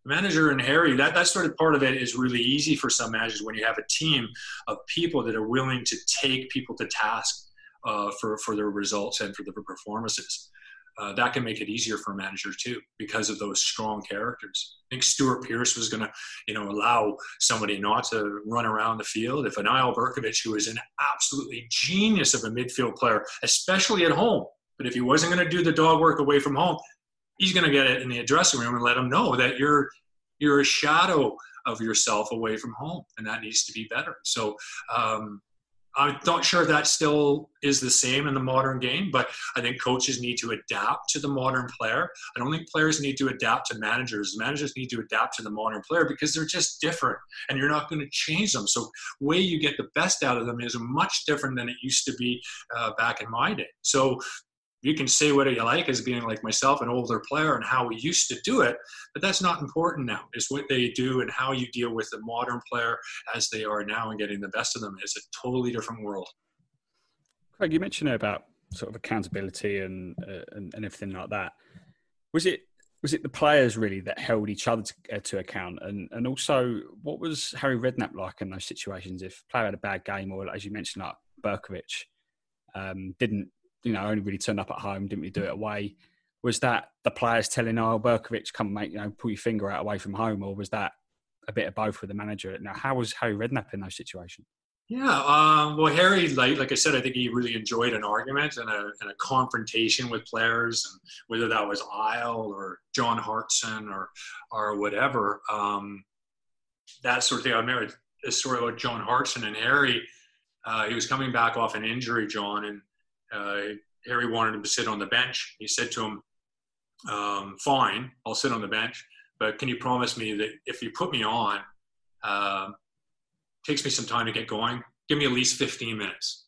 [SPEAKER 1] manager and Harry, that, that sort of part of it is really easy for some managers when you have a team of people that are willing to take people to task uh, for, for their results and for their performances. Uh, that can make it easier for a manager too because of those strong characters. I think Stuart Pearce was going to, you know, allow somebody not to run around the field. If Eyal Berkovic, who is an absolutely genius of a midfield player, especially at home, but if he wasn't going to do the dog work away from home, he's going to get it in the dressing room and let him know that you're you're a shadow of yourself away from home, and that needs to be better. So. Um, I'm not sure that still is the same in the modern game, but I think coaches need to adapt to the modern player. I don't think players need to adapt to managers. Managers need to adapt to the modern player because they're just different and you're not going to change them. So, way you get the best out of them is much different than it used to be uh, back in my day. So, you can say what you like as being like myself, an older player, and how we used to do it, but that's not important now. It's what they do and how you deal with the modern player as they are now and getting the best of them is a totally different world.
[SPEAKER 3] Craig, you mentioned about sort of accountability and, uh, and, and everything like that. Was it was it the players really that held each other to, uh, to, account? And and also, what was Harry Redknapp like in those situations? If player had a bad game, or as you mentioned, like Berkovic um, didn't you know, only really turned up at home, didn't really do it away. Was that the players telling oh Berkovic, come make you know, pull your finger out away from home, or was that a bit of both with the manager? Now, how was Harry Redknapp in those situations?
[SPEAKER 1] Yeah, um, well, Harry, like like I said, I think he really enjoyed an argument and a, and a confrontation with players, and whether that was Eyal or John Hartson or or whatever, um, that sort of thing. I remember a story about John Hartson and Harry. Uh, he was coming back off an injury, John, and Harry wanted him to sit on the bench. He said to him, um, "Fine, I'll sit on the bench, but can you promise me that if you put me on, uh, takes me some time to get going. Give me at least 15 minutes."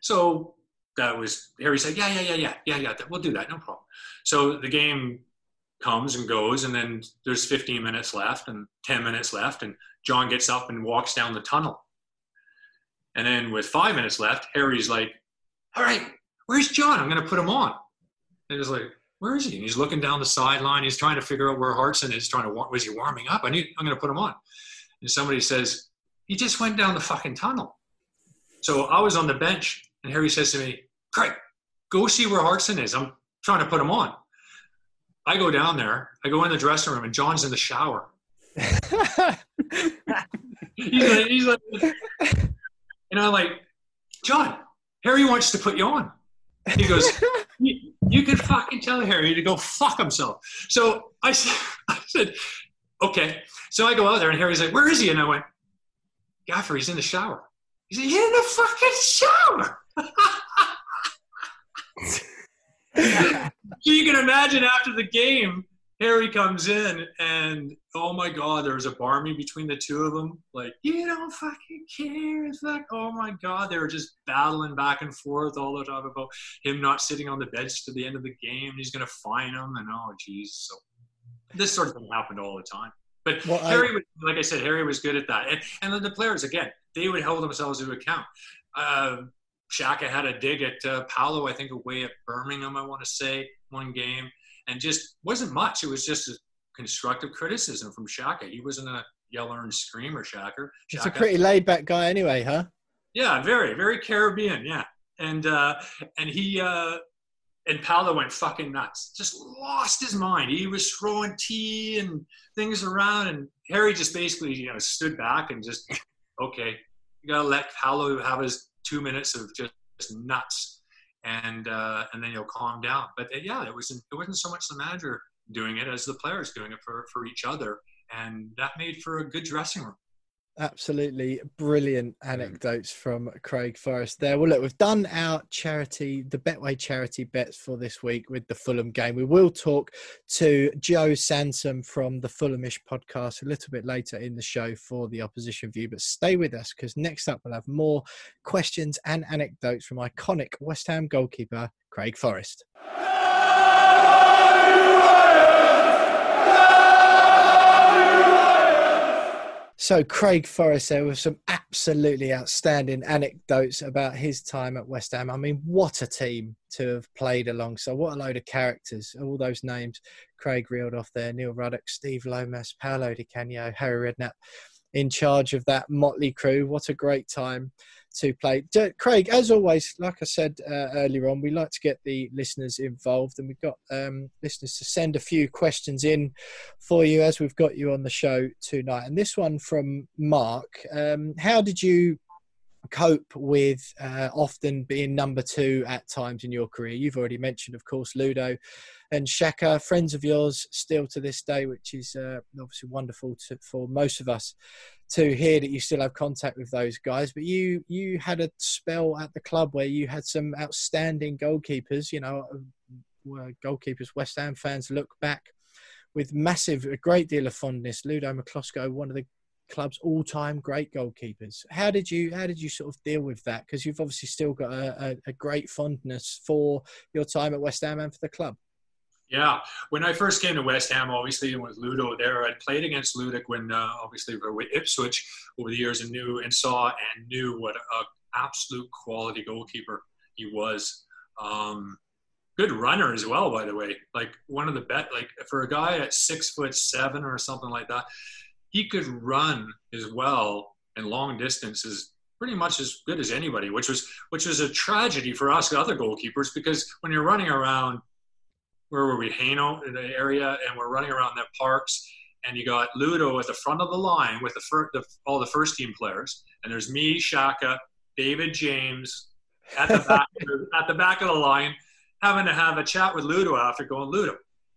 [SPEAKER 1] So that was Harry said, "Yeah, yeah, yeah, yeah, yeah, yeah. We'll do that, no problem." So the game comes and goes, and then there's 15 minutes left and 10 minutes left, and John gets up and walks down the tunnel. And then with five minutes left, Harry's like, all right, Where's John? I'm going to put him on. And he's like, where is he? And he's looking down the sideline. He's trying to figure out where Hartson is. Trying to was he warming up? I need. I'm going to put him on. And somebody says he just went down the fucking tunnel. So I was on the bench, and Harry says to me, Craig, go see where Hartson is. I'm trying to put him on. I go down there. I go in the dressing room, and John's in the shower. he's like, he's like, and I'm like, John, Harry wants to put you on. He goes, you, you can fucking tell Harry to go fuck himself. So I said, I said, okay. So I go out there and Harry's like, where is he? And I went, Gaffer, he's in the shower. He said, he's in the fucking shower. so you can imagine after the game, Harry comes in and oh my god, there was a barmy between the two of them. Like, you don't fucking care. It's like, oh my god, they were just battling back and forth all the time about him not sitting on the bench to the end of the game. He's gonna fine him and oh geez. So this sort of thing happened all the time. But well, Harry, I, like I said, Harry was good at that. And, and then the players again, they would hold themselves to account. Uh, Shaka had a dig at uh, Paolo, I think, away at Birmingham. I want to say one game and just wasn't much. It was just a constructive criticism from Shaka. He wasn't a yeller and screamer, Shaka.
[SPEAKER 2] He's a pretty laid back guy anyway, huh?
[SPEAKER 1] Yeah, very, very Caribbean. Yeah, and uh, and he uh, and Paolo went fucking nuts. Just lost his mind. He was throwing tea and things around, and Harry just basically you know stood back and just okay, you gotta let Paolo have his two minutes of just nuts and uh, and then you'll calm down. But uh, yeah, it wasn't it wasn't so much the manager doing it as the players doing it for for each other, and that made for a good dressing room.
[SPEAKER 2] Absolutely brilliant mm. anecdotes from Craig Forrest there. Well, look, we've done our charity, the Betway charity bets for this week with the Fulham game. We will talk to Joe Sansom from the Fulhamish podcast a little bit later in the show for the opposition view, but stay with us because next up we'll have more questions and anecdotes from iconic West Ham goalkeeper Craig Forrest. So, Craig Forrest, there were some absolutely outstanding anecdotes about his time at West Ham. I mean, what a team to have played alongside. What a load of characters. All those names Craig reeled off there Neil Ruddock, Steve Lomas, Paolo Di Canio, Harry Redknapp in charge of that motley crew. What a great time to play. Craig, as always, like I said uh, earlier on, we like to get the listeners involved, and we've got um, listeners to send a few questions in for you as we've got you on the show tonight. And this one from Mark um, How did you cope with uh, often being number two at times in your career? You've already mentioned, of course, Ludo and Shaka, friends of yours still to this day, which is uh, obviously wonderful to, for most of us to hear that you still have contact with those guys. But you you had a spell at the club where you had some outstanding goalkeepers. You know, uh, goalkeepers. West Ham fans look back with massive, a great deal of fondness. Ludo Miklosko, one of the club's all-time great goalkeepers. How did you how did you sort of deal with that? Because you've obviously still got a, a, a great fondness for your time at West Ham and for the club.
[SPEAKER 1] Yeah, when I first came to West Ham, obviously, with Ludo there, I'd played against Ludek when, uh, obviously, with Ipswich over the years, and knew and saw and knew what an absolute quality goalkeeper he was. Um, good runner as well, by the way. Like one of the best, like for a guy at six foot seven or something like that, he could run as well and long distances pretty much as good as anybody, which was which was a tragedy for us other goalkeepers because when you're running around where were we, in the area, and we're running around that parks. And you got Ludo at the front of the line with the, fir- the all the first team players, and there's me, Shaka, David James at the back at the back of the line, having to have a chat with Ludo after going, Ludo,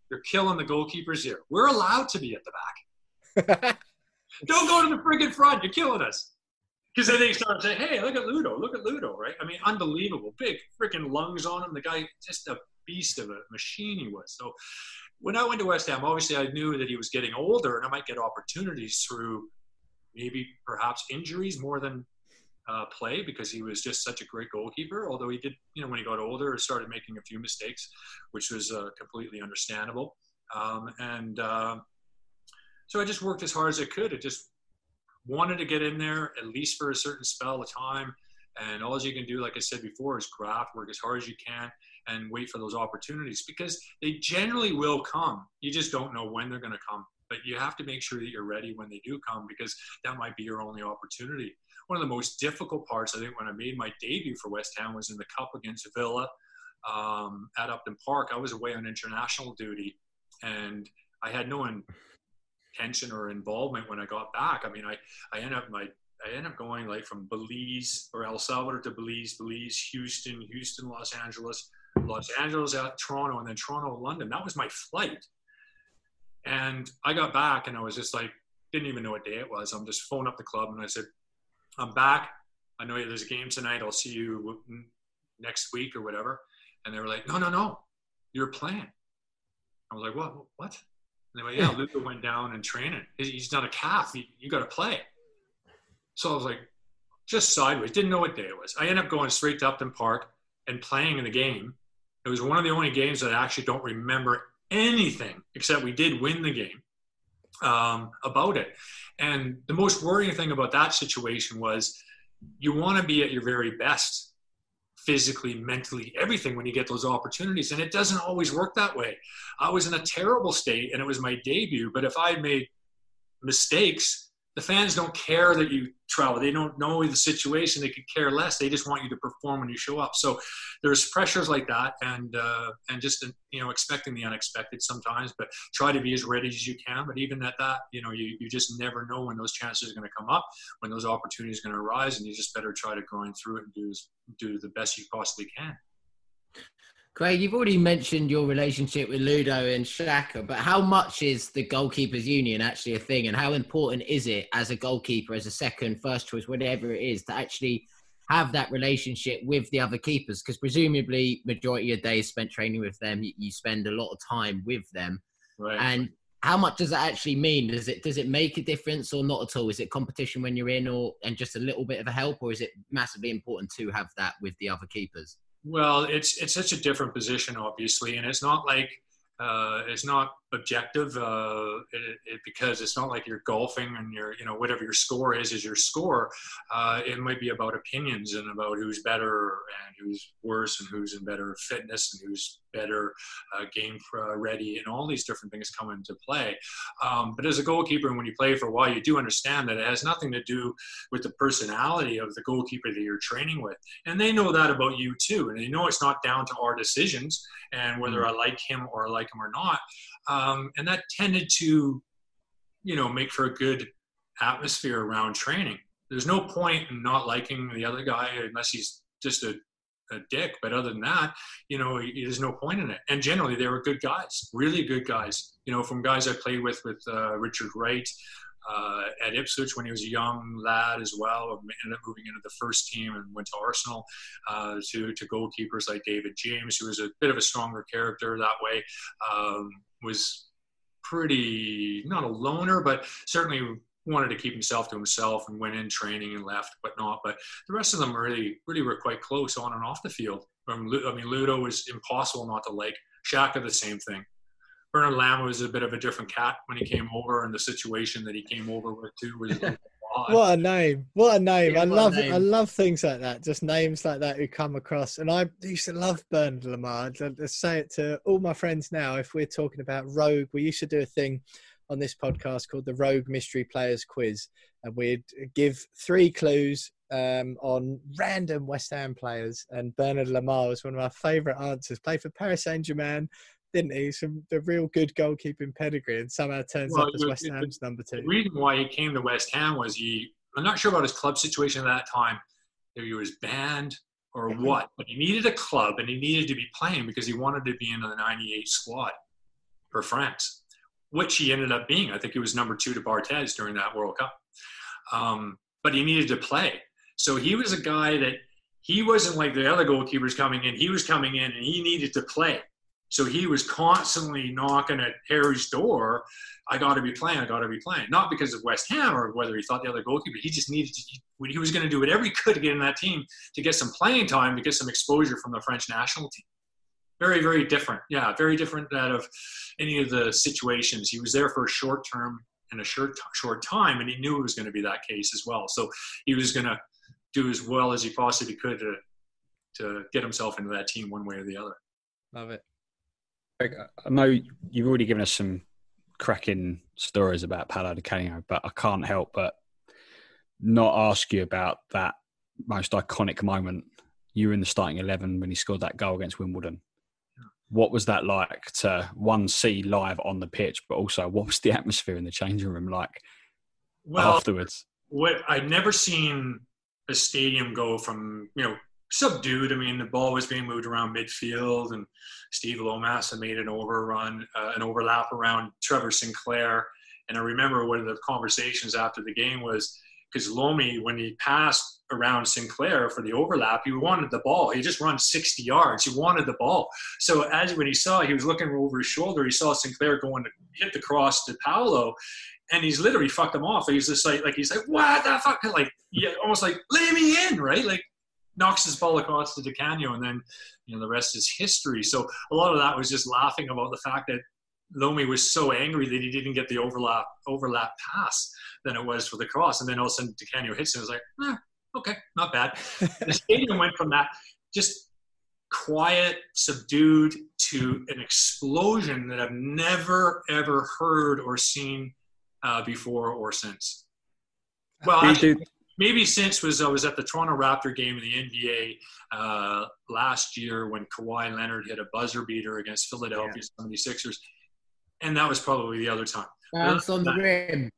[SPEAKER 1] you're killing the goalkeepers here. We're allowed to be at the back. Don't go to the friggin' front. You're killing us. Because then they start saying, hey, look at Ludo. Look at Ludo, right? I mean, unbelievable. Big freaking lungs on him. The guy, just a beast of a machine he was. So when I went to West Ham, obviously I knew that he was getting older and I might get opportunities through maybe perhaps injuries more than uh, play because he was just such a great goalkeeper. Although he did, you know, when he got older, started making a few mistakes, which was uh, completely understandable. Um, and uh, so I just worked as hard as I could. I just wanted to get in there at least for a certain spell of time And all you can do, like I said before, is graft, work as hard as you can, and wait for those opportunities because they generally will come. You just don't know when they're going to come. But you have to make sure that you're ready when they do come because that might be your only opportunity. One of the most difficult parts, I think, when I made my debut for West Ham was in the Cup against Villa um, at Upton Park. I was away on international duty, and I had no intention or involvement when I got back. I mean, I I ended up my I ended up going like from Belize or El Salvador to Belize, Belize, Houston, Houston, Los Angeles, Los Angeles out Toronto, and then Toronto, London. That was my flight. And I got back and I was just like, didn't even know what day it was. I'm just phoned up the club and I said, I'm back. I know there's a game tonight. I'll see you next week or whatever. And they were like, no, no, no, you're playing. I was like, what? What? And they went, yeah, Luca went down and training. He's not a calf. You, you got to play. So I was like, just sideways. Didn't know what day it was. I ended up going straight to Upton Park and playing in the game. It was one of the only games that I actually don't remember anything except we did win the game um, about it. And the most worrying thing about that situation was you want to be at your very best physically, mentally, everything when you get those opportunities. And it doesn't always work that way. I was in a terrible state and it was my debut, but if I made mistakes, the fans don't care that you travel. They don't know the situation. They could care less. They just want you to perform when you show up. So there's pressures like that, and uh, and just you know expecting the unexpected sometimes. But try to be as ready as you can. But even at that, you know, you, you just never know when those chances are going to come up, when those opportunities are going to arise, and you just better try to grind through it and do do the best you possibly can.
[SPEAKER 4] Craig, you've already mentioned your relationship with Ludo and Shaka, but how much is the goalkeepers union actually a thing, and how important is it as a goalkeeper, as a second, first choice, whatever it is, to actually have that relationship with the other keepers? Because presumably, majority of your days spent training with them, you spend a lot of time with them, right. and how much does that actually mean? Does it does it make a difference or not at all? Is it competition when you're in, or and just a little bit of a help, or is it massively important to have that with the other keepers?
[SPEAKER 1] Well, it's it's such a different position, obviously, and it's not like uh, it's not objective uh, it, it, because it's not like you're golfing and you're you know whatever your score is is your score. Uh, it might be about opinions and about who's better and who's worse and who's in better fitness and who's better uh, game uh, ready and all these different things come into play. Um, but as a goalkeeper when you play for a while you do understand that it has nothing to do with the personality of the goalkeeper that you're training with. And they know that about you too and they know it's not down to our decisions and whether mm. I like him or I like him or not um, and that tended to, you know, make for a good atmosphere around training. There's no point in not liking the other guy unless he's just a, a dick. But other than that, you know, there's no point in it. And generally, they were good guys, really good guys. You know, from guys I played with, with uh, Richard Wright, uh, at Ipswich when he was a young lad as well. Ended up moving into the first team and went to Arsenal. Uh, to to goalkeepers like David James, who was a bit of a stronger character that way, um, was pretty not a loner, but certainly wanted to keep himself to himself and went in training and left, whatnot. But the rest of them really, really were quite close on and off the field. I mean, Ludo was impossible not to like. Shaka, the same thing. Bernard Lama was a bit of a different cat when he came over, and the situation that he came over with too was.
[SPEAKER 2] what a name! What a name! Yeah, I love name. I love things like that. Just names like that who come across. And I used to love Bernard Lama. I say it to all my friends now. If we're talking about Rogue, we used to do a thing on this podcast called the Rogue Mystery Players Quiz, and we'd give three clues um, on random West Ham players. And Bernard Lama was one of my favourite answers. Played for Paris Saint Germain, didn't he? Some the real good goalkeeping pedigree, and somehow turns well, up as West Ham's number two.
[SPEAKER 1] The reason why he came to West Ham was he. I'm not sure about his club situation at that time. If he was banned or mm-hmm. what, but he needed a club and he needed to be playing because he wanted to be in the '98 squad for France, which he ended up being. I think he was number two to Barthez during that World Cup. Um, but he needed to play, so he was a guy that he wasn't like the other goalkeepers coming in. He was coming in and he needed to play. So he was constantly knocking at Harry's door. I got to be playing. I got to be playing. Not because of West Ham or whether he thought the other goalkeeper. He just needed to. He was going to do whatever he could to get in that team to get some playing time, to get some exposure from the French national team. Very, very different. Yeah, very different out of any of the situations. He was there for a short term and a short short time, and he knew it was going to be that case as well. So he was going to do as well as he possibly could to to get himself into that team one way or the other.
[SPEAKER 2] Love it.
[SPEAKER 3] I know you've already given us some cracking stories about Paolo Di Canio, but I can't help but not ask you about that most iconic moment. You were in the starting eleven when he scored that goal against Wimbledon. What was that like to one see live on the pitch, but also what was the atmosphere in the changing room like well, afterwards?
[SPEAKER 1] What I'd never seen a stadium go from you know subdued. I mean, the ball was being moved around midfield, and Steve Lomas had made an overrun, uh, an overlap around Trevor Sinclair. And I remember one of the conversations after the game was because Lomi, when he passed around Sinclair for the overlap, he wanted the ball. He just run 60 yards. He wanted the ball. So as when he saw, he was looking over his shoulder. He saw Sinclair going to hit the cross to Paolo, and he's literally fucked him off. He's just like, like he's like, what the fuck? Like, yeah, almost like, let me in, right? Like, knocks his ball across to Di Canio, and then you know the rest is history. So a lot of that was just laughing about the fact that Lomi was so angry that he didn't get the overlap overlap pass than it was for the cross, and then all of a sudden Di Canio hits him. It was like, eh, okay, not bad. the stadium went from that just quiet, subdued to an explosion that I've never ever heard or seen uh, before or since. Well, actually, maybe since was I was at the Toronto Raptor game in the NBA uh, last year when Kawhi Leonard hit a buzzer beater against Philadelphia yeah. 76ers, and that was probably the other time.
[SPEAKER 4] Bounced on the rim.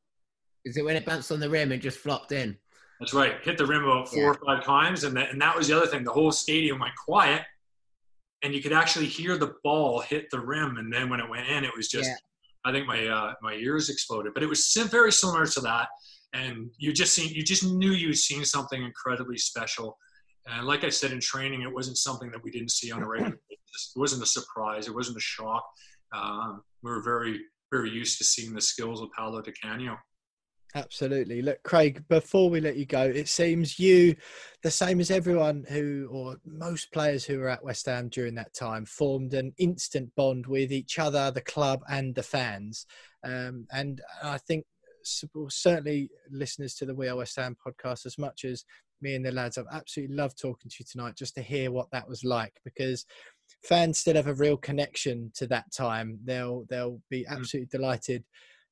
[SPEAKER 4] Is it when it bounced on the rim and just flopped in?
[SPEAKER 1] That's right. Hit the rim about four yeah. or five times, and that, and that was the other thing. The whole stadium went quiet, and you could actually hear the ball hit the rim. And then when it went in, it was just. Yeah. I think my uh, my ears exploded, but it was very similar to that and you just seen you just knew you'd seen something incredibly special. And like I said in training, it wasn't something that we didn't see on a regular basis. It wasn't a surprise. It wasn't a shock. Um, we were very very used to seeing the skills of Paolo Di Canio.
[SPEAKER 2] Absolutely. Look, Craig, before we let you go, it seems you, the same as everyone who, or most players who were at West Ham during that time, formed an instant bond with each other, the club, and the fans. Um, and I think certainly listeners to the We Are West Ham podcast as much as me and the lads. I've absolutely loved talking to you tonight just to hear what that was like because fans still have a real connection to that time. They'll they'll be mm. absolutely mm. delighted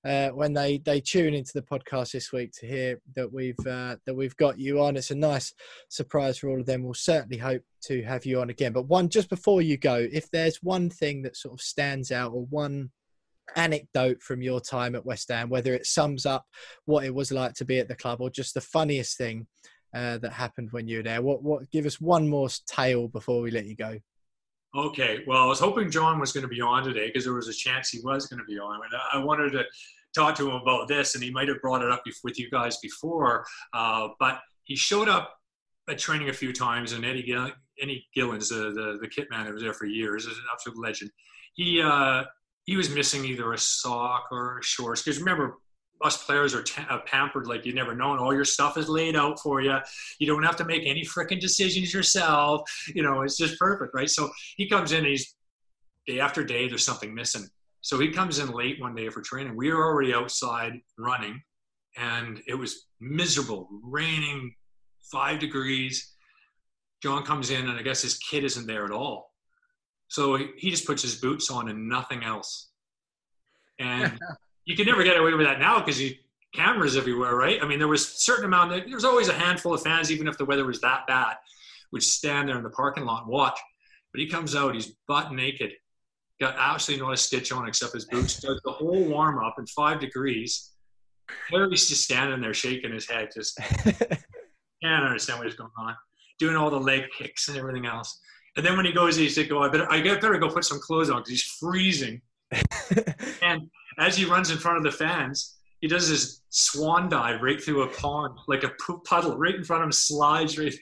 [SPEAKER 2] uh, when they they tune into the podcast this week to hear that we've uh, that we've got you on. It's a nice surprise for all of them. We'll certainly hope to have you on again. But one just before you go, if there's one thing that sort of stands out or one anecdote from your time at West Ham, whether it sums up what it was like to be at the club or just the funniest thing uh, that happened when you were there. What, what, give us one more tale before we let you go.
[SPEAKER 1] Okay. Well, I was hoping John was going to be on today because there was a chance he was going to be on. And I wanted to talk to him about this, and he might have brought it up with you guys before. Uh, but he showed up at training a few times, and Eddie, Gill- Eddie Gillam, the, the, the kit man that was there for years, is an absolute legend. He uh, he was missing either a sock or a shorts. Because remember, us players are t- uh, pampered like you never known. All your stuff is laid out for you. You don't have to make any freaking decisions yourself. You know, it's just perfect, right? So he comes in and he's day after day, there's something missing. So he comes in late one day for training. We were already outside running and it was miserable, raining five degrees. John comes in and I guess his kid isn't there at all. So he just puts his boots on and nothing else. And you can never get away with that now because you cameras everywhere, right? I mean, there was a certain amount. Of, there was always a handful of fans, even if the weather was that bad, would stand there in the parking lot and watch. But he comes out, he's butt naked, got absolutely not a stitch on except his boots. Does the whole warm up in five degrees. Harry's just standing there shaking his head, just can't understand what's going on, doing all the leg kicks and everything else. And then when he goes, he's like, "Oh, I better, I better go put some clothes on because he's freezing." and as he runs in front of the fans, he does this swan dive right through a pond, like a puddle, right in front of him, slides right,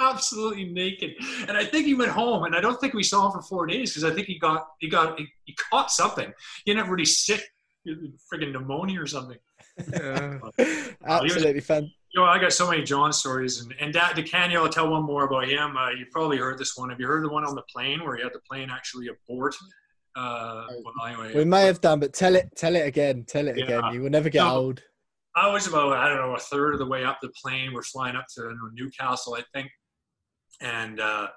[SPEAKER 1] absolutely naked. And I think he went home, and I don't think we saw him for four days because I think he got he got he, he caught something. He ended up really sick, friggin' pneumonia or something.
[SPEAKER 2] Yeah. absolutely fun
[SPEAKER 1] you know, I got so many John stories, and and Dad Di Canio, I'll tell one more about him. Uh, you probably heard this one. Have you heard the one on the plane where he had the plane actually abort? Uh,
[SPEAKER 2] well, anyway, we may have done, but tell it, tell it again, tell it yeah. again. You will never get so, old.
[SPEAKER 1] I was about I don't know a third of the way up the plane. We're flying up to Newcastle, I think, and uh,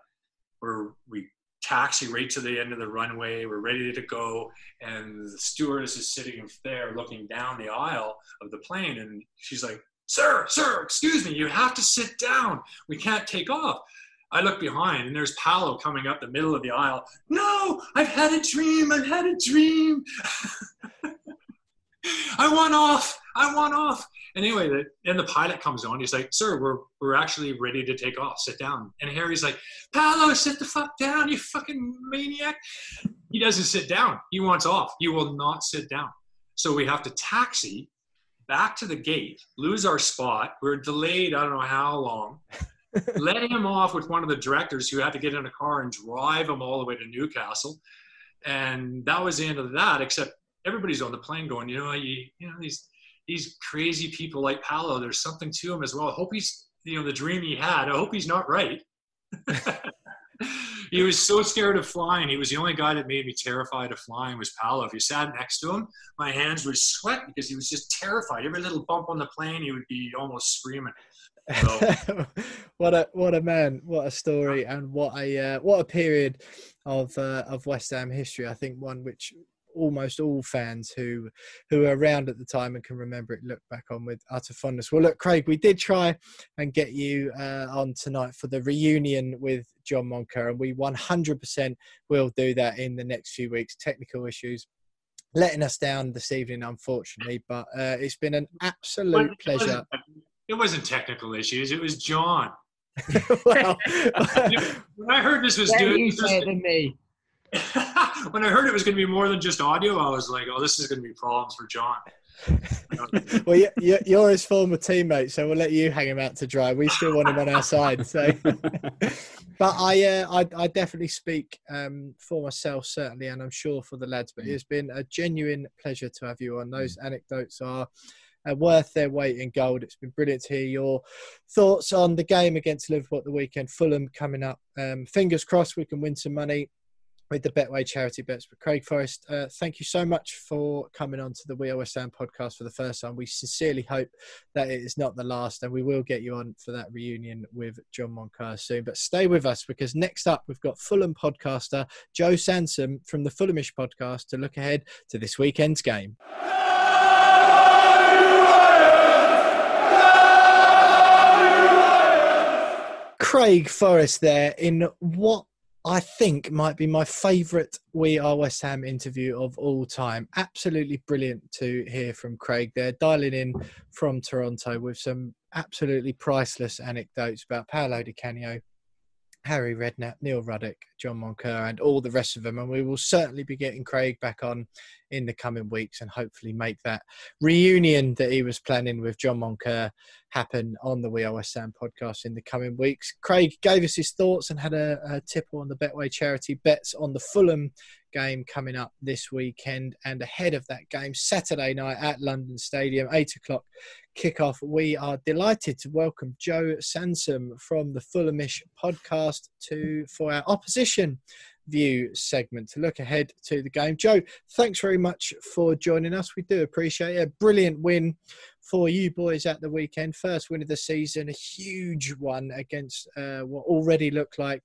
[SPEAKER 1] we're we taxi right to the end of the runway. We're ready to go, and the stewardess is sitting there looking down the aisle of the plane, and she's like, "Sir, sir, excuse me, you have to sit down. We can't take off." I look behind, and there's Paolo coming up the middle of the aisle. No, I've had a dream. I've had a dream. I want off. I want off. And anyway, the, and the pilot comes on. He's like, "Sir, we're we're actually ready to take off. Sit down." And Harry's like, "Paolo, sit the fuck down, you fucking maniac." He doesn't sit down. He wants off. He will not sit down. So we have to taxi back to the gate, lose our spot. We're delayed. I don't know how long. Let him off with one of the directors who had to get in a car and drive him all the way to Newcastle. And that was the end of that. Except everybody's on the plane going, you know, you, you know these these crazy people like Paolo. There's something to him as well. I hope he's, you know, the dream he had. I hope he's not right. he was so scared of flying. He was the only guy that made me terrified of flying was Paolo. If you sat next to him, my hands would sweat because he was just terrified. Every little bump on the plane, he would be almost screaming.
[SPEAKER 2] So. what a what a man! What a story, and what a uh, what a period of uh, of West Ham history. I think one which almost all fans who who were around at the time and can remember it look back on with utter fondness. Well, look, Craig, we did try and get you uh, on tonight for the reunion with John Moncur, and we 100% will do that in the next few weeks. Technical issues letting us down this evening, unfortunately, but uh, it's been an absolute it pleasure.
[SPEAKER 1] Wasn't, it wasn't technical issues; it was John.
[SPEAKER 2] well,
[SPEAKER 1] when I heard this was
[SPEAKER 4] than me.
[SPEAKER 1] when I heard it was going to be more than just audio, I was like, "Oh, this is going to be problems for John."
[SPEAKER 2] well, you're, you're his former teammate, so we'll let you hang him out to dry. We still want him on our side. So, but I, uh, I, I definitely speak um, for myself, certainly, and I'm sure for the lads. But it's been a genuine pleasure to have you on. Those anecdotes are uh, worth their weight in gold. It's been brilliant to hear your thoughts on the game against Liverpool at the weekend. Fulham coming up. Um, fingers crossed we can win some money with the Betway charity bets. But Craig Forrest, uh, thank you so much for coming on to the We West Ham podcast for the first time. We sincerely hope that it is not the last, and we will get you on for that reunion with John Moncur soon. But stay with us because next up we've got Fulham podcaster Joe Sansom from the Fulhamish podcast to look ahead to this weekend's game. Craig Forrest there in what I think might be my favourite We Are West Ham interview of all time. Absolutely brilliant to hear from Craig there, dialing in from Toronto with some absolutely priceless anecdotes about Paolo Di Canio, Harry Redknapp, Neil Ruddock, John Moncur, and all the rest of them. And we will certainly be getting Craig back on in the coming weeks and hopefully make that reunion that he was planning with John Moncur happen on the We Are West Ham podcast in the coming weeks. Craig gave us his thoughts and had a, a tipple on the Betway charity bets on the Fulham game coming up this weekend. And ahead of that game, Saturday night at London Stadium, 8 o'clock kickoff, we are delighted to welcome Joe Sansom from the Fulhamish podcast to for our opposition view segment to look ahead to the game. Joe, thanks very much for joining us. We do appreciate it. A brilliant win for you boys at the weekend. First win of the season, a huge one against uh, what already looked like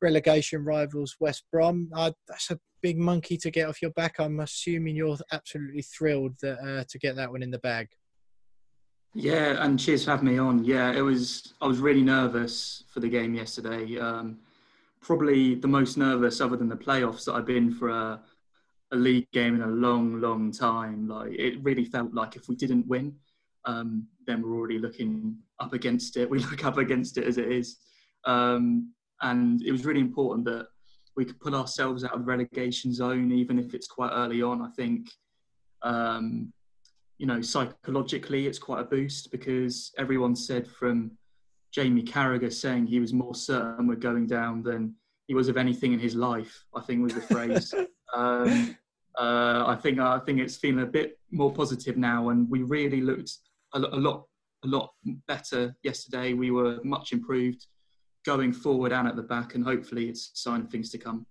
[SPEAKER 2] relegation rivals West Brom. Uh, that's a big monkey to get off your back. I'm assuming you're absolutely thrilled that, uh, to get that one in the bag.
[SPEAKER 5] Yeah, and cheers for having me on. Yeah, it was. I was really nervous for the game yesterday. Um, probably the most nervous, other than the playoffs, that I've been for a, a league game in a long, long time. Like it really felt like if we didn't win, um, then we're already looking up against it. We look up against it as it is, um, and it was really important that we could pull ourselves out of the relegation zone, even if it's quite early on. I think um, you know, psychologically, it's quite a boost because everyone said from Jamie Carragher saying he was more certain we're going down than he was of anything in his life. I think was the phrase. um, uh, I think I think it's feeling a bit more positive now, and we really looked a, a lot a lot better yesterday. We were much improved going forward and at the back, and hopefully it's a sign of things to come.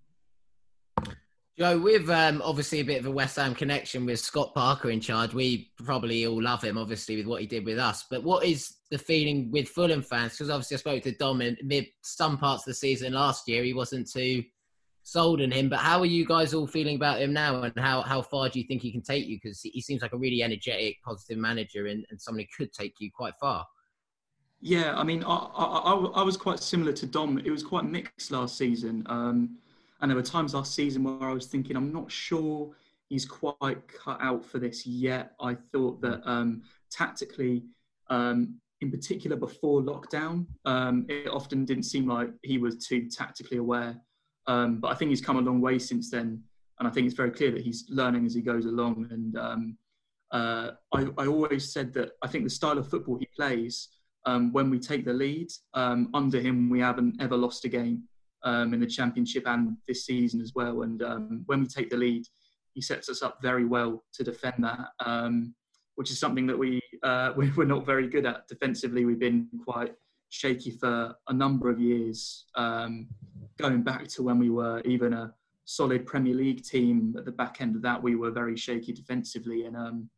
[SPEAKER 4] Joe, with um, obviously a bit of a West Ham connection with Scott Parker in charge, we probably all love him, obviously, with what he did with us. But what is the feeling with Fulham fans? Because obviously, I spoke to Dom in mid some parts of the season last year. He wasn't too sold on him. But how are you guys all feeling about him now? And how, how far do you think he can take you? Because he seems like a really energetic, positive manager and, and somebody could take you quite far.
[SPEAKER 5] Yeah, I mean, I, I, I, was quite similar to Dom. It was quite mixed last season. Um, and there were times last season where I was thinking, I'm not sure he's quite cut out for this yet. I thought that um, tactically, um, in particular before lockdown, um, it often didn't seem like he was too tactically aware. Um, but I think he's come a long way since then. And I think it's very clear that he's learning as he goes along. And um, uh, I, I, always said that I think the style of football he plays, um, when we take the lead, under him, we haven't ever lost a game um, in the championship and this season as well. And um, when we take the lead, he sets us up very well to defend that, um, which is something that we uh, we're not very good at defensively. We've been quite shaky for a number of years, um, going back to when we were even a solid Premier League team. At the back end of that, we were very shaky defensively, and um,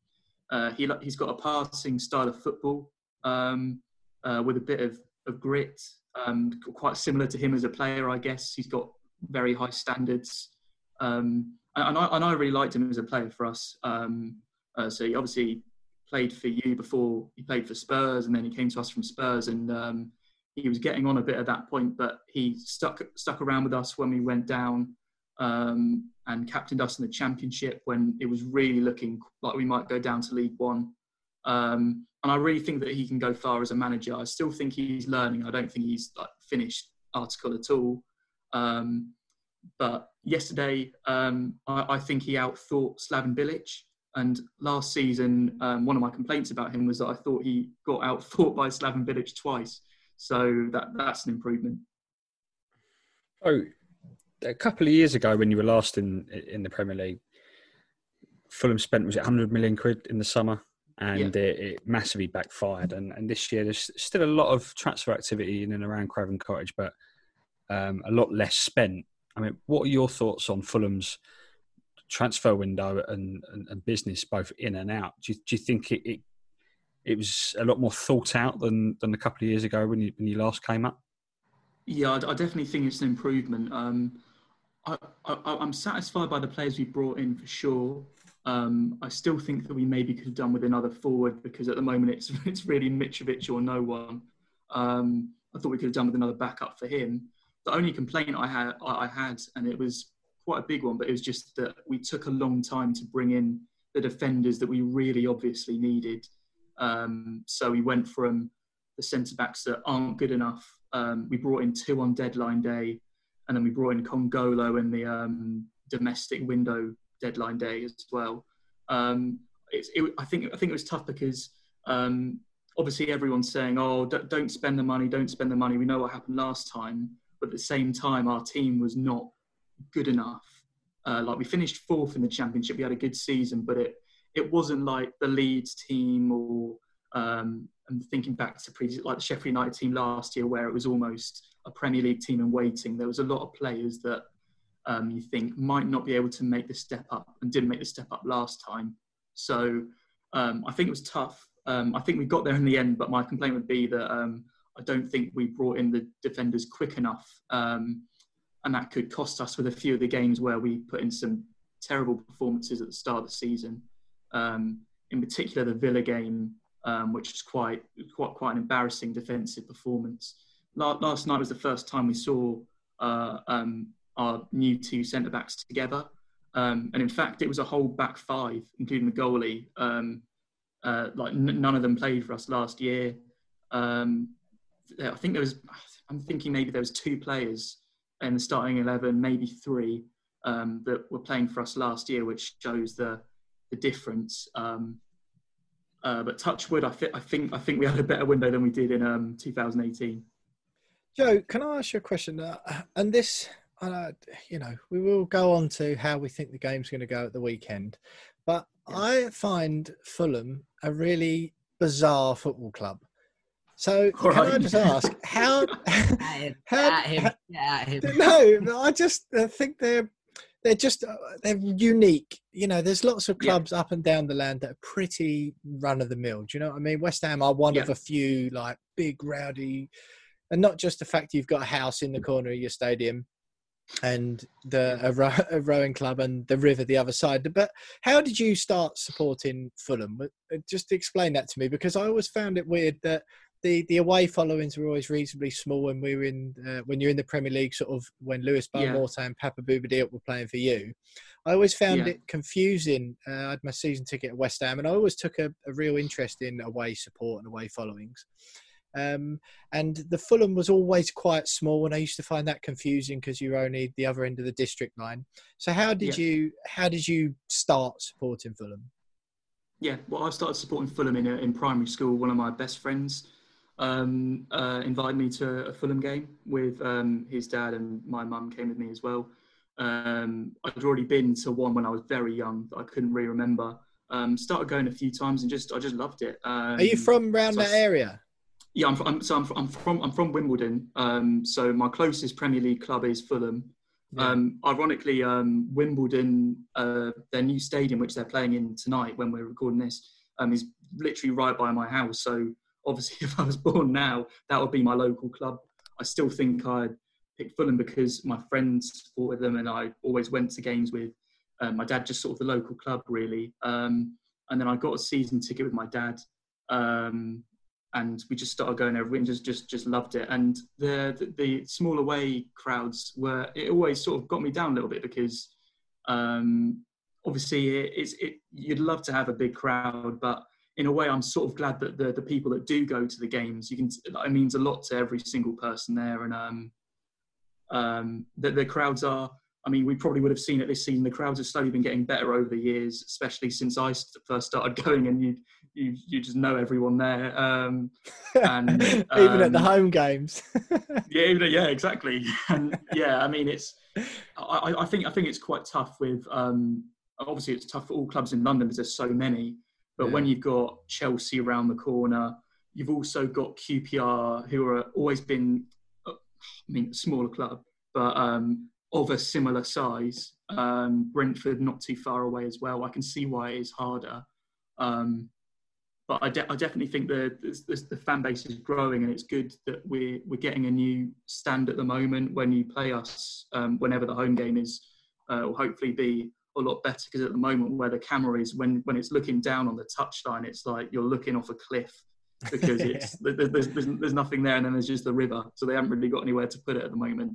[SPEAKER 5] uh, he he's got a passing style of football um, uh, with a bit of, of grit um, quite similar to him as a player, I guess. He's got very high standards. Um, and, I, and, I, really liked him as a player for us. Um, uh, so he obviously played for you before he played for Spurs, and then he came to us from Spurs, and um, he was getting on a bit at that point. But he stuck stuck around with us when we went down, um, and captained us in the Championship when it was really looking like we might go down to League One. Um, and I really think that he can go far as a manager. I still think he's learning. I don't think he's like finished article at all. Um, but yesterday, um, I, I, think he outthought Slaven Bilic. And last season, um, one of my complaints about him was that I thought he got outthought by Slaven Bilic twice. So that that's an improvement.
[SPEAKER 3] Oh, a couple of years ago, when you were last in in the Premier League, Fulham spent was it 100 million quid in the summer and yeah. it, it, massively backfired. And, and this year, there's still a lot of transfer activity in and around Craven Cottage, but um, a lot less spent. I mean, what are your thoughts on Fulham's transfer window and, and, and business, both in and out? Do you, do you think it, it, it was a lot more thought out than than a couple of years ago when you when you last came up?
[SPEAKER 5] Yeah, I, I definitely think it's an improvement. Um, I, I, I'm satisfied by the players we brought in for sure. Um, I still think that we maybe could have done with another forward because at the moment it's it's really Mitrovic or no one. Um, I thought we could have done with another backup for him. The only complaint I had, I had, and it was quite a big one, but it was just that we took a long time to bring in the defenders that we really obviously needed. Um, so we went from the centre backs that aren't good enough. Um, we brought in two on deadline day, and then we brought in Kongolo in the um, domestic window deadline day as well. Um, it, I think I think it was tough because um, obviously everyone's saying, "Oh, don't spend the money, don't spend the money." We know what happened last time, but at the same time, our team was not good enough. Uh, like we finished fourth in the championship, we had a good season, but it it wasn't like the Leeds team or um, I'm thinking back to previous, like the Sheffield United team last year, where it was almost a Premier League team in waiting. There was a lot of players that um, you think might not be able to make the step up and didn't make the step up last time. So um, I think it was tough. Um, I think we got there in the end, but my complaint would be that um, I don't think we brought in the defenders quick enough. Um, and that could cost us with a few of the games where we put in some terrible performances at the start of the season. Um, in particular, the Villa game, which was quite, quite, quite an embarrassing defensive performance. Last night was the first time we saw uh, um, our new two centre backs together. Um, and in fact, it was a whole back five, including the goalie. Um, uh, like n- none of them played for us last year. Um, I think there was. I'm thinking maybe there was two players in the starting eleven, maybe three um, that were playing for us last year, which shows the the difference. Um, uh, but touchwood, I, th- I think I think we had a better window than we did in um, 2018.
[SPEAKER 2] Joe, can I ask you a question? Uh, and this uh, you know, we will go on to how we think the game's going to go at the weekend. But yeah. I find Fulham a really bizarre football club. So All can right. I just ask how?
[SPEAKER 4] how,
[SPEAKER 2] him, how, no, I just think they're they're just uh, they're unique. You know, there's lots of
[SPEAKER 5] Yeah.
[SPEAKER 2] clubs up and down the land that are pretty run of the mill. Do you know what I mean? West Ham are one of a few like big rowdy, and not just the fact you've got a house in the corner of your stadium and the a, row, a rowing club and the river the other side. But how did you start supporting Fulham? Uh, Just explain that to me because I always found it weird that the, the away followings were always reasonably small when we were in uh, when you're in the Premier League, sort of when Lewis
[SPEAKER 5] Yeah.
[SPEAKER 2] And Papa Bouba were playing for you. I always found
[SPEAKER 5] Yeah.
[SPEAKER 2] it confusing. Uh, I had my season ticket at West Ham, and I always took a, a real interest in away support and away followings. Um, and the Fulham was always quite small, and I used to find that confusing because you were only the other end of the district line. So how did
[SPEAKER 5] Yeah.
[SPEAKER 2] you how did you start supporting Fulham?
[SPEAKER 5] Yeah, well, I started supporting Fulham in, in primary school. One of my best friends um, uh, invited me to a Fulham game with um, his dad, and my mum came with me as well. Um, I'd already been to one when I was very young that I couldn't really remember. Um, started going a few times and just I just loved it. Um,
[SPEAKER 2] Are you from around
[SPEAKER 5] so
[SPEAKER 2] that
[SPEAKER 5] I-
[SPEAKER 2] area?
[SPEAKER 5] Yeah, I'm, from, I'm, so I'm, from- I'm from I'm from Wimbledon. Um, so my closest Premier League club is Fulham.
[SPEAKER 2] Yeah.
[SPEAKER 5] Um, ironically, um, Wimbledon, uh, their new stadium, which they're playing in tonight when we're recording this, um, is literally right by my house. So obviously, if I was born now, that would be my local club. I still think I'd pick Fulham because my friends supported them, and I always went to games with um, my dad, just sort of the local club, really. Um, and then I got a season ticket with my dad. Um, and we just started going every week and just just just loved it. And the, the the small away crowds were it always sort of got me down a little bit because um, obviously it, it's it you'd love to have a big crowd, but in a way I'm sort of glad that the the people that do go to the games you can it means a lot to every single person there and um um the, the crowds are. I mean, we probably would have seen it this season. The crowds have slowly been getting better over the years, especially since I first started going, and you you you just know everyone there. Um, and,
[SPEAKER 2] Even at the
[SPEAKER 5] um,
[SPEAKER 2] home games.
[SPEAKER 5] yeah, even- yeah, exactly. And yeah, I mean, it's. I, I- think I think it's quite tough with. Um, obviously, it's tough for all clubs in London because there's so many. But when you've got Chelsea around the corner, you've also got QPR, who are always been, uh, I mean, a smaller club, but um, of a similar size. Um, Brentford not too far away as well. I can see why it is harder. Um, but I, de- I definitely think the, the the fan base is growing, and it's good that we're we're getting a new stand at the moment. When you play us, um, whenever the home game is, uh, will hopefully be a lot better because at the moment where the camera is, when when it's looking down on the touchline, it's like you're looking off a cliff because it's there's, there's, there's there's nothing there, and then there's just the river, so they haven't really got anywhere to put it at the moment.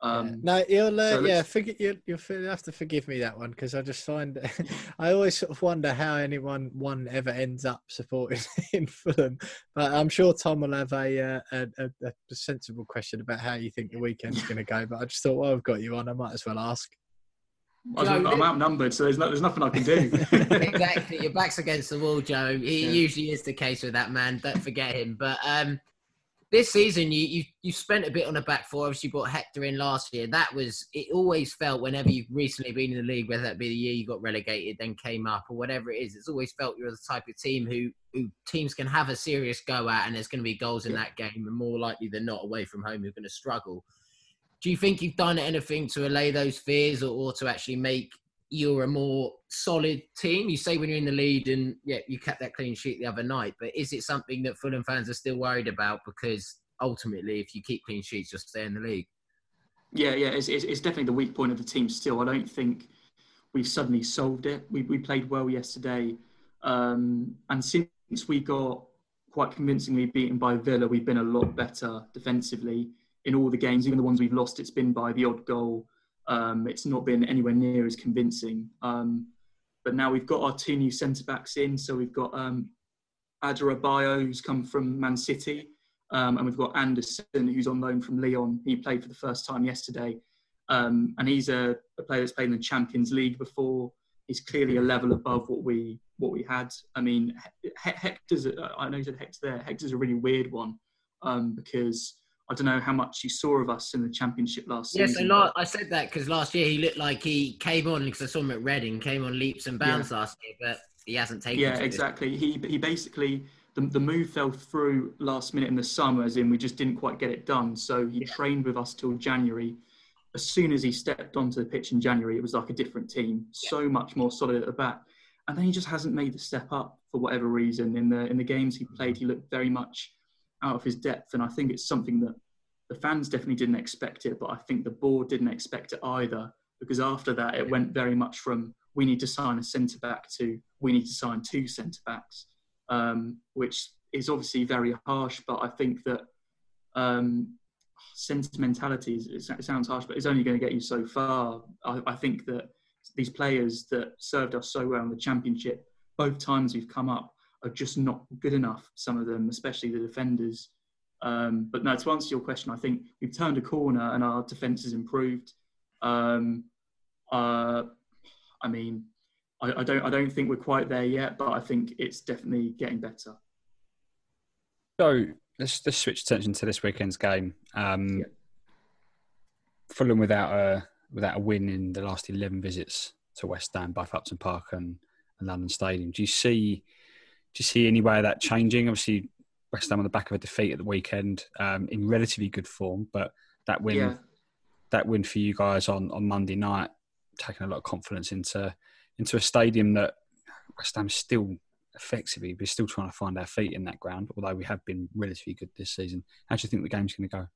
[SPEAKER 5] Um,
[SPEAKER 2] no, you'll uh,
[SPEAKER 5] so
[SPEAKER 2] yeah,
[SPEAKER 5] let's-
[SPEAKER 2] forget you. You'll have to forgive me that one because I just find I always sort of wonder how anyone one ever ends up supporting in Fulham. But I'm sure Tom will have a uh, a, a, a sensible question about how you think the weekend's going to go. But I just thought, well, I've got you on. I might as well ask.
[SPEAKER 5] I was-
[SPEAKER 4] Joe,
[SPEAKER 5] I'm outnumbered, so there's no, there's nothing I can do.
[SPEAKER 4] exactly. Your back's against the wall, Joe. He
[SPEAKER 5] Yeah.
[SPEAKER 4] usually is the case with that man. Don't forget him. But um, this season, you you you spent a bit on the back four. Obviously, you brought Hector in last year. That was it. Always felt whenever you've recently been in the league, whether that be the year you got relegated, then came up, or whatever it is, it's always felt you're the type of team who who teams can have a serious go at, and there's going to be goals in that game, and more likely than not, away from home, you're going to struggle. Do you think you've done anything to allay those fears, or, or to actually make you're a more solid team. You say when you're in the lead, and yeah, you kept that clean sheet the other night. But is it something that Fulham fans are still worried about? Because ultimately, if you keep clean sheets, you'll stay in the league.
[SPEAKER 5] Yeah, yeah, it's, it's, it's definitely the weak point of the team still. I don't think we've suddenly solved it. We, we played well yesterday. Um, and since we got quite convincingly beaten by Villa, we've been a lot better defensively in all the games. Even the ones we've lost, it's been by the odd goal. Um, it's not been anywhere near as convincing. Um, but now we've got our two new centre backs in. So we've got um, Adarabioyo, who's come from Man City. Um, and we've got Andersen, who's on loan from Lyon. He played for the first time yesterday. Um, and he's a, a, player that's played in the Champions League before. He's clearly a level above what we what we had. I mean, he- Hector's. A, I know you said Hector there. Hector's a really weird one um, because I don't know how much you saw of us in the Championship last
[SPEAKER 4] Yeah, so
[SPEAKER 5] season.
[SPEAKER 4] la- I said that because last year he looked like he came on because I saw him at Reading, came on leaps and bounds last year, but he hasn't taken.
[SPEAKER 5] yeah, exactly. He he basically the, the move fell through last minute in the summer, as in we just didn't quite get it done. So he
[SPEAKER 4] Yeah.
[SPEAKER 5] trained with us till January. as soon as he stepped onto the pitch in January, it was like a different team, yeah. so much more solid at the back. And then he just hasn't made the step up for whatever reason. In the in the games he mm-hmm. played, he looked very much out of his depth, and I think it's something that the fans definitely didn't expect it, but I think the board didn't expect it either. Because after that, it went very much from we need to sign a centre back to we need to sign two centre backs, um, which is obviously very harsh. But I think that um, sentimentality is, it sounds harsh, but it's only going to get you so far. I, I, think that these players that served us so well in the championship, both times we've come up, are just not good enough. Some of them, especially the defenders. Um, but no, to answer your question, I think we've turned a corner and our defence has improved. Um, uh, I mean, I, I, don't, I don't think we're quite there yet, but I think it's definitely getting better.
[SPEAKER 3] So let's let's switch attention to this weekend's game. Um, yeah. Fulham without a without a win in the last eleven visits to West Ham, both Upton Park and, and London Stadium. Do you see you see any way of that changing? Obviously, West Ham on the back of a defeat at the weekend, um, in relatively good form, but that win yeah. that win for you guys on, on Monday night, taking a lot of confidence into into a stadium that West Ham still effectively we're still trying to find our feet in that ground, although we have been relatively good this season. How do you think the game's going to go?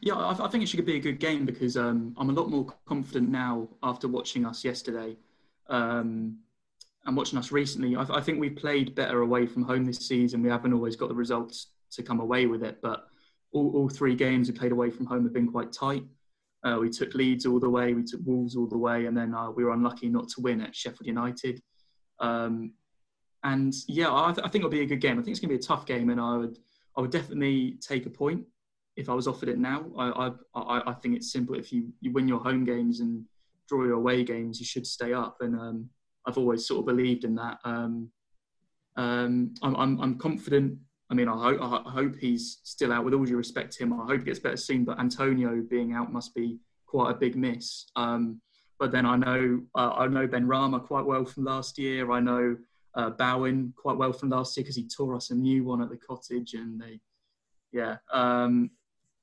[SPEAKER 5] Yeah, I, I think it should be a good game because um, I'm a lot more confident now after watching us yesterday um, and watching us recently. I, I, think we've played better away from home this season. We haven't always got the results to come away with it, but all, all three games we played away from home have been quite tight. Uh, we took Leeds all the way, we took Wolves all the way, and then uh, we were unlucky not to win at Sheffield United. Um, and yeah, I, th- I, think it'll be a good game. I think it's going to be a tough game, and I would I would definitely take a point if I was offered it now. I I, I think it's simple. If you, you win your home games and draw your away games, you should stay up. And um, I've always sort of believed in that. Um, um, I'm, I'm, I'm confident. I mean, I hope, I hope he's still out. With all due respect to him, I hope he gets better soon. But Antonio being out must be quite a big miss. Um, but then I know uh, I know Benrahma quite well from last year. I know uh, Bowen quite well from last year because he tore us a new one at the cottage, and they, yeah. Um,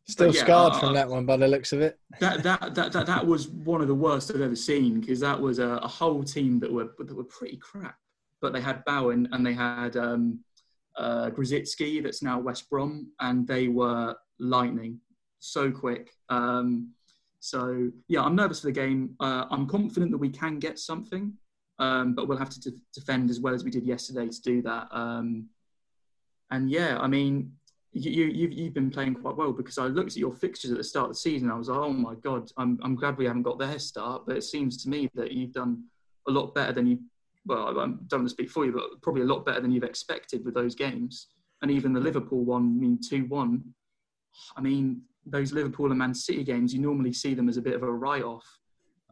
[SPEAKER 2] Still yeah, scarred uh, from that one by the looks of it.
[SPEAKER 5] That that that that, that was one of the worst I've ever seen because that was a, a, whole team that were that were pretty crap. But they had Bowen and they had um, uh, Grosicki that's now West Brom, and they were lightning, so quick. Um, so yeah, I'm nervous for the game. Uh, I'm confident that we can get something. Um, but we'll have to de- defend as well as we did yesterday to do that. Um, and yeah, I mean, you, you've, you've been playing quite well because I looked at your fixtures at the start of the season. I was like, oh my God, I'm, I'm glad we haven't got their start. But it seems to me that you've done a lot better than you, well, I don't want to speak for you, but probably a lot better than you've expected with those games. And even the Liverpool one, I mean, 2 1. I mean, those Liverpool and Man City games, you normally see them as a bit of a write off.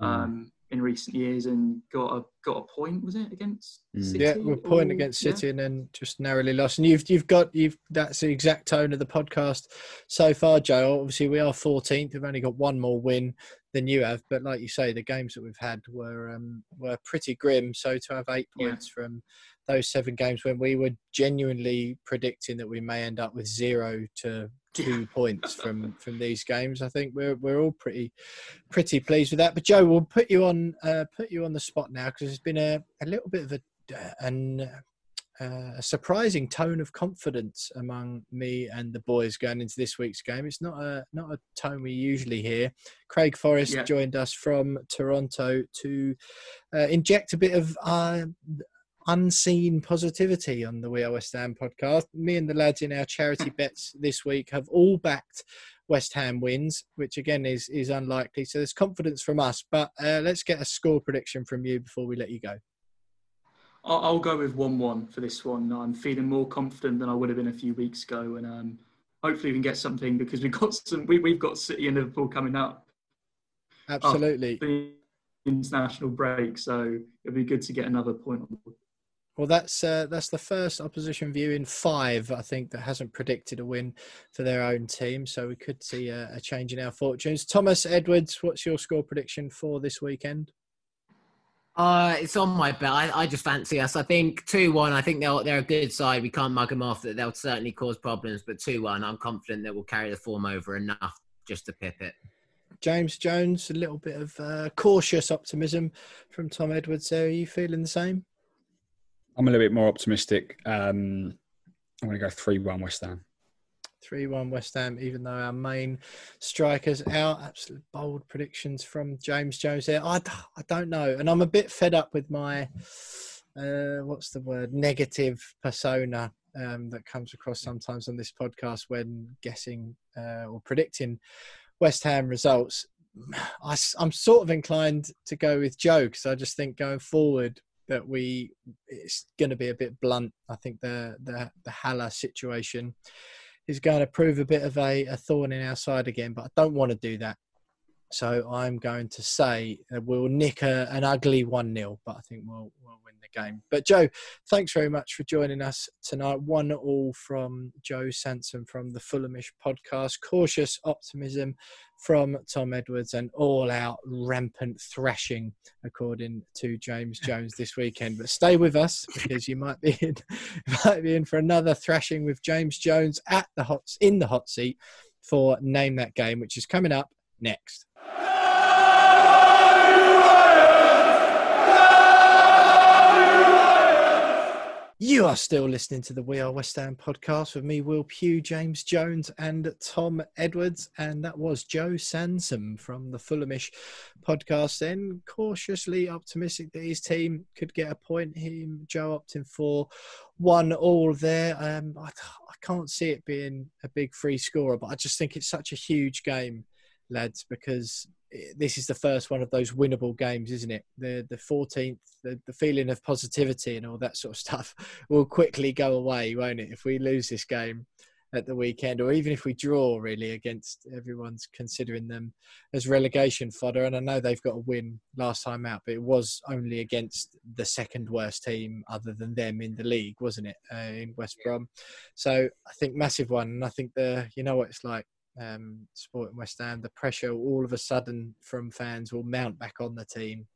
[SPEAKER 5] Mm. Um, in recent years and got a got a point. Was it against?
[SPEAKER 2] Mm. City yeah, we're point against City yeah. and then just narrowly lost. And you've you've got you've that's the exact tone of the podcast so far, Joe. Obviously, we are 14th. We've only got one more win than you have, but like you say, the games that we've had were um, were pretty grim. So to have eight points yeah. from those seven games when we were genuinely predicting that we may end up with zero to two points from from these games. I think we're we're all pretty pretty pleased with that. But Joe, we'll put you on uh, put you on the spot now because there's been a, a little bit of a an uh, a surprising tone of confidence among me and the boys going into this week's game. It's not a not a tone we usually hear. Craig Forrest yeah. joined us from Toronto to uh, inject a bit of uh, unseen positivity on the We Are West Ham podcast. Me and the lads in our charity bets this week have all backed West Ham wins, which again is is unlikely. So there's confidence from us. But uh, let's get a score prediction from you before we let you go.
[SPEAKER 5] I'll, go with one-one for this one. I'm feeling more confident than I would have been a few weeks ago, and um, hopefully we can get something because we've got some. We, have got City and Liverpool coming up.
[SPEAKER 2] Absolutely.
[SPEAKER 5] The international break, so it'd be good to get another point on board.
[SPEAKER 2] Well, that's uh, that's the first opposition view in five, I think, that hasn't predicted a win for their own team. So we could see a, a change in our fortunes. Thomas Edwards, what's your score prediction for this weekend?
[SPEAKER 4] Uh, it's on my bet. I, I just fancy us. I think two one. I think they're they're a good side. We can't mug them off. That they'll certainly cause problems. But two one, I'm confident that we'll carry the form over enough just to pip it.
[SPEAKER 2] James Jones, a little bit of uh, cautious optimism from Tom Edwards there. Are you feeling the same?
[SPEAKER 3] I'm a little bit more optimistic. Um, I'm going to go 3 1 West Ham.
[SPEAKER 2] 3 1 West Ham, even though our main strikers out. Absolute bold predictions from James Jones there. I, I don't know. And I'm a bit fed up with my, uh, what's the word, negative persona um, that comes across sometimes on this podcast when guessing uh, or predicting West Ham results. I, am sort of inclined to go with Joe because I just think going forward that we it's going to be a bit blunt. I think the the the Haller situation is going to prove a bit of a, a thorn in our side again, but I don't want to do that. So I'm going to say uh, we'll nick a, an ugly 1 0, but I think we'll, we'll win the game. But Joe, thanks very much for joining us tonight. One all from Joe Sansom from the Fulhamish podcast. Cautious optimism from Tom Edwards and all out rampant thrashing, according to James Jones this weekend. But stay with us because you might be in, might be in for another thrashing with James Jones at the hot in the hot seat for Name That Game, which is coming up next. You are still listening to the We Are West Ham podcast with me, Will Pugh, James Jones, and Tom Edwards. And that was Joe Sansom from the Fulhamish podcast. Then cautiously optimistic that his team could get a point. Him, Joe opting for one all there. Um, I, I can't see it being a big free scorer, but I just think it's such a huge game, lads, because this is the first one of those winnable games, isn't it? The the fourteenth, the, the feeling of positivity and all that sort of stuff will quickly go away, won't it? If we lose this game at the weekend, or even if we draw, really against everyone's considering them as relegation fodder. And I know they've got a win last time out, but it was only against the second worst team other than them in the league, wasn't it? Uh, in West Brom. So I think massive one, and I think the you know what it's like um, Sporting West Ham, the pressure all of a sudden from fans will mount back on the team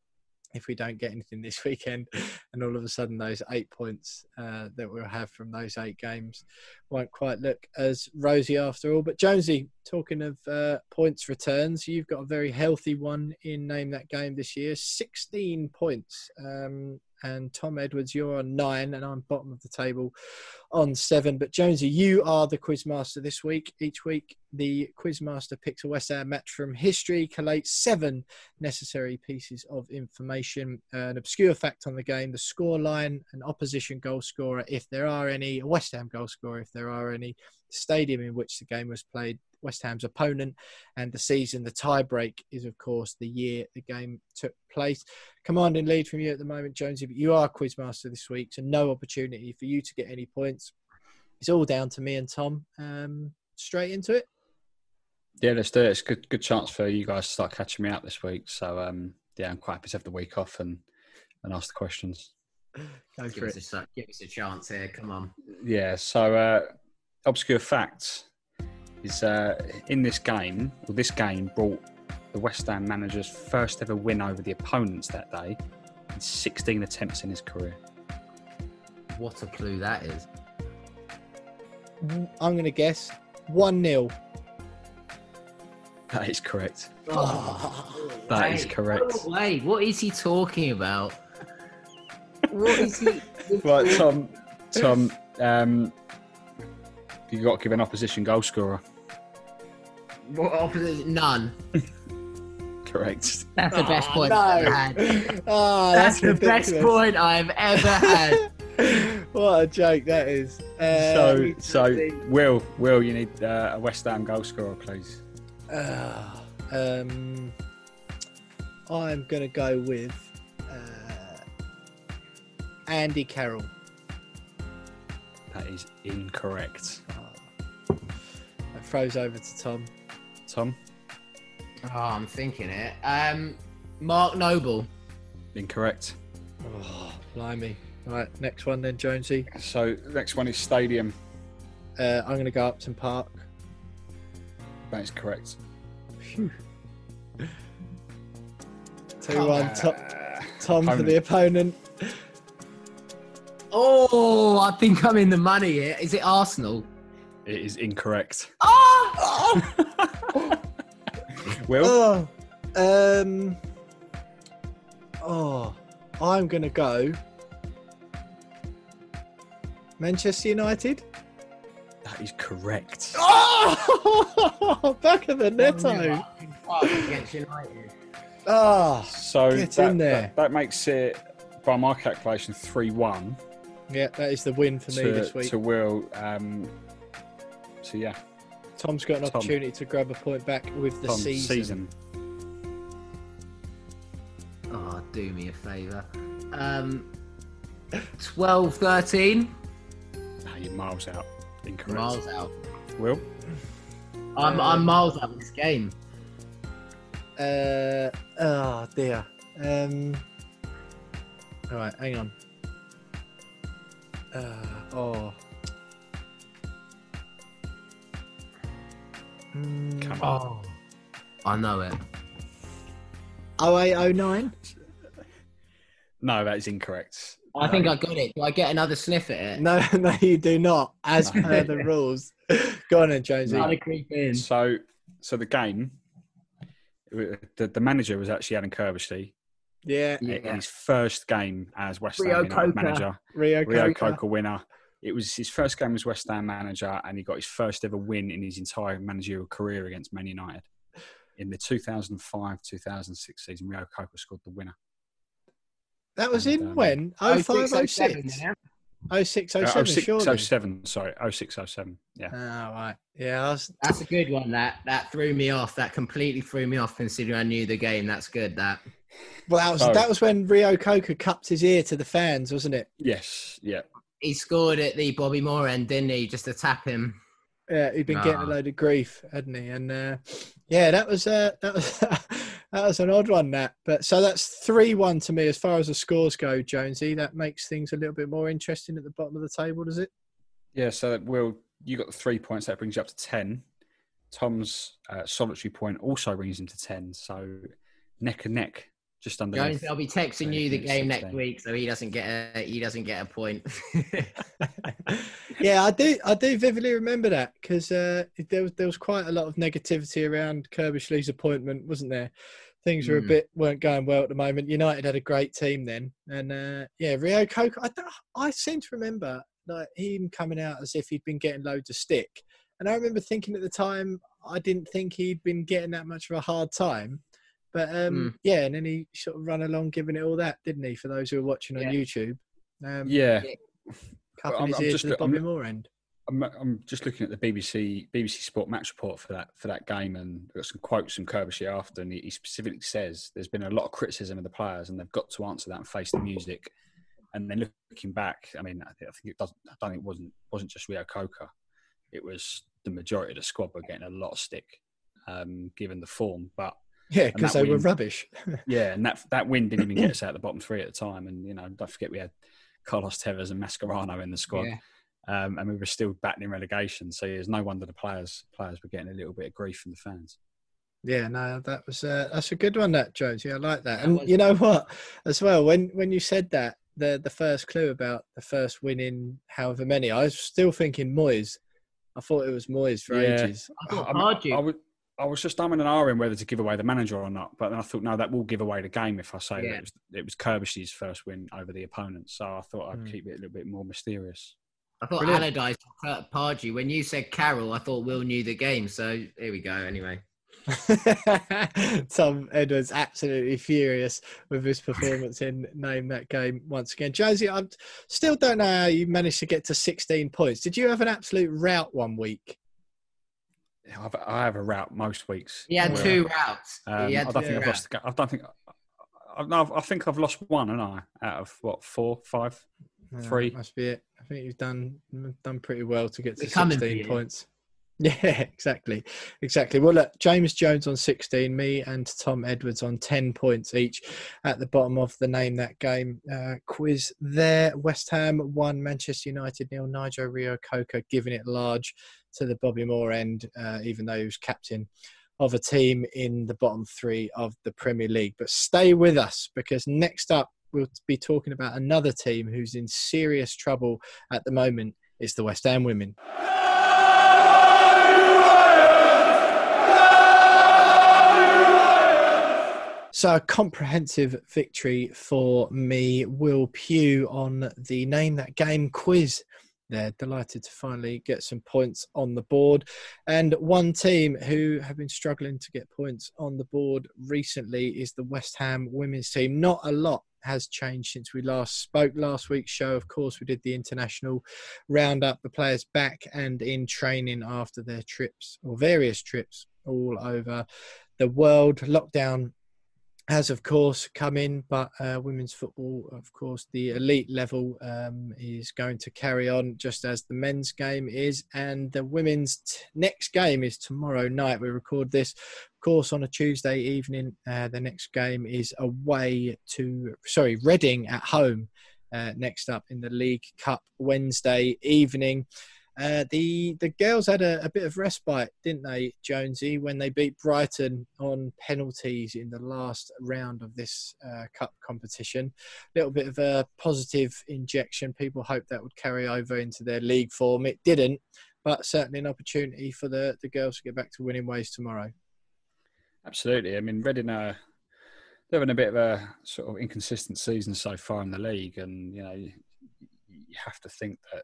[SPEAKER 2] if we don't get anything this weekend. And all of a sudden, those eight points uh, that we'll have from those eight games won't quite look as rosy after all. But Jonesy, talking of uh, points returns, you've got a very healthy one in Name That Game this year 16 points. Um, and Tom Edwards, you're on nine, and I'm bottom of the table on seven. But Jonesy, you are the quizmaster this week. Each week, the quizmaster picks a West Ham match from history, collates seven necessary pieces of information, an obscure fact on the game, the score line, an opposition goal scorer, if there are any, a West Ham goal scorer, if there are any, stadium in which the game was played, West Ham's opponent, and the season. The tiebreak is, of course, the year the game took place. Commanding lead from you at the moment, Jonesy, but you are quizmaster this week, so no opportunity for you to get any points. It's all down to me and Tom. Um, straight into it.
[SPEAKER 3] Yeah, let's do it. It's a good, good chance for you guys to start catching me out this week. So, um, yeah, I'm quite happy to have the week off and, and ask the questions.
[SPEAKER 4] Go give, us a, give us a chance here. Come on.
[SPEAKER 3] Yeah, so uh, obscure facts is uh, in this game, well, this game brought the West Ham manager's first ever win over the opponents that day in 16 attempts in his career.
[SPEAKER 4] What a clue that is.
[SPEAKER 2] I'm going to guess 1 0.
[SPEAKER 3] That is correct. Oh, that is correct.
[SPEAKER 4] No way. What is he talking about? what is he?
[SPEAKER 3] right, Tom. Tom, um, you got to give an opposition goal scorer.
[SPEAKER 4] What opposition? None.
[SPEAKER 3] Correct.
[SPEAKER 4] That's the best oh, point
[SPEAKER 2] no.
[SPEAKER 4] I've ever had.
[SPEAKER 2] Oh,
[SPEAKER 4] that's,
[SPEAKER 2] that's
[SPEAKER 4] the best point I've ever had.
[SPEAKER 2] what a joke that is.
[SPEAKER 3] Uh, so, so Will, Will, you need uh, a West Ham goal scorer, please.
[SPEAKER 2] Uh, um, I'm going to go with uh, Andy Carroll.
[SPEAKER 3] That is incorrect.
[SPEAKER 2] That throws over to Tom.
[SPEAKER 3] Tom?
[SPEAKER 4] Oh, I'm thinking it. Um, Mark Noble.
[SPEAKER 3] Incorrect.
[SPEAKER 2] Oh, blimey. All right, next one then, Jonesy.
[SPEAKER 3] So, next one is Stadium.
[SPEAKER 2] Uh, I'm going to go Upton Park.
[SPEAKER 3] That is correct.
[SPEAKER 2] Phew. 2 1 Tom, Tom for the opponent.
[SPEAKER 4] Oh, I think I'm in the money here. Is it Arsenal?
[SPEAKER 3] It is incorrect.
[SPEAKER 4] Oh!
[SPEAKER 3] Will?
[SPEAKER 2] Oh, um, oh, I'm going to go Manchester United.
[SPEAKER 3] That is correct.
[SPEAKER 2] Oh, back of the netto.
[SPEAKER 4] Against United.
[SPEAKER 2] Ah,
[SPEAKER 3] So
[SPEAKER 2] Get
[SPEAKER 3] that,
[SPEAKER 2] in there.
[SPEAKER 3] That, that makes it, by my calculation, 3 1
[SPEAKER 2] yeah, that is the win for me this
[SPEAKER 3] to,
[SPEAKER 2] week.
[SPEAKER 3] to Will. Um, so, yeah,
[SPEAKER 2] Tom's got an
[SPEAKER 3] Tom.
[SPEAKER 2] opportunity to grab a point back with the
[SPEAKER 3] Tom,
[SPEAKER 2] season.
[SPEAKER 3] season.
[SPEAKER 4] Oh, do me a favour. Um, 12, 13.
[SPEAKER 3] Nah, you're miles out. Incorrect.
[SPEAKER 4] Miles out.
[SPEAKER 3] Will?
[SPEAKER 4] I'm, I'm miles out of this game.
[SPEAKER 2] Uh, oh dear. Um, all right, hang on. Uh, oh. Mm,
[SPEAKER 3] Come on.
[SPEAKER 4] Oh. I know it.
[SPEAKER 2] 0809?
[SPEAKER 3] No, that is incorrect.
[SPEAKER 4] I think I got it. Do I get another sniff at it?
[SPEAKER 2] No, no, you do not, as
[SPEAKER 3] No.
[SPEAKER 2] per the rules. Go on then, Jonesy.
[SPEAKER 4] Try to creep in.
[SPEAKER 3] So, so the game, the, the manager was actually Alan Curbishley
[SPEAKER 2] Yeah,
[SPEAKER 4] Yeah.
[SPEAKER 3] his first game as West
[SPEAKER 4] Rio
[SPEAKER 3] Ham United manager.
[SPEAKER 2] Rio,
[SPEAKER 3] Reo-Coker.
[SPEAKER 2] Coker
[SPEAKER 3] winner. It was his first game as West Ham manager, and he got his first ever win in his entire managerial career against Man United. In the 2005-2006 season, Rio Coker scored the winner.
[SPEAKER 2] That was
[SPEAKER 3] And,
[SPEAKER 2] in
[SPEAKER 3] um,
[SPEAKER 2] when? 05, 06? 06,
[SPEAKER 3] Uh,
[SPEAKER 2] 07,
[SPEAKER 3] 06,
[SPEAKER 2] surely.
[SPEAKER 3] 07, sorry, 06, 07. Yeah.
[SPEAKER 2] Oh, right. Yeah, was,
[SPEAKER 4] That's a good one. That that threw me off. That completely threw me off. Considering I knew the game. That's good. That.
[SPEAKER 2] well, that was,
[SPEAKER 3] Oh.
[SPEAKER 2] that was when Reo-Coker cupped his ear to the fans, wasn't it?
[SPEAKER 3] Yes. Yeah.
[SPEAKER 4] He scored at the Bobby Moore end, didn't he? Just to tap him.
[SPEAKER 2] Yeah, he'd been getting a load of grief, hadn't he? And uh, yeah, that was uh, that was that was an odd one. That, but so that's three one to me as far as the scores go, Jonesy. That makes things a little bit more interesting at the bottom of the table, does it?
[SPEAKER 3] Yeah, so Will, you got the three points. That brings you up to ten. Tom's uh, solitary point also brings him to ten. So neck and neck, just underneath.
[SPEAKER 4] Jones, I'll be texting you the game next
[SPEAKER 3] 16.
[SPEAKER 4] week, so he doesn't get a he doesn't get a point.
[SPEAKER 2] yeah, I do. I do vividly remember that because uh, there was there was quite a lot of negativity around Curbishley's appointment, wasn't there? Things were a
[SPEAKER 4] Mm.
[SPEAKER 2] bit weren't going well at the moment. United had a great team then, and uh, yeah, Rio Coco. I, I seem to remember like him coming out as if he'd been getting loads of stick, and I remember thinking at the time I didn't think he'd been getting that much of a hard time. But um, yeah, and then he sort of run along giving it all that, didn't he? For those who are watching on
[SPEAKER 4] Yeah.
[SPEAKER 2] YouTube, um,
[SPEAKER 3] Yeah,
[SPEAKER 2] cupping
[SPEAKER 3] I'm-
[SPEAKER 2] his
[SPEAKER 3] I'm just
[SPEAKER 2] to the
[SPEAKER 3] look- I'm
[SPEAKER 2] Bobby Moore end.
[SPEAKER 3] I'm, I'm just looking at the BBC BBC Sport match report for that for that game, and I've got some quotes from Curbishley after, and he, he specifically says there's been a lot of criticism of the players, and they've got to answer that and face the music. And then looking back, I mean, I think, I think it doesn't. I don't think it wasn't wasn't just Reo-Coker. It was the majority of the squad were getting a lot of stick, um, given the form. But
[SPEAKER 2] Yeah, because
[SPEAKER 3] that
[SPEAKER 2] they were rubbish.
[SPEAKER 3] yeah, and that that win didn't even get us out of the bottom three at the time. And you know, don't forget we had Carlos Tevez and Mascherano in the squad,
[SPEAKER 4] Yeah.
[SPEAKER 3] um, and we were still battling relegation. So it's no wonder the players players were getting a little bit of grief from the fans.
[SPEAKER 2] yeah, no, that was uh, that's a good one, that Jones. Yeah, I like that.
[SPEAKER 4] That
[SPEAKER 2] And
[SPEAKER 4] was-
[SPEAKER 2] you know what, as well, when when you said that the the first clue about the first win in however many, I was still thinking Moyes. I thought it was Moyes for
[SPEAKER 3] Yeah.
[SPEAKER 2] ages.
[SPEAKER 4] I thought
[SPEAKER 3] I, mean,
[SPEAKER 4] Pardew-
[SPEAKER 3] I, would, I was just umming and ahhing whether to give away the manager or not, but then I thought no, that will give away the game if I say that it was, it was Curbishley's first win over the opponent. So I thought I'd
[SPEAKER 2] Hmm.
[SPEAKER 3] keep it a little bit more mysterious.
[SPEAKER 4] I thought
[SPEAKER 2] Brilliant.
[SPEAKER 4] Allardyce Kurt Pardew. When you said Carroll, I thought Will knew the game. So here we go. Anyway,
[SPEAKER 2] Tom Edwards absolutely furious with his performance in name that game once again. Josie, I still don't know how you managed to get to 16 points. Did you have an absolute rout one week?
[SPEAKER 3] I've, I have a route most weeks.
[SPEAKER 4] he had
[SPEAKER 2] Yeah.
[SPEAKER 4] two routes.
[SPEAKER 3] Um, I don't
[SPEAKER 4] two
[SPEAKER 3] think I've
[SPEAKER 4] routes.
[SPEAKER 3] lost. I don't think. I, no, I think I've lost one, and I out of what four, five.
[SPEAKER 2] No,
[SPEAKER 3] Three.
[SPEAKER 2] must be it. I think you've done done pretty well to get to
[SPEAKER 4] We're
[SPEAKER 2] 16 points. Yeah, exactly, exactly. Well, look, James Jones on 16, me and Tom Edwards on 10 points each at the bottom of the name that game uh, quiz. There, West Ham one, Manchester United nil. Nigel Reo-Coker giving it large to the Bobby Moore end, uh, even though he was captain of a team in the bottom three of the Premier League. But stay with us because next up we'll be talking about another team who's in serious trouble at the moment. It's the West Ham women. So, a comprehensive victory for me, Will Pugh, on the Name That Game quiz. They're delighted to finally get some points on the board. And one team who have been struggling to get points on the board recently is the West Ham women's team. Not a lot has changed since we last spoke. Last week's show, of course, we did the international roundup, the players back and in training after their trips or various trips all over the world. Lockdown has of course come in, but uh, women's football, of course, the elite level um, is going to carry on just as the men's game is, and the women's t- next game is tomorrow night. We record this, of course, on a Tuesday evening. Uh, the next game is away to sorry Reading at home. Uh, next up in the League Cup Wednesday evening. Uh, the the girls had a, a, bit of respite, didn't they, Jonesy, when they beat Brighton on penalties in the last round of this uh, cup competition. A little bit of a positive injection. People hoped that would carry over into their league form. It didn't, but certainly an opportunity for the, the girls to get back to winning ways tomorrow.
[SPEAKER 3] Absolutely. I mean, Reading are they're having a bit of a sort of inconsistent season so far in the league, and you know you have to think that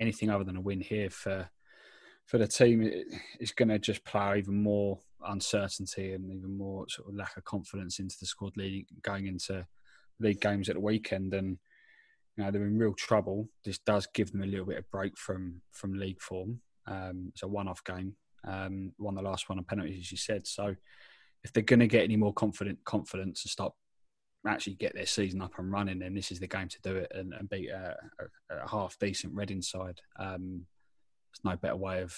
[SPEAKER 3] anything other than a win here for for the team is going to just plough even more uncertainty and even more sort of lack of confidence into the squad leading going into league games at the weekend. And you know they're in real trouble. This does give them a little bit of break from from league form. Um, it's a one-off game. Um, won the last one on penalties as you said. So if they're going to get any more confident confidence and start actually get their season up and running, then this is the game to do it and, and beat a, a, a, half decent Reading side. Um, there's no better way of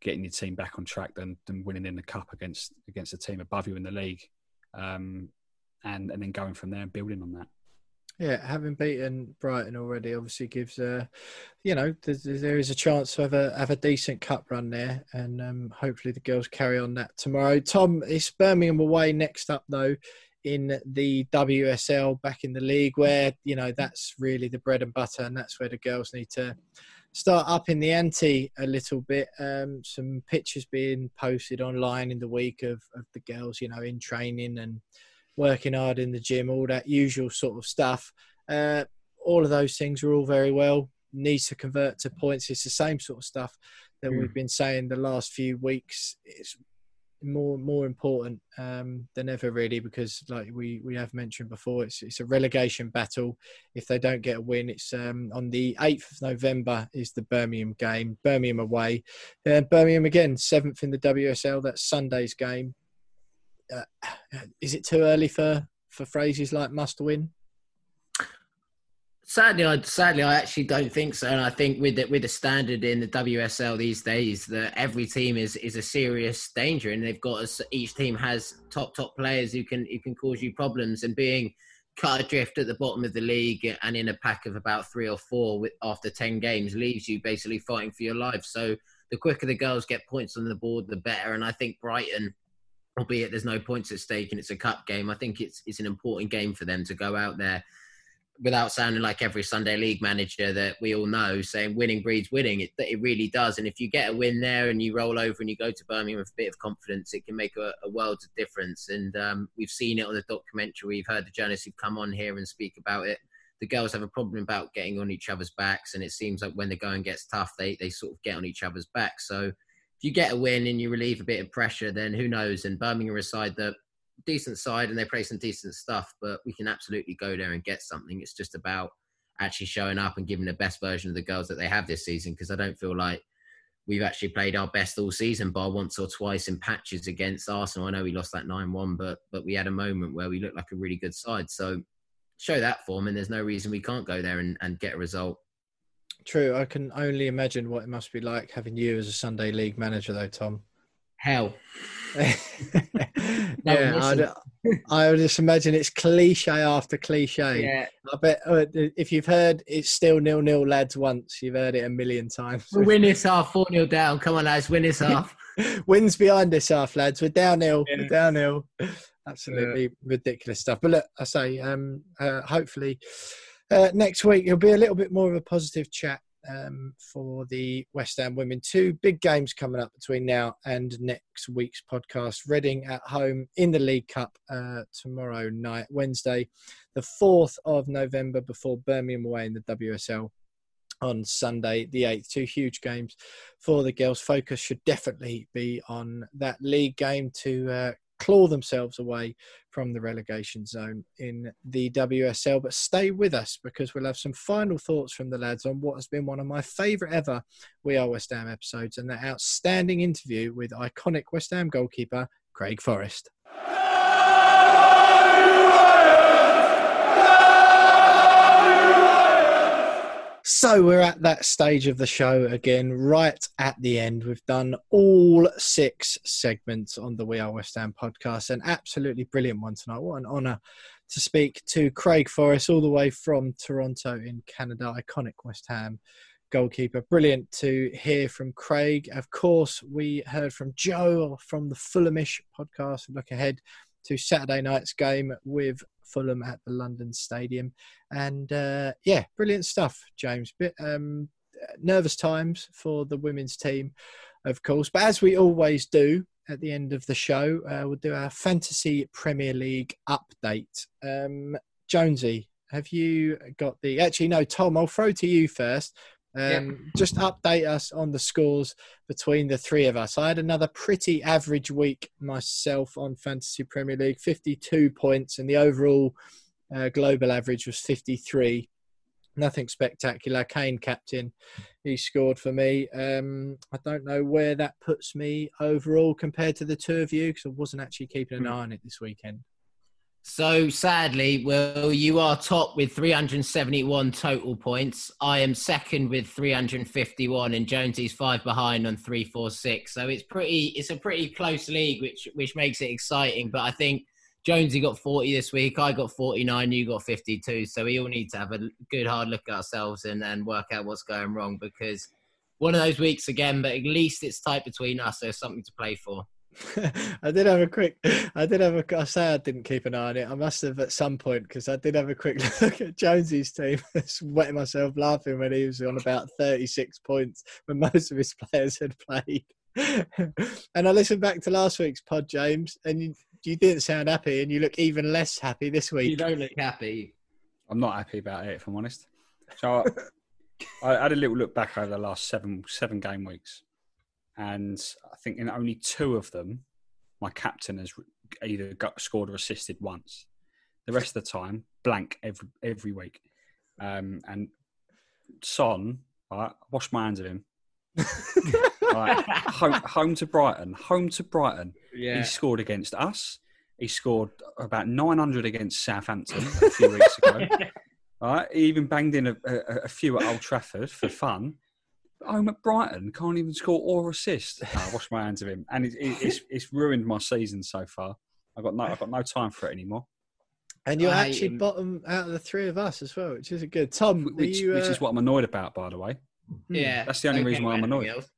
[SPEAKER 3] getting your team back on track than, than winning in the cup against against a team above you in the league, um, and and then going from there and building on that.
[SPEAKER 2] Yeah, having beaten Brighton already obviously gives uh you know there is a chance to have a have a decent cup run there, and um, hopefully the girls carry on that tomorrow. Tom, it's Birmingham away next up though in the WSL back in the league where you know that's really the bread and butter and that's where the girls need to start up in the ante a little bit. Um, some pictures being posted online in the week of, of the girls you know in training and working hard in the gym all that usual sort of stuff. Uh, all of those things are all very well. Needs to convert to points. It's the same sort of stuff that mm. we've been saying the last few weeks. It's more more important um, than ever, really, because like we we have mentioned before, it's it's a relegation battle. If they don't get a win, it's um, on the eighth of November is the Birmingham game, Birmingham away, uh, Birmingham again seventh in the WSL. That's Sunday's game. Uh, is it too early for for phrases like must win?
[SPEAKER 4] Sadly, I sadly I actually don't think so, and I think with the, with the standard in the WSL these days, that every team is is a serious danger, and they've got each team has top top players who can who can cause you problems, and being cut adrift at the bottom of the league and in a pack of about three or four with, after ten games leaves you basically fighting for your life. So the quicker the girls get points on the board, the better. And I think Brighton, albeit there's no points at stake and it's a cup game, I think it's it's an important game for them to go out there without sounding like every Sunday league manager that we all know, saying winning breeds winning. It, it really does. And if you get a win there and you roll over and you go to Birmingham with a bit of confidence, it can make a, a world of difference. And um, we've seen it on the documentary. We've heard the journalists who've come on here and speak about it. The girls have a problem about getting on each other's backs, and it seems like when the going gets tough, they they sort of get on each other's backs. So if you get a win and you relieve a bit of pressure, then who knows? And Birmingham are a side that decent side and they play some decent stuff, but we can absolutely go there and get something. It's just about actually showing up and giving the best version of the girls that they have this season because I don't feel like we've actually played our best all season by once or twice in patches against Arsenal. I know we lost that 9-1, but but we had a moment where we looked like a really good side. So show that form and there's no reason we can't go there and, and get a result.
[SPEAKER 2] True. I can only imagine what it must be like having you as a Sunday league manager though, Tom
[SPEAKER 4] hell.
[SPEAKER 2] yeah, I'd, just imagine it's cliche after cliche.
[SPEAKER 4] Yeah.
[SPEAKER 2] I bet uh, if you've heard it's still nil nil lads once, you've heard it a million times.
[SPEAKER 4] We'll win this half, 4 nil down. Come on, lads, win this half.
[SPEAKER 2] Wins behind this half, lads. We're downhill. Yeah. We're downhill. Absolutely yeah. ridiculous stuff. But look, I say, um, uh, hopefully uh, next week it'll be a little bit more of a positive chat um, for the West Ham women. Two big games coming up between now and next week's podcast. Reading at home in the League Cup uh, tomorrow night, Wednesday, the 4th of November, before Birmingham away in the WSL on Sunday, the 8th. Two huge games for the girls. Focus should definitely be on that league game to uh, claw themselves away from the relegation zone in the WSL. But stay with us because we'll have some final thoughts from the lads on what has been one of my favourite ever We Are West Ham episodes and that outstanding interview with iconic West Ham goalkeeper Craig Forrest. So we're at that stage of the show again, right at the end. We've done all six segments on the We Are West Ham podcast. An absolutely brilliant one tonight. What an honour to speak to Craig Forrest, all the way from Toronto in Canada, iconic West Ham goalkeeper. Brilliant to hear from Craig. Of course, we heard from Joe from the Fulhamish podcast. Look ahead to Saturday night's game with Fulham at the London Stadium. And uh, yeah, brilliant stuff, James. Bit um, nervous times for the women's team, of course. But as we always do at the end of the show, uh, we'll do our Fantasy Premier League update. Um, Jonesy, have you got the. Actually, no, Tom, I'll throw to you first. Um, Just update us on the scores between the three of us. I had another pretty average week myself on Fantasy Premier League, 52 points, and the overall uh, global average was 53. Nothing spectacular. Kane captain, he scored for me. Um, I don't know where that puts me overall compared to the two of you because I wasn't actually keeping an eye on it this weekend.
[SPEAKER 4] So sadly, well, you are top with 371 total points. I am second with 351, and Jonesy's five behind on 346. So it's pretty, it's a pretty close league, which which makes it exciting. But I think Jonesy got 40 this week. I got 49. You got 52. So we all need to have a good hard look at ourselves and and work out what's going wrong because one of those weeks again. But at least it's tight between us. So something to play for.
[SPEAKER 2] I did have a quick. I did have a. I say I didn't keep an eye on it. I must have at some point because I did have a quick look at Jonesy's team. Sweating myself laughing when he was on about thirty-six points when most of his players had played. and I listened back to last week's pod, James, and you, you didn't sound happy, and you look even less happy this week.
[SPEAKER 4] You don't look happy.
[SPEAKER 3] I'm not happy about it, if I'm honest. So I, I had a little look back over the last seven seven game weeks and I think in only two of them, my captain has either got scored or assisted once. The rest of the time, blank every every week. Um, and Son, right, wash my hands of him. right, home, home to Brighton, home to Brighton.
[SPEAKER 4] Yeah.
[SPEAKER 3] He scored against us. He scored about 900 against Southampton a few weeks ago. Right, he even banged in a, a, a few at Old Trafford for fun home at Brighton can't even score or assist. No, I wash my hands of him, and it, it, it's it's ruined my season so far. I got no I got no time for it anymore.
[SPEAKER 2] And you're
[SPEAKER 4] I-
[SPEAKER 2] actually bottom out of the three of us as well, which is a good. Tom,
[SPEAKER 3] Which,
[SPEAKER 2] you,
[SPEAKER 3] which
[SPEAKER 2] uh,
[SPEAKER 3] is what I'm annoyed about, by the way.
[SPEAKER 4] Yeah,
[SPEAKER 3] That's the only
[SPEAKER 4] don't
[SPEAKER 3] reason why I'm annoyed.
[SPEAKER 4] else.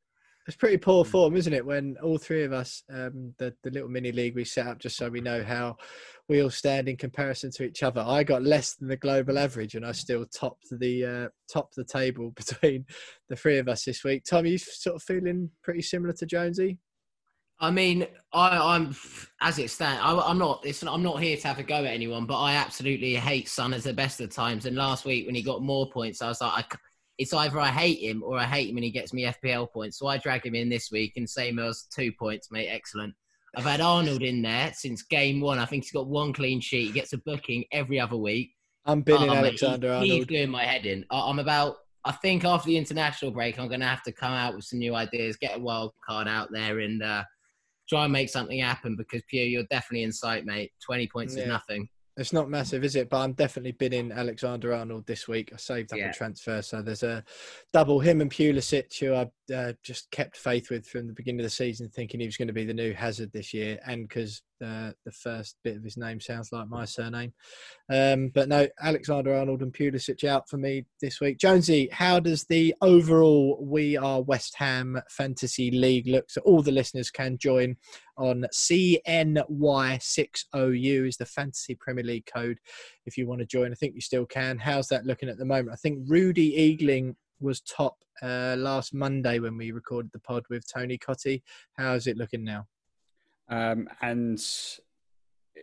[SPEAKER 2] It's pretty poor form, isn't it? When all three of us, um, the the little mini league we set up just so we know how we all stand in comparison to each other. I got less than the global average, and I still topped the uh, top the table between the three of us this week. Tom, you sort of feeling pretty similar to Jonesy?
[SPEAKER 4] I mean, I, I'm as it stands. I, I'm not. It's, I'm not here to have a go at anyone, but I absolutely hate Son as the best of times. And last week when he got more points, I was like, I c it's either I hate him or I hate him and he gets me FPL points. So I drag him in this week and same as two points, mate. Excellent. I've had Arnold in there since game one. I think he's got one clean sheet. He gets a booking every other week.
[SPEAKER 2] I'm
[SPEAKER 4] Oh, mate,
[SPEAKER 2] Alexander
[SPEAKER 4] he- He's doing my head in. I'm about. I think after the international break, I'm going to have to come out with some new ideas, get a wild card out there, and uh, try and make something happen. Because Pugh, you're definitely in sight, mate. Twenty points
[SPEAKER 2] Yeah.
[SPEAKER 4] is nothing.
[SPEAKER 2] It's not massive, is it? But I'm definitely bidding Alexander Arnold this week. I saved up
[SPEAKER 4] Yeah.
[SPEAKER 2] a transfer, so there's a double him and Pulisic, who I uh, just kept faith with from the beginning of the season, thinking he was going to be the new Hazard this year, and because uh, the first bit of his name sounds like my surname. Um, but no, Alexander Arnold and Pulisic out for me this week. Jonesy, how does the overall We Are West Ham Fantasy League look? So all the listeners can join on CNY6OU is the Fantasy Premier League code if you want to join. I think you still can. How's that looking at the moment? I think Rudy Eagling was top uh, last Monday when we recorded the pod with Tony Cottee. How's it looking now?
[SPEAKER 3] Um, and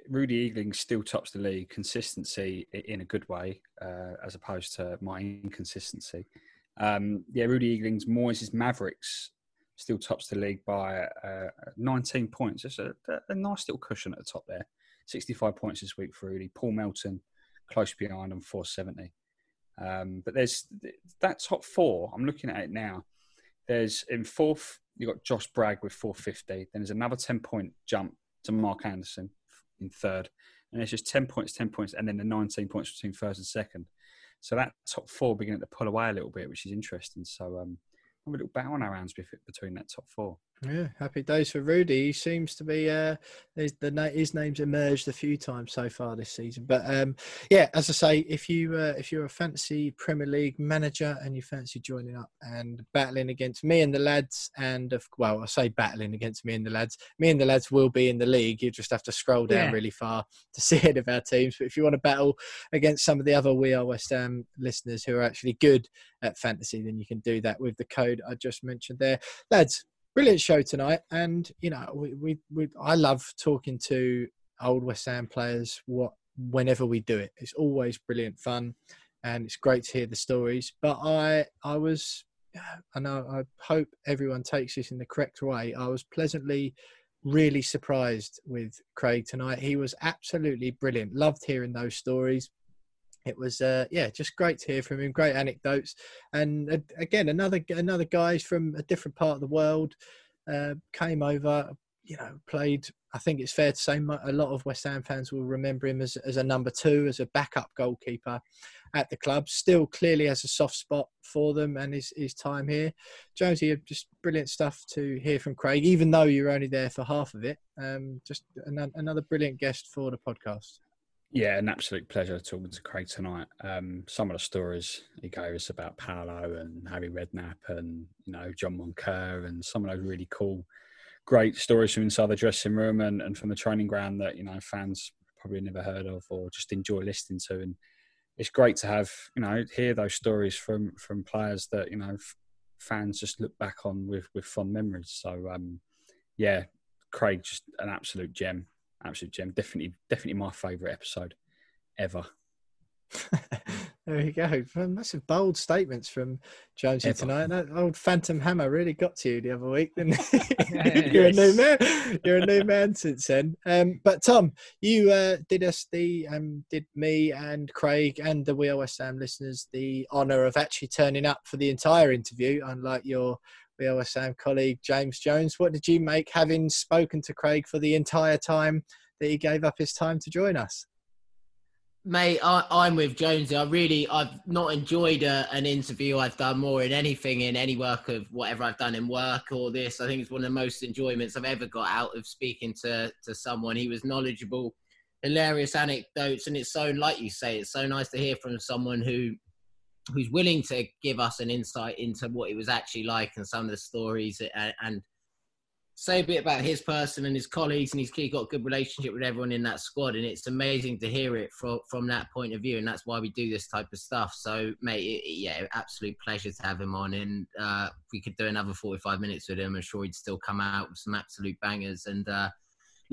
[SPEAKER 3] Rudy Eagling still tops the league. Consistency in a good way, uh, as opposed to my inconsistency. Um, yeah, Rudy Eagling's Moyes' Mavericks still tops the league by uh, 19 points. It's a, a, nice little cushion at the top there. 65 points this week for Rudy. Paul Melton close behind on 470. Um, but there's that top four. I'm looking at it now. There's in fourth, you've got Josh Bragg with 450. Then there's another 10 point jump to Mark Anderson in third. And it's just 10 points, 10 points, and then the 19 points between first and second. So that top four beginning to pull away a little bit, which is interesting. So um, have a little battle on our hands between that top four.
[SPEAKER 2] Yeah, happy days for Rudy. He seems to be uh, the his name's emerged a few times so far this season. But um, yeah, as I say, if you uh, if you're a fancy Premier League manager and you fancy joining up and battling against me and the lads, and of, well, I say battling against me and the lads, me and the lads will be in the league. You just have to scroll down yeah. really far to see any of our teams. But if you want to battle against some of the other We Are West Ham listeners who are actually good at fantasy, then you can do that with the code I just mentioned there, lads brilliant show tonight. And you know, we, we, we I love talking to old West Ham players. What whenever we do it, it's always brilliant fun, and it's great to hear the stories. But I I was, know I hope everyone takes this in the correct way. I was pleasantly. Really surprised with Craig tonight. He was absolutely brilliant. Loved hearing those stories it was uh, yeah just great to hear from him great anecdotes. And uh, again another another guys from a different part of the world uh, came over you know played i think it's fair to say a lot of west ham fans will remember him as, as a number two as a backup goalkeeper at the club. Still clearly has a soft spot for them and his, his time here. Jonesy just brilliant stuff to hear from craig even though you're only there for half of it. Um, just an, another brilliant guest for the podcast
[SPEAKER 3] yeah, an absolute pleasure talking to Craig tonight. Um, some of the stories he gave us about Paolo and Harry Redknapp and you know John Moncur and some of those really cool, great stories from inside the dressing room and, and from the training ground that you know fans probably never heard of or just enjoy listening to. And it's great to have you know hear those stories from from players that you know f- fans just look back on with with fond memories. So um, yeah, Craig just an absolute gem absolute gem. Definitely, definitely my favourite episode ever.
[SPEAKER 2] there you go. Massive bold statements from Jonesy Ever. tonight. That old Phantom Hammer really got to you the other week, didn't it? You're a new man. You're a new man since then. Um, but Tom, you uh, did us the um, did me and Craig and the We Are West Ham listeners the honour of actually turning up for the entire interview, unlike your Ham colleague James Jones. What did you make having spoken to Craig for the entire time that he gave up his time to join us?
[SPEAKER 4] Mate, I, am with Jonesy. I really, I've not enjoyed a, an interview I've done more in anything, in any work of whatever I've done in work or this. I think it's one of the most enjoyments I've ever got out of speaking to, to someone. He was knowledgeable, hilarious anecdotes, and it's so, like you say, it's so nice to hear from someone who who's willing to give us an insight into what it was actually like and some of the stories and, and say a bit about his person and his colleagues, and he's got a good relationship with everyone in that squad. And it's amazing to hear it from from that point of view, and that's why we do this type of stuff. So, mate, it, yeah, absolute pleasure to have him on. And uh, we could do another forty five minutes with him, I'm sure he'd still come out with some absolute bangers. And uh,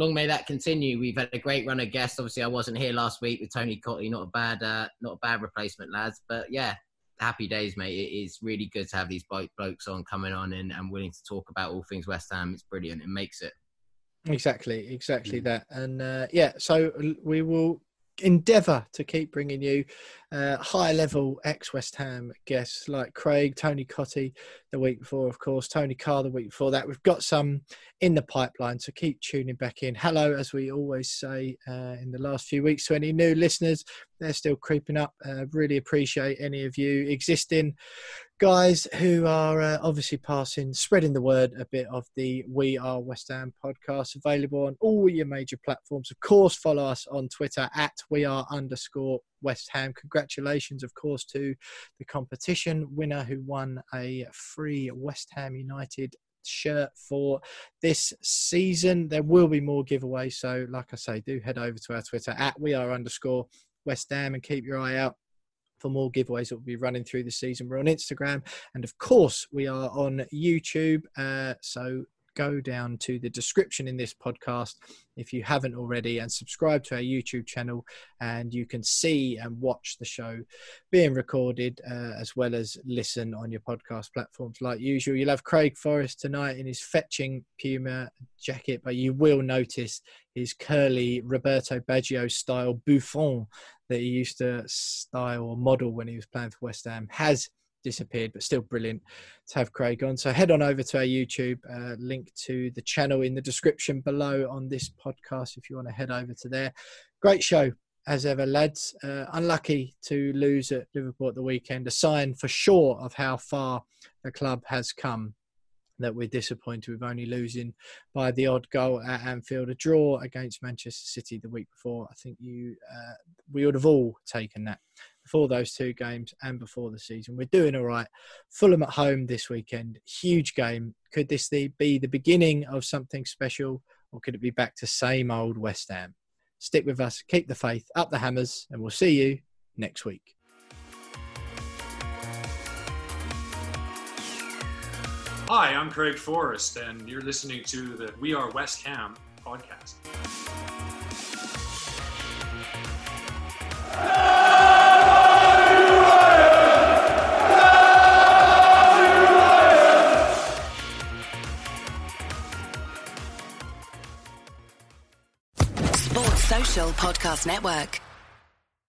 [SPEAKER 4] long may that continue. We've had a great run of guests. Obviously, I wasn't here last week with Tony Cottee. Not a bad, uh, not a bad replacement, lads. But yeah, happy days, mate. It is really good to have these bike blokes on coming on and, and willing to talk about all things West Ham. It's brilliant. It makes it.
[SPEAKER 2] Exactly, exactly mm. that. And uh, yeah, so we will endeavour to keep bringing you uh, high level ex West Ham guests like Craig, Tony Cottee the week before, of course, Tony Carr the week before that. We've got some in the pipeline, so keep tuning back in. Hello, as we always say uh, in the last few weeks to any new listeners. They're still creeping up. Uh, really appreciate any of you existing guys who are uh, obviously passing, spreading the word a bit of the We Are West Ham podcast, available on all your major platforms. Of course, follow us on Twitter at We Are underscore West Ham. Congratulations, of course, to the competition winner who won a free West Ham United shirt for this season. There will be more giveaways, so like I say, do head over to our Twitter at We Are underscore West Ham and keep your eye out for more giveaways that will be running through the season. We're on Instagram, and of course, we are on YouTube. Uh, so go down to the description in this podcast if you haven't already and subscribe to our YouTube channel and you can see and watch the show being recorded uh, as well as listen on your podcast platforms like usual. You'll have Craig Forrest tonight in his fetching Puma jacket, but you will notice his curly Roberto Baggio style bouffant that he used to style or model when he was playing for West Ham has disappeared, but still brilliant to have Craig on. So head on over to our YouTube, uh, link to the channel in the description below on this podcast if you want to head over to there. Great show as ever, lads. Uh, unlucky to lose at Liverpool at the weekend. A sign for sure of how far the club has come. That we're disappointed with only losing by the odd goal at Anfield. A draw against Manchester City the week before. I think you, uh, we would have all taken that before those two games and before the season. We're doing all right. Fulham at home this weekend. Huge game. Could this be the beginning of something special or could it be back to same old West Ham? Stick with us, keep the faith, up the hammers, and we'll see you next week.
[SPEAKER 1] Hi, I'm Craig Forrest, and you're listening to the We Are West Ham podcast.
[SPEAKER 6] Podcast Network.